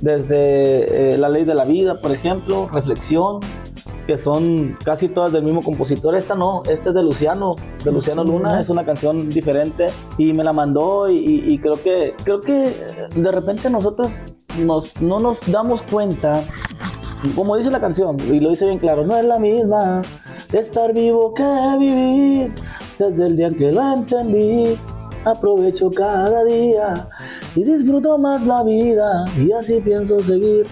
desde eh, La Ley de la Vida, por ejemplo, Reflexión, que son casi todas del mismo compositor. Esta no, esta es de Luciano, de Luciano Luna, es una canción diferente y me la mandó y, y- y creo que creo que de repente nosotros nos, no nos damos cuenta, como dice la canción, y lo dice bien claro, no es la misma estar vivo que vivir. Desde el día que lo entendí, aprovecho cada día y disfruto más la vida y así pienso seguir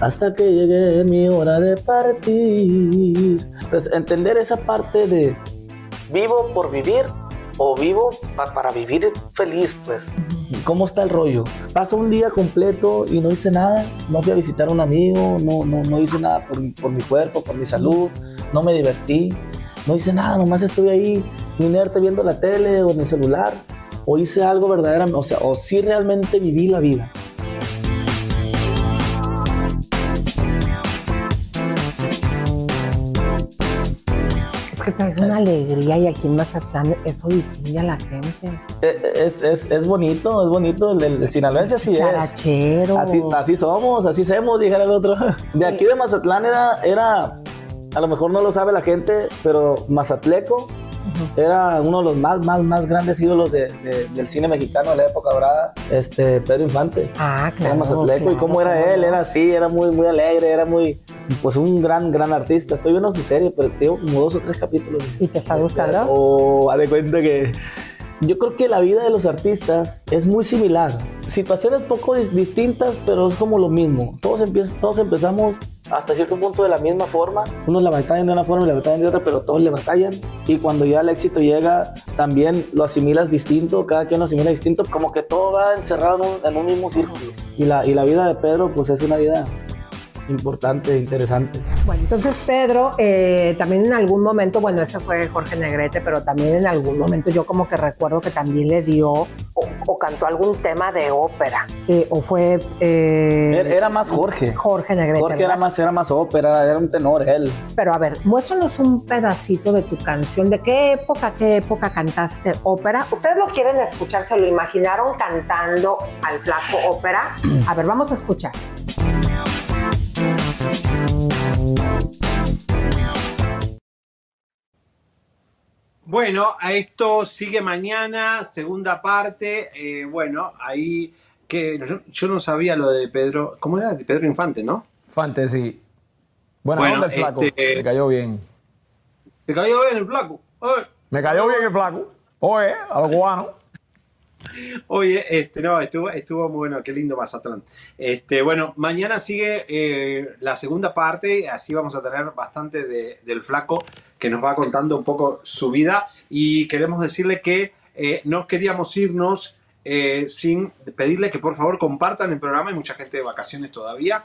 hasta que llegue mi hora de partir. Pues entender esa parte de vivo por vivir o vivo pa- para vivir feliz, pues. ¿Cómo está el rollo? Paso un día completo y no hice nada. No fui a visitar a un amigo, no, no, no hice nada por, por mi cuerpo, por mi salud, no me divertí, no hice nada, nomás estuve ahí inerte viendo la tele o en el celular. O hice algo verdaderamente, o sea, o sí realmente viví la vida. Que traes una alegría y aquí en Mazatlán eso distingue a la gente. Eh, Es, es, es bonito, es bonito. El, el sinaloense así es. Así, así somos, así somos, dijera el otro. De aquí de Mazatlán era, era, a lo mejor no lo sabe la gente, pero Mazatleco era uno de los más, más, más grandes ídolos de- de- del cine mexicano de la época dorada, este, Pedro Infante. Ah, Era Mazatleco, y claro, cómo era él, era así, era muy, muy alegre, era muy, pues un gran, gran artista. Estoy viendo su serie, pero tengo como dos o tres capítulos. ¿Y te está gustando? O haz de cuenta que yo creo que la vida de los artistas es muy similar. Situaciones poco dis- distintas, pero es como lo mismo. Todos, todos empezamos hasta cierto punto de la misma forma. Unos la batallan de una forma y la batallan de otra, pero todos le batallan. Y cuando ya el éxito llega, también lo asimilas distinto, cada quien lo asimila distinto, como que todo va encerrado en un, en un mismo círculo. Y la, y la vida de Pedro, pues es una vida importante, interesante. Bueno, entonces Pedro, eh, también en algún momento, bueno, ese fue Jorge Negrete, pero también en algún momento yo como que recuerdo que también le dio o, cantó algún tema de ópera. Eh, o fue... eh, Era, más Jorge. Jorge Negrete. Jorge era más, era más ópera, era un tenor él. Pero a ver, muéstranos un pedacito de tu canción. ¿De qué época, qué época cantaste ópera? ¿Ustedes lo quieren escuchar? ¿Se lo imaginaron cantando al flaco ópera? A ver, vamos a escuchar. Bueno, a esto sigue mañana, segunda parte. eh, bueno, ahí que yo, no sabía lo de Pedro. ¿Cómo era? De Pedro Infante, ¿no? Infante, sí. Buena Bueno, onda el flaco. este- Me cayó bien. Te cayó bien el flaco. Ay. Me cayó bien el flaco. Oye, a los cubanos. Oye, este, no, estuvo, estuvo muy bueno, qué lindo Mazatlán. Este, bueno, mañana sigue eh, la segunda parte, así vamos a tener bastante de- del flaco que nos va contando un poco su vida y queremos decirle que eh, no queríamos irnos eh, sin pedirle que por favor compartan el programa. Hay mucha gente de vacaciones todavía.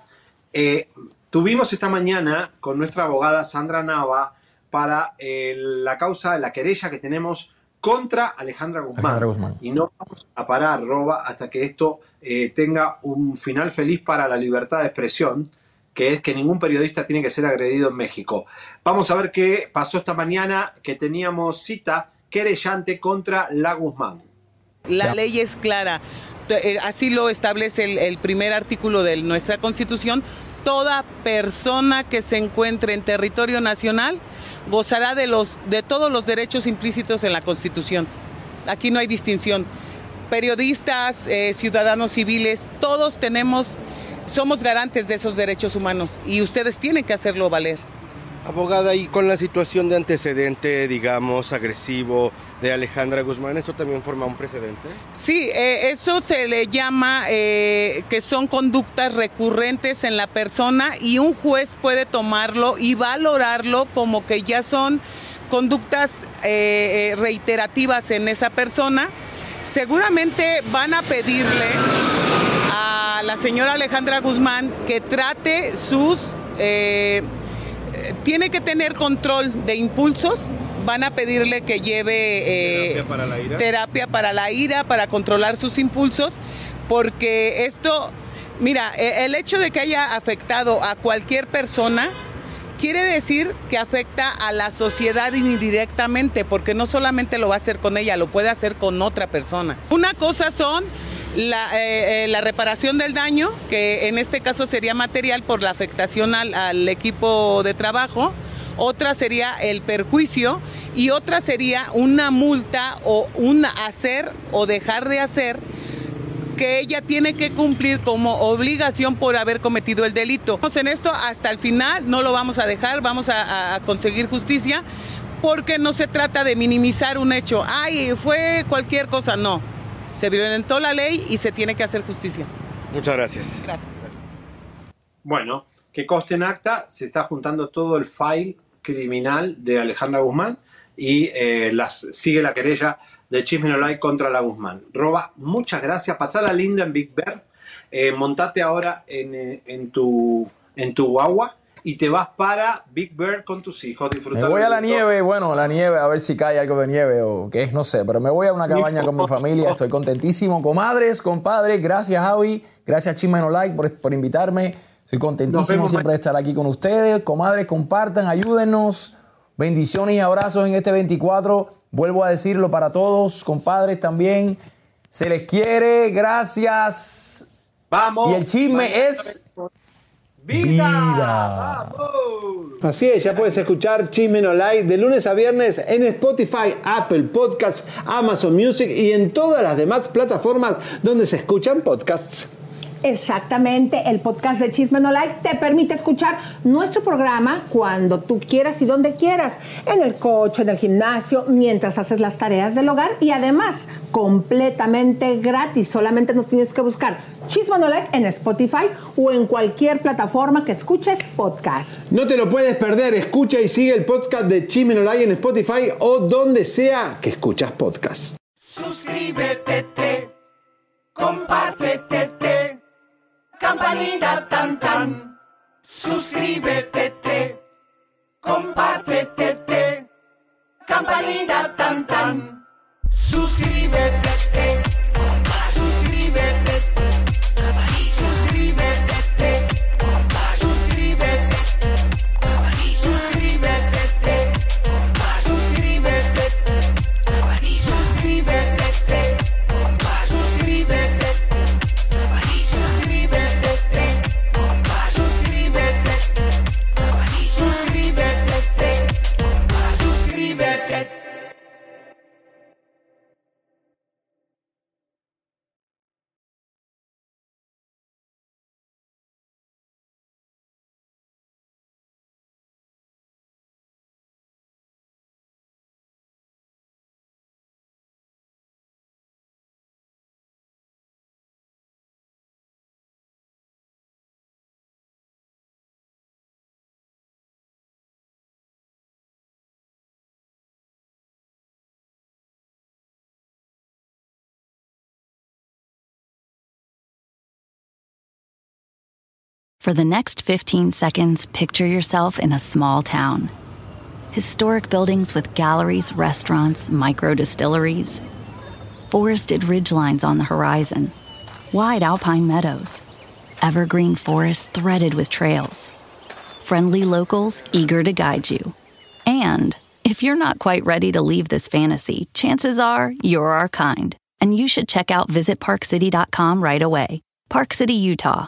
Eh, tuvimos esta mañana con nuestra abogada Sandra Nava para la causa, la querella que tenemos contra Alejandra Guzmán. Alejandra Guzmán. Y no vamos a parar, Roba, hasta que esto eh, tenga un final feliz para la libertad de expresión, que es que ningún periodista tiene que ser agredido en México. Vamos a ver qué pasó esta mañana, que teníamos cita querellante contra la Guzmán. La ley es clara. Eh, Así lo establece el, el primer artículo de nuestra Constitución. Toda persona que se encuentre en territorio nacional gozará de, los, de todos los derechos implícitos en la Constitución. Aquí no hay distinción. Periodistas, eh, ciudadanos civiles, todos tenemos, somos garantes de esos derechos humanos y ustedes tienen que hacerlo valer. Abogada, y con la situación de antecedente, digamos, agresivo de Alejandra Guzmán, ¿esto también forma un precedente? Sí, eh, eso se le llama eh, que son conductas recurrentes en la persona y un juez puede tomarlo y valorarlo como que ya son conductas eh, reiterativas en esa persona. Seguramente van a pedirle la señora Alejandra Guzmán que trate sus... eh, tiene que tener control de impulsos. Van a pedirle que lleve eh, para la ira? terapia para la ira, para controlar sus impulsos, porque esto, mira, e- el hecho de que haya afectado a cualquier persona quiere decir que afecta a la sociedad indirectamente, porque no solamente lo va a hacer con ella, lo puede hacer con otra persona. Una cosa son la, eh, eh, la reparación del daño, que en este caso sería material por la afectación al, equipo de trabajo. Otra sería el perjuicio y otra sería una multa o un hacer o dejar de hacer que ella tiene que cumplir como obligación por haber cometido el delito. En esto hasta el final, no lo vamos a dejar, vamos a, a conseguir justicia, porque no se trata de minimizar un hecho. Ay, fue cualquier cosa, no. Se violentó la ley y se tiene que hacer justicia. Muchas gracias. Gracias. Bueno, que conste en acta, se está juntando todo el file criminal de Alejandra Guzmán y eh, las, sigue la querella de Chisme No Like contra la Guzmán. Roba, muchas gracias. Pasala linda en Big Bear. Eh, montate ahora en, eh, en tu, en tu guagua y te vas para Big Bear con tus hijos. Me Disfrutar voy a la nieve, bueno, la nieve, a ver si cae algo de nieve o qué es, no sé, pero me voy a una cabaña con mi familia, estoy contentísimo. Comadres, compadres, gracias Javi, gracias Chisme No Like por, por invitarme. Estoy contentísimo siempre de estar aquí con ustedes. Comadres, compartan, ayúdennos. Bendiciones y abrazos en este 24. Vuelvo a decirlo para todos, compadres también. Se les quiere, gracias. Vamos. Y el chisme es vida. Así es, ya puedes escuchar Chisme No Like de lunes a viernes en Spotify, Apple Podcasts, Amazon Music y en todas las demás plataformas donde se escuchan podcasts. Exactamente, el podcast de Chisme No Like te permite escuchar nuestro programa cuando tú quieras y donde quieras, en el coche, en el gimnasio, mientras haces las tareas del hogar y además completamente gratis. Solamente nos tienes que buscar Chisme No Like en Spotify o en cualquier plataforma que escuches podcast. No te lo puedes perder, escucha y sigue el podcast de Chisme No Like en Spotify o donde sea que escuchas podcasts. Suscríbete, te, compártete, te, campanita tan tan. Suscríbete, te, compártete, te, campanita tan tan. Suscríbete, te, suscríbete, For the next 15 seconds, picture yourself in a small town. Historic buildings with galleries, restaurants, micro distilleries. Forested ridgelines on the horizon. Wide alpine meadows. Evergreen forests threaded with trails. Friendly locals eager to guide you. And if you're not quite ready to leave this fantasy, chances are you're our kind. And you should check out visitparkcity.com right away. Park City, Utah,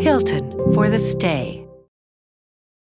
Hilton for the stay.